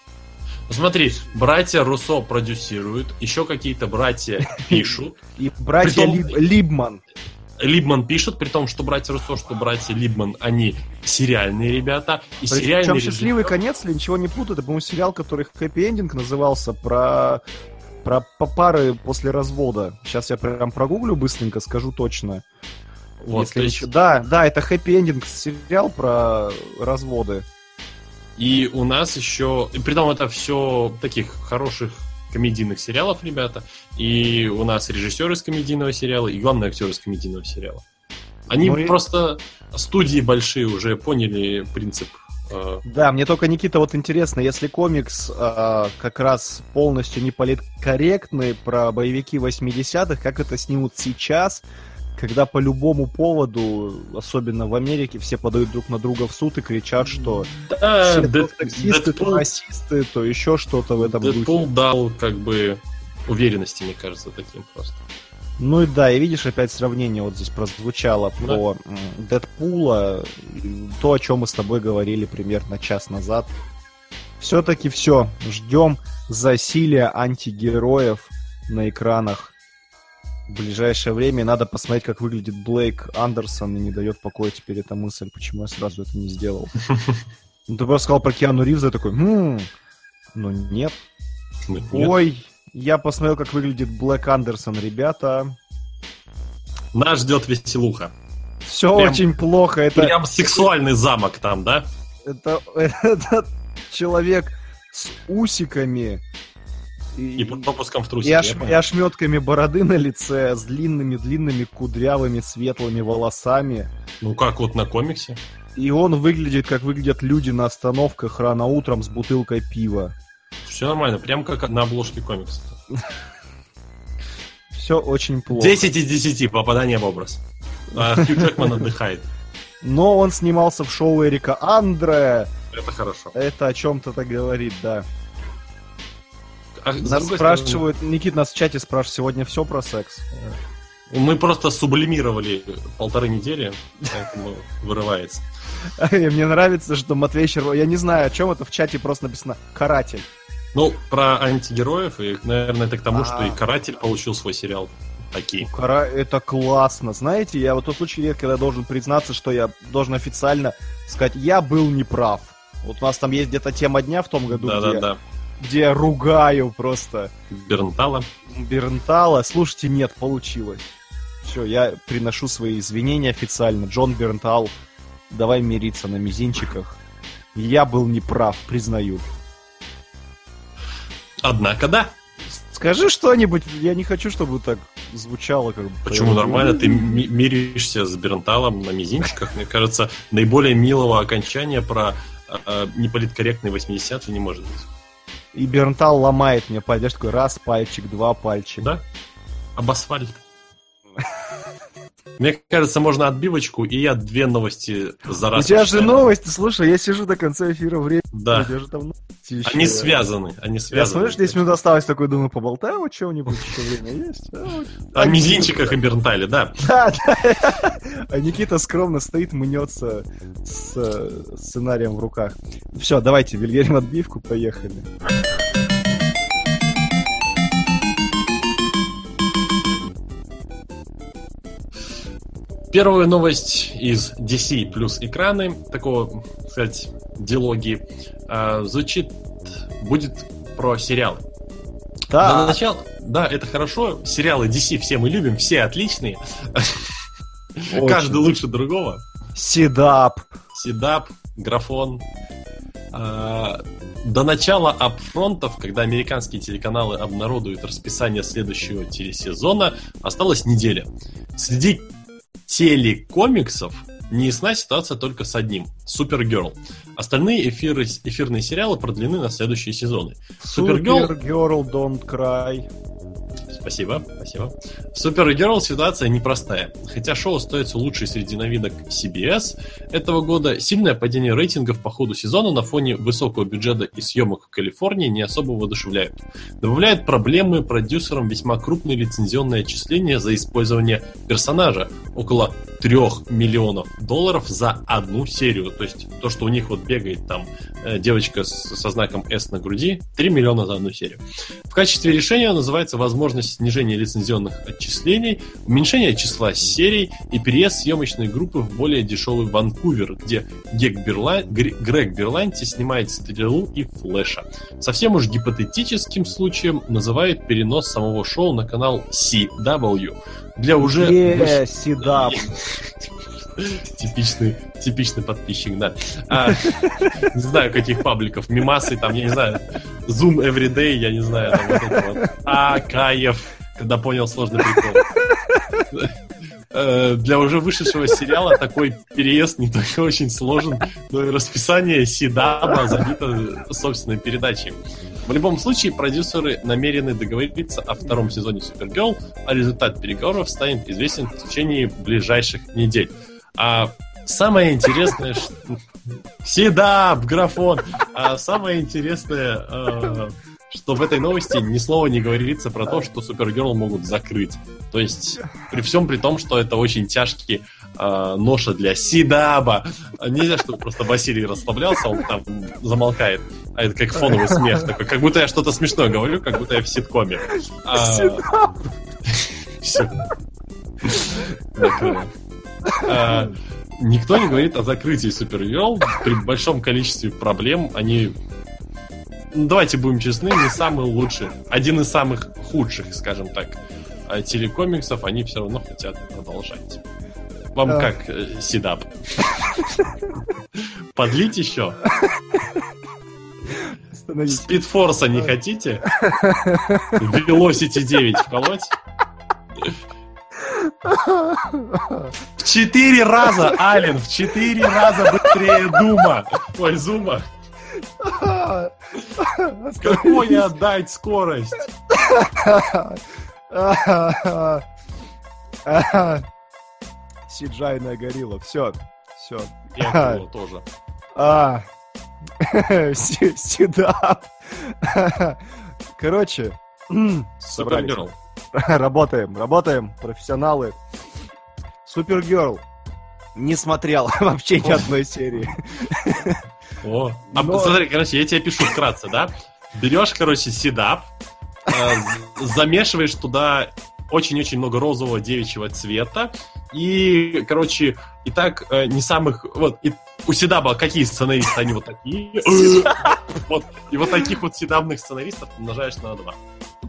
Смотри, братья Руссо продюсируют, еще какие-то братья пишут. И братья Либман. Либман пишет, при том, что братья Руссо, что братья Либман, они сериальные ребята. И сериальные Причем «Счастливый конец», если ничего не путаю, это, по-моему, сериал, который хэппи-эндинг назывался, про... Про пары после развода. Сейчас я прям прогуглю быстренько, скажу точно. Вот, Если есть- еще- Да, да, это хэппи-эндинг сериал про разводы. И у нас еще... И притом это все таких хороших комедийных сериалов, ребята. И у нас режиссер из комедийного сериала, и главный актер из комедийного сериала. Они Ну и- просто студии большие уже поняли принцип. Э, Да, мне только, Никита, вот интересно, если комикс э, как раз полностью не политкорректный про боевики 80-х, как это снимут сейчас, когда по любому поводу, особенно в Америке, все подают друг на друга в суд и кричат, что Да, все то Дэд- таксисты, то Дэдпул- расисты, то еще что-то в этом Дэдпул духе. дал как бы уверенности, мне кажется, таким просто. Ну и да, и видишь, опять сравнение вот здесь прозвучало про м, Дэдпула, то, о чем мы с тобой говорили примерно час назад. Все-таки все, ждем засилия антигероев на экранах в ближайшее время. Надо посмотреть, как выглядит Блейк Андерсон, и не дает покоя теперь эта мысль, почему я сразу это не сделал. Ну, ты просто сказал про Киану Ривза, такой, «Хм, ну Нет. Ой, я посмотрел, как выглядит Блэк Андерсон, ребята. Нас ждет веселуха. Все Прям- очень плохо. Это, Прям сексуальный замок там, да? это, это человек с усиками И под пропуском в и, трусики. ош- я и ошметками бороды на лице, с длинными-длинными кудрявыми светлыми волосами. Ну, как вот на комиксе. И он выглядит, как выглядят люди на остановках рано утром с бутылкой пива. Все нормально, прям как на обложке комикса. Все очень плохо. 10 из 10 попадание в образ. А Хью Джекман отдыхает. Но он снимался в шоу Эрика Андре. Это хорошо. Это о чем-то говорит, да. А Нас спрашивают, Никит, нас в чате спрашивают, сегодня все про секс? стороны, Мы просто сублимировали полторы недели, поэтому вырывается. Мне нравится, что Матвей Щербаков, я не знаю, о чем это в чате просто написано «Каратель». Ну, про антигероев, и, наверное, это к тому, А. что и Каратель получил свой сериал. Такие. Кара... Это классно. Знаете, я вот тот случай когда должен признаться, что я должен официально сказать, я был неправ. Вот у нас там есть где-то тема дня в том году, где, Да-да-да. где я ругаю просто Бернтала. Бернтала. Слушайте, нет, получилось. Все, я приношу свои извинения официально. Джон Бернтал, давай мириться на мизинчиках. Я был неправ, признаю. Однако, да. Скажи что-нибудь, я не хочу, чтобы так звучало как. Почему нормально? Ты ми- миришься с Бернталом на мизинчиках. Мне кажется, наиболее милого окончания про э, неполиткорректные 80 не может быть. И Бернтал ломает мне пальчик. Такой раз пальчик, два пальчика. Да? Об асфальт. Мне кажется, можно отбивочку, и я две новости за У раз тебя же новости, слушай, я сижу до конца эфира время. Да. У же там новости еще. Они связаны, они связаны. Я смотрю, что 10 минут осталось, такой думаю, поболтаем о чем-нибудь, еще время есть. А. О мизинчиках и Бернтале, да. Да, да. А Никита скромно стоит, мнется с э, сценарием в руках. Все, давайте, Вильгельм отбивку, поехали. Первая новость из DC плюс экраны, такого, так сказать, диалоги, а, звучит, будет про сериалы. Да, начала, да, это хорошо, сериалы DC все мы любим, все отличные, каждый лучше другого. Седап. Седап, графон. А, До начала апфронтов, когда американские телеканалы обнародуют расписание следующего телесезона, осталась неделя. Среди телекомиксов неясна ситуация только с одним – Супергерл. Остальные эфиры, эфирные сериалы продлены на следующие сезоны. Супергерл Супергерл, don't cry. Спасибо, спасибо. Супергерл ситуация непростая. Хотя шоу остается лучшей среди новинок CBS этого года, сильное падение рейтингов по ходу сезона на фоне высокого бюджета и съемок в Калифорнии не особо воодушевляют. Добавляет проблемы продюсерам весьма крупные лицензионные отчисления за использование персонажа. Около 3 миллионов долларов за одну серию. То есть то, что у них вот бегает там э, девочка со знаком S на груди, 3 миллиона за одну серию. В качестве решения называется возможность снижения лицензионных отчислений, уменьшение числа серий и переезд съемочной группы в более дешевый Ванкувер, где Гег Берла- Гре- Грег Берланти снимает Стрелу и Флэша. Совсем уж гипотетическим случаем называют перенос самого шоу на канал CW. Для уже... Е, седап. Типичный, типичный подписчик, да. А, не знаю, каких пабликов, мимасы, там, я не знаю, Zoom Everyday, я не знаю, там вот вот. А, Каев, когда понял сложный прикол. Э, Для уже вышедшего сериала такой переезд не только очень сложен, но и расписание Сидаба забито собственной передачей. В любом случае, продюсеры намерены договориться о втором сезоне Супергерл, а результат переговоров станет известен в течение ближайших недель. А самое интересное, что... Седап, графон! А самое интересное, э, что в этой новости ни слова не говорится про то, что Супергерл могут закрыть. То есть, при всем при том, что это очень тяжкий э, ноша для Сидаба. Нельзя, чтобы просто Василий расслаблялся, он там замолкает. А это как фоновый смех такой. Как будто я что-то смешное говорю, как будто я в ситкоме. А, Все. А, никто не говорит о закрытии Супергерл. При большом количестве проблем они давайте будем честны, не самый лучший. Один из самых худших, скажем так, а телекомиксов, они все равно хотят продолжать. Вам а... как, э, Сидап? Подлить еще? Спидфорса не хотите? Velocity 9 вколоть? В четыре раза, Ален, в четыре раза быстрее Дума. Ой, Зума. Какой отдать скорость? Сиджайная горилла. Все. Все. Я тоже. А. Сидап. Короче. Супергерл. Работаем, работаем, профессионалы. Супергерл. Не смотрел вообще ни одной серии. О, а Но... смотри, короче, я тебе пишу вкратце, да? Берешь, короче, седап, э, замешиваешь туда очень-очень много розового девичьего цвета. И, короче, и так э, не самых... Вот, и у Седаба какие сценаристы? Они вот такие. вот, и вот таких вот седабных сценаристов умножаешь на два.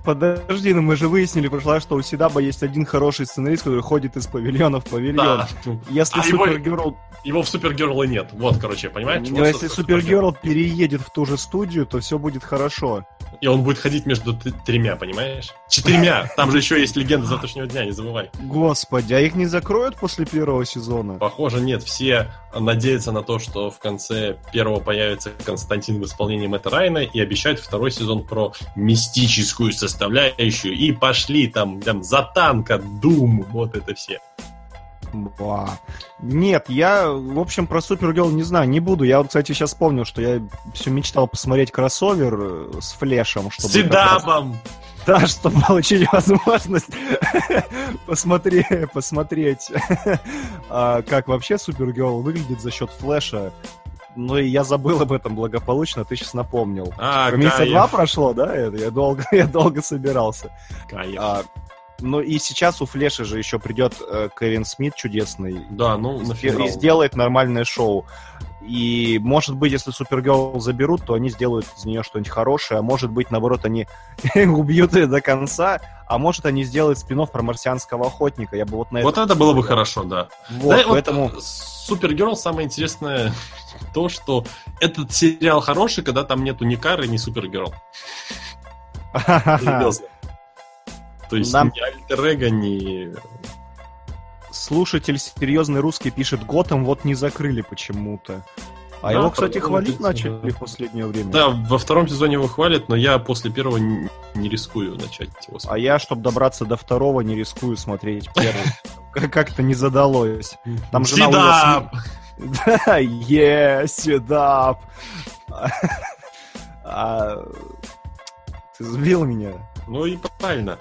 Подожди, ну мы же выяснили раз, что у Сидаба есть один хороший сценарист, который ходит из павильона в павильон. Да. Если а Супергерл... Его, его в Супергерл и нет. Вот, короче, понимаете? Но если Супергерл переедет в ту же студию, то все будет хорошо. И он будет ходить между тремя, понимаешь? Четырьмя. Там же еще есть легенда завтрашнего дня, не забывай. Господи, а их не закроют после первого сезона? Похоже, нет. Все надеются на то, что в конце первого появится Константин в исполнении Мэтта Райна и обещают второй сезон про мистическую составляющую. И пошли там, там за танка, Дум, вот это все. Ба. Нет, я, в общем, про Супергерл не знаю, не буду. Я вот, кстати, сейчас вспомнил, что я все мечтал посмотреть кроссовер э, с флешем. Чтобы с Седабом! Да, чтобы получить возможность посмотреть, посмотреть а, как вообще Супергерл выглядит за счет флеша. Ну и я забыл об этом благополучно, ты сейчас напомнил. А, Месяца два прошло, да? Я долго, я долго собирался. Кайф. А, ну и сейчас у Флеша же еще придет э, Кевин Смит чудесный. Да, ну финал. И сделает нормальное шоу. И может быть, если Супергерл заберут, то они сделают из нее что-нибудь хорошее, а может быть, наоборот, они убьют ее до конца, а может, они сделают спин про марсианского охотника. Я бы вот на Вот это, было бы хорошо, да. Вот, да, поэтому... Вот, Супергерл самое интересное то, что этот сериал хороший, когда там нету ни Кары, ни Супергерл. То есть Нам... ни альтер ни... Слушатель серьезный русский пишет, Готэм вот не закрыли почему-то. А да, его, кстати, хвалить начали да. в последнее время. Да, во втором сезоне его хвалят, но я после первого не, не рискую начать его смотреть. А я, чтобы добраться до второго, не рискую смотреть первый. Как-то не задалось. Там жена Да, е, седап. А, ты сбил меня. Ну и правильно.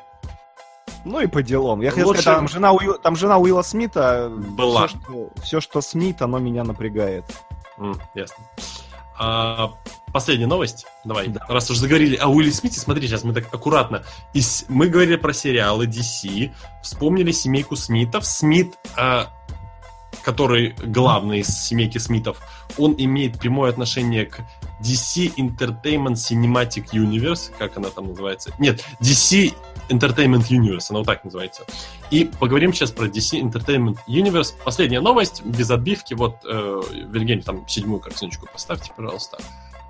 Ну и по делам. Я хотел Лучше... сказать, там жена, Уилл, там жена Уилла Смита. Была. Все что, все, что Смит, оно меня напрягает. Mm, ясно. А, последняя новость. Давай, да. раз уж заговорили о Уилле Смите, смотри, сейчас мы так аккуратно. Из, мы говорили про сериалы DC, вспомнили семейку Смитов. Смит а, который главный из семейки Смитов, он имеет прямое отношение к DC Entertainment Cinematic Universe, как она там называется? Нет, DC Entertainment Universe, она вот так называется. И поговорим сейчас про DC Entertainment Universe. Последняя новость, без отбивки, вот, э, Вильгельм, там седьмую картиночку поставьте, пожалуйста.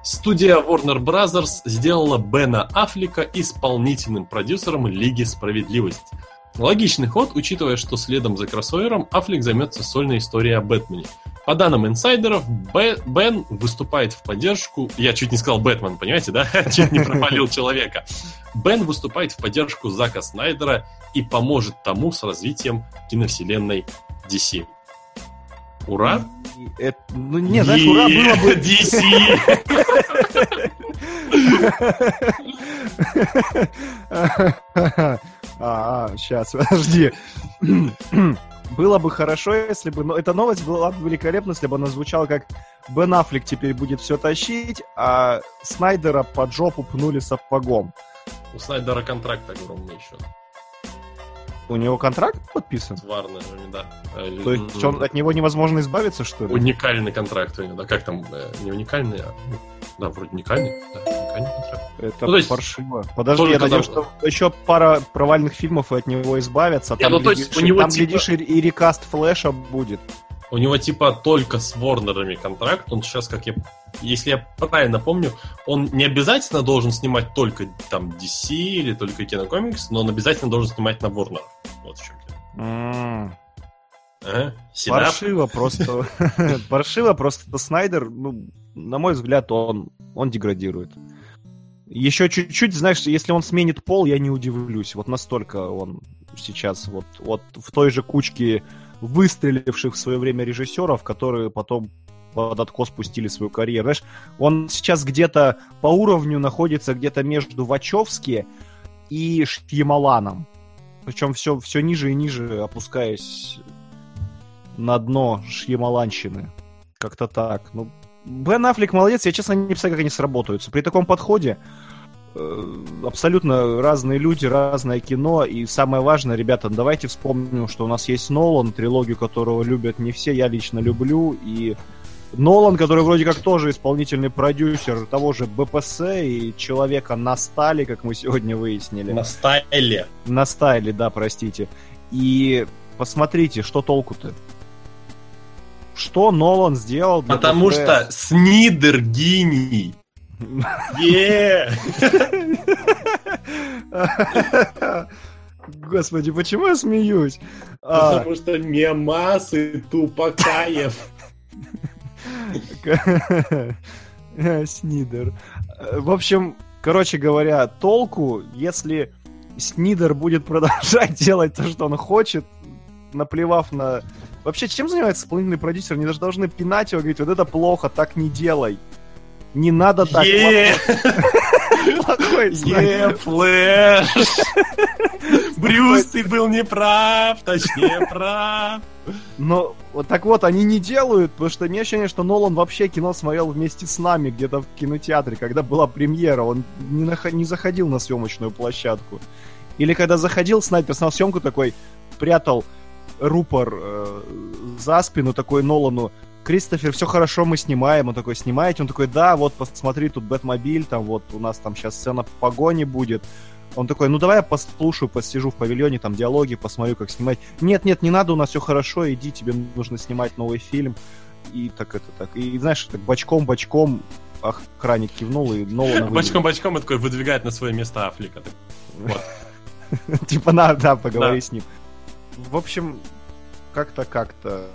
Студия Warner Brothers сделала Бена Аффлека исполнительным продюсером Лиги Справедливости. Логичный ход, учитывая, что следом за кроссовером Аффлек займется сольной историей о Бэтмене. По данным инсайдеров, Бен выступает в поддержку... Я чуть не сказал Бэтмен, понимаете, да? Чуть не пропалил человека. Бен выступает в поддержку Зака Снайдера и поможет тому с развитием киновселенной DC. Ура? Это, ну, не, знаешь, ура было бы... DC! А, сейчас, подожди. Было бы хорошо, если бы... Но эта новость была бы великолепна, если бы она звучала как Бен Аффлек теперь будет все тащить, а Снайдера под жопу пнули сапогом. У Снайдера контракт огромный еще. У него контракт подписан? Варнерами, да. То есть он, от него невозможно избавиться, что ли? Уникальный контракт у него, да. Как там, э, не уникальный, а... ну, Да, вроде уникальный. Да, уникальный контракт. Это Ну, есть паршиво. Подожди, я надеюсь, что еще пара провальных фильмов и от него избавятся. Не, Там, ну, то есть глядишь, у него там, типа- глядишь, и, и рекаст Флэша будет. У него типа только с Ворнерами контракт. Он сейчас, как я... Если я правильно помню, он не обязательно должен снимать только там DC или только кинокомикс, но он обязательно должен снимать на Ворнер. Вот в чем дело. Ага. Синап. Паршиво просто. Паршиво просто Снайдер, ну, на мой взгляд, он, он деградирует. Еще чуть-чуть, знаешь, если он сменит пол, я не удивлюсь. Вот настолько он сейчас вот, вот в той же кучке выстреливших в свое время режиссеров, которые потом под откос пустили свою карьеру. Знаешь, он сейчас где-то по уровню находится где-то между Вачовски и Шьямаланом. Причем все, все ниже и ниже опускаясь на дно Шьямаланщины. Как-то так. Ну, Бен Аффлек молодец, я честно не представляю, как они сработаются. При таком подходе абсолютно разные люди, разное кино. И самое важное, ребята, давайте вспомним, что у нас есть Нолан, трилогию которого любят не все, я лично люблю. И Нолан, который вроде как тоже исполнительный продюсер того же БПС и человека на стали, как мы сегодня выяснили. На стайле. На стайле, да, простите. И посмотрите, что толку-то? Что Нолан сделал для Потому ДТС? что Снидер гений. Господи, почему я смеюсь? А, Потому что мемасы тупакаев. Снидер. В общем, короче говоря, толку, если Снидер будет продолжать делать то, что он хочет, наплевав на... Вообще, чем занимается исполнительный продюсер? Они даже должны пинать его, говорить, вот это плохо, так не делай. Не надо так. Плохой. Е, Флэш! Брюс, ты был неправ, точнее прав. Но вот так вот, они не делают, потому что мне ощущение, что Нолан вообще кино смотрел вместе с нами где-то в кинотеатре, когда была премьера. Он не, нах- не заходил на съемочную площадку. Или когда заходил, снайпер снял съемку такой, прятал рупор э, за спину такой Нолану. Кристофер, все хорошо, мы снимаем. Он такой, снимаете? Он такой, да, вот посмотри, тут Бэтмобиль, там вот у нас там сейчас сцена погони будет. Он такой, ну давай я послушаю, посижу в павильоне, там диалоги, посмотрю, как снимать. Нет, нет, не надо, у нас все хорошо, иди, тебе нужно снимать новый фильм. И так это так. И знаешь, так бочком-бочком охранник кивнул, и Нолана. Бочком-бочком и такой выдвигает на свое место Афлика. Типа, надо, да, поговори с ним. В общем, как-то, как-то...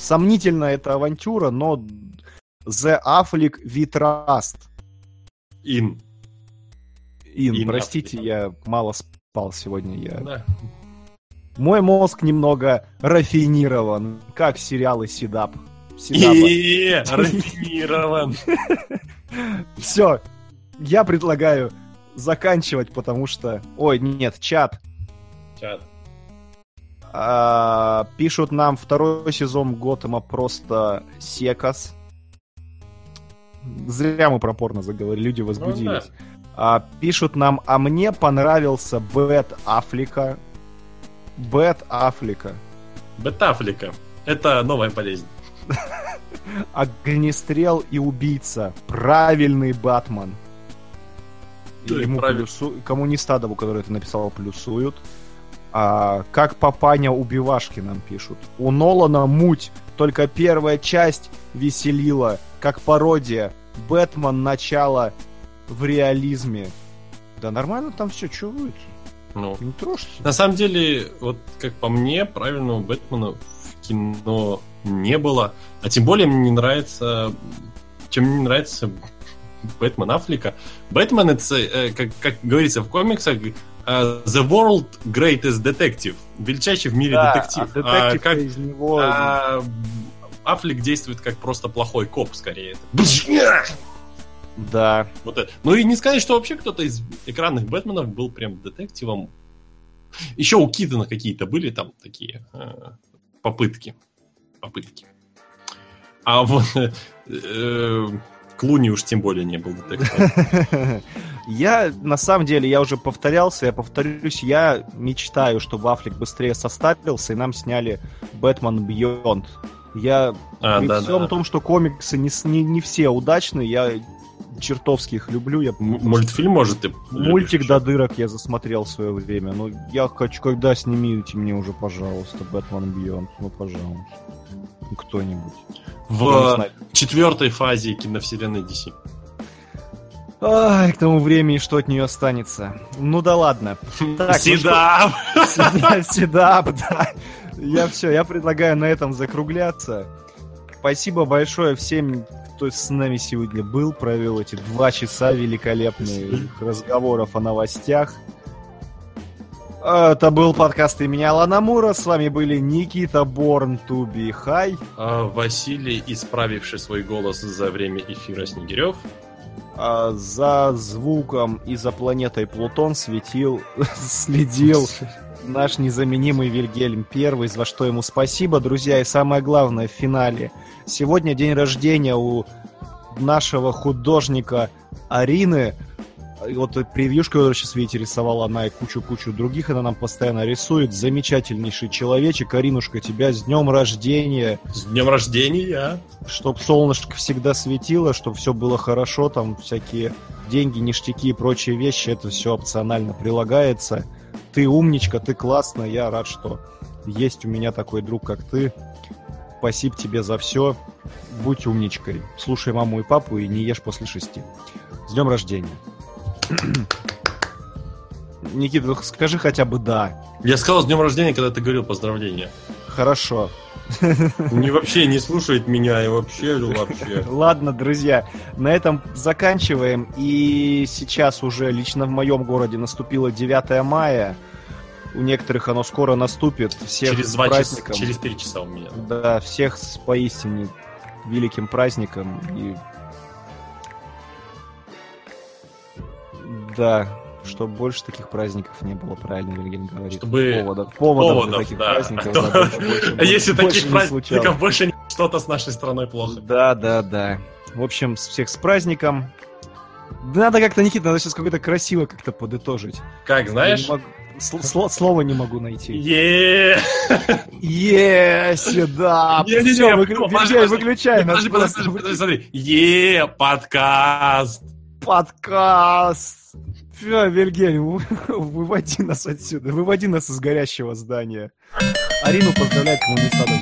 Сомнительно эта авантюра, но The Affleck We Trust. Ин. Ин, Ин простите, Affleck. я мало спал сегодня. Я... Да. Мой мозг немного рафинирован, как сериалы Сидап. Рафинирован. Все, я предлагаю заканчивать, потому что... Ой, нет, чат. Чат. А, пишут нам второй сезон Готэма просто секас. Зря мы про порно заговорили, люди возбудились. А, пишут нам, а мне понравился Бэт Афлика. Бэт Афлика. Бетафлика. Это новая болезнь. Огнестрел и убийца. Правильный Батман. Да, ему правильно. плюсу... Коммунистадову, который это написал, плюсуют. А, как папаня убивашки нам пишут. У Нолана муть, только первая часть веселила, как пародия. Бэтмен начало в реализме. Да нормально там все, вы? Ну, Не трожьте. На самом деле, вот как по мне, правильного Бэтмена в кино не было. А тем более мне не нравится... Чем мне не нравится Бэтмен Аффлека. Бэтмен, это, э, как, как говорится в комиксах, э, The World Greatest Detective. Величайший в мире Да, детектив. а детектив А как из него... а, Аффлек действует как просто плохой коп, скорее. Да. Вот это. Ну и не сказать, что вообще кто-то из экранных Бэтменов был прям детективом. Еще у Китона какие-то были там такие э, попытки. Попытки. А вот э, э, Клуни уж тем более не был детективом. Я, на самом деле, я уже повторялся, я повторюсь, я мечтаю, чтобы Аффлек быстрее состарился, и нам сняли Бэтмен Бьонд. Я А, при да, всем да. том, что комиксы не, не, не все удачны, я чертовски их люблю. Я М- Мультфильм, может, ты Мультик любишь до дырок я засмотрел в свое время. Ну, я хочу, когда снимите мне уже, пожалуйста, Бэтмен Бьонд. Ну, пожалуйста. Кто-нибудь. В четвертой фазе киновселенной DC. Ай, к тому времени что от нее останется. Ну да ладно. Так, ну Седап! Седап, седап, да. Я все, я предлагаю на этом закругляться. Спасибо большое всем, кто с нами сегодня был, провел эти два часа великолепных разговоров о новостях. Это был подкаст имени Алана Мура. С вами были Никита Борн, Туби Хай. А, Василий, исправивший свой голос за время эфира Снегирев. А за звуком и за планетой Плутон светил, следил наш незаменимый Вильгельм Первый, за что ему спасибо, друзья. И самое главное, в финале. Сегодня день рождения у нашего художника Арины. Вот и превьюшку, которую сейчас видите, рисовала она и кучу-кучу других, она нам постоянно рисует. Замечательнейший человечек. Аринушка, тебя с днем рождения. С днем рождения! Чтоб солнышко всегда светило, чтобы все было хорошо, там всякие деньги, ништяки и прочие вещи, это все опционально прилагается. Ты умничка, ты классная, я рад, что есть у меня такой друг, как ты. Спасибо тебе за все. Будь умничкой. Слушай маму и папу и не ешь после шести. С днем рождения. Никита, ну скажи хотя бы да. Я сказал с днем рождения, когда ты говорил поздравления. Хорошо. Не вообще не слушает меня и вообще, вообще. Ладно, друзья, на этом заканчиваем. И сейчас уже лично в моем городе наступило 9 мая. У некоторых оно скоро наступит. Всех Через два часа, через три часа у меня. Да, всех с поистине великим праздником. И... Да, чтобы больше таких праздников не было, правильно Вильгельм говорит. Чтобы поводов, поводов, для поводов, таких да. праздников. А то- больше- больше- А если больше таких праздников больше что-то с нашей страной плохо. Да, да, да. В общем, всех с праздником. Да Надо как-то, Никита, надо сейчас какое-то красиво как-то подытожить. Как, знаешь? не могу- сл- сло- Слова не могу найти. Е Е, да. Все, выключай нас. Подожди, подожди, подожди, смотри. Е подкаст. Подкаст. Все, Вильгельм, вы- выводи нас отсюда. Выводи нас из горящего здания. Арину поздравляет, но не сада.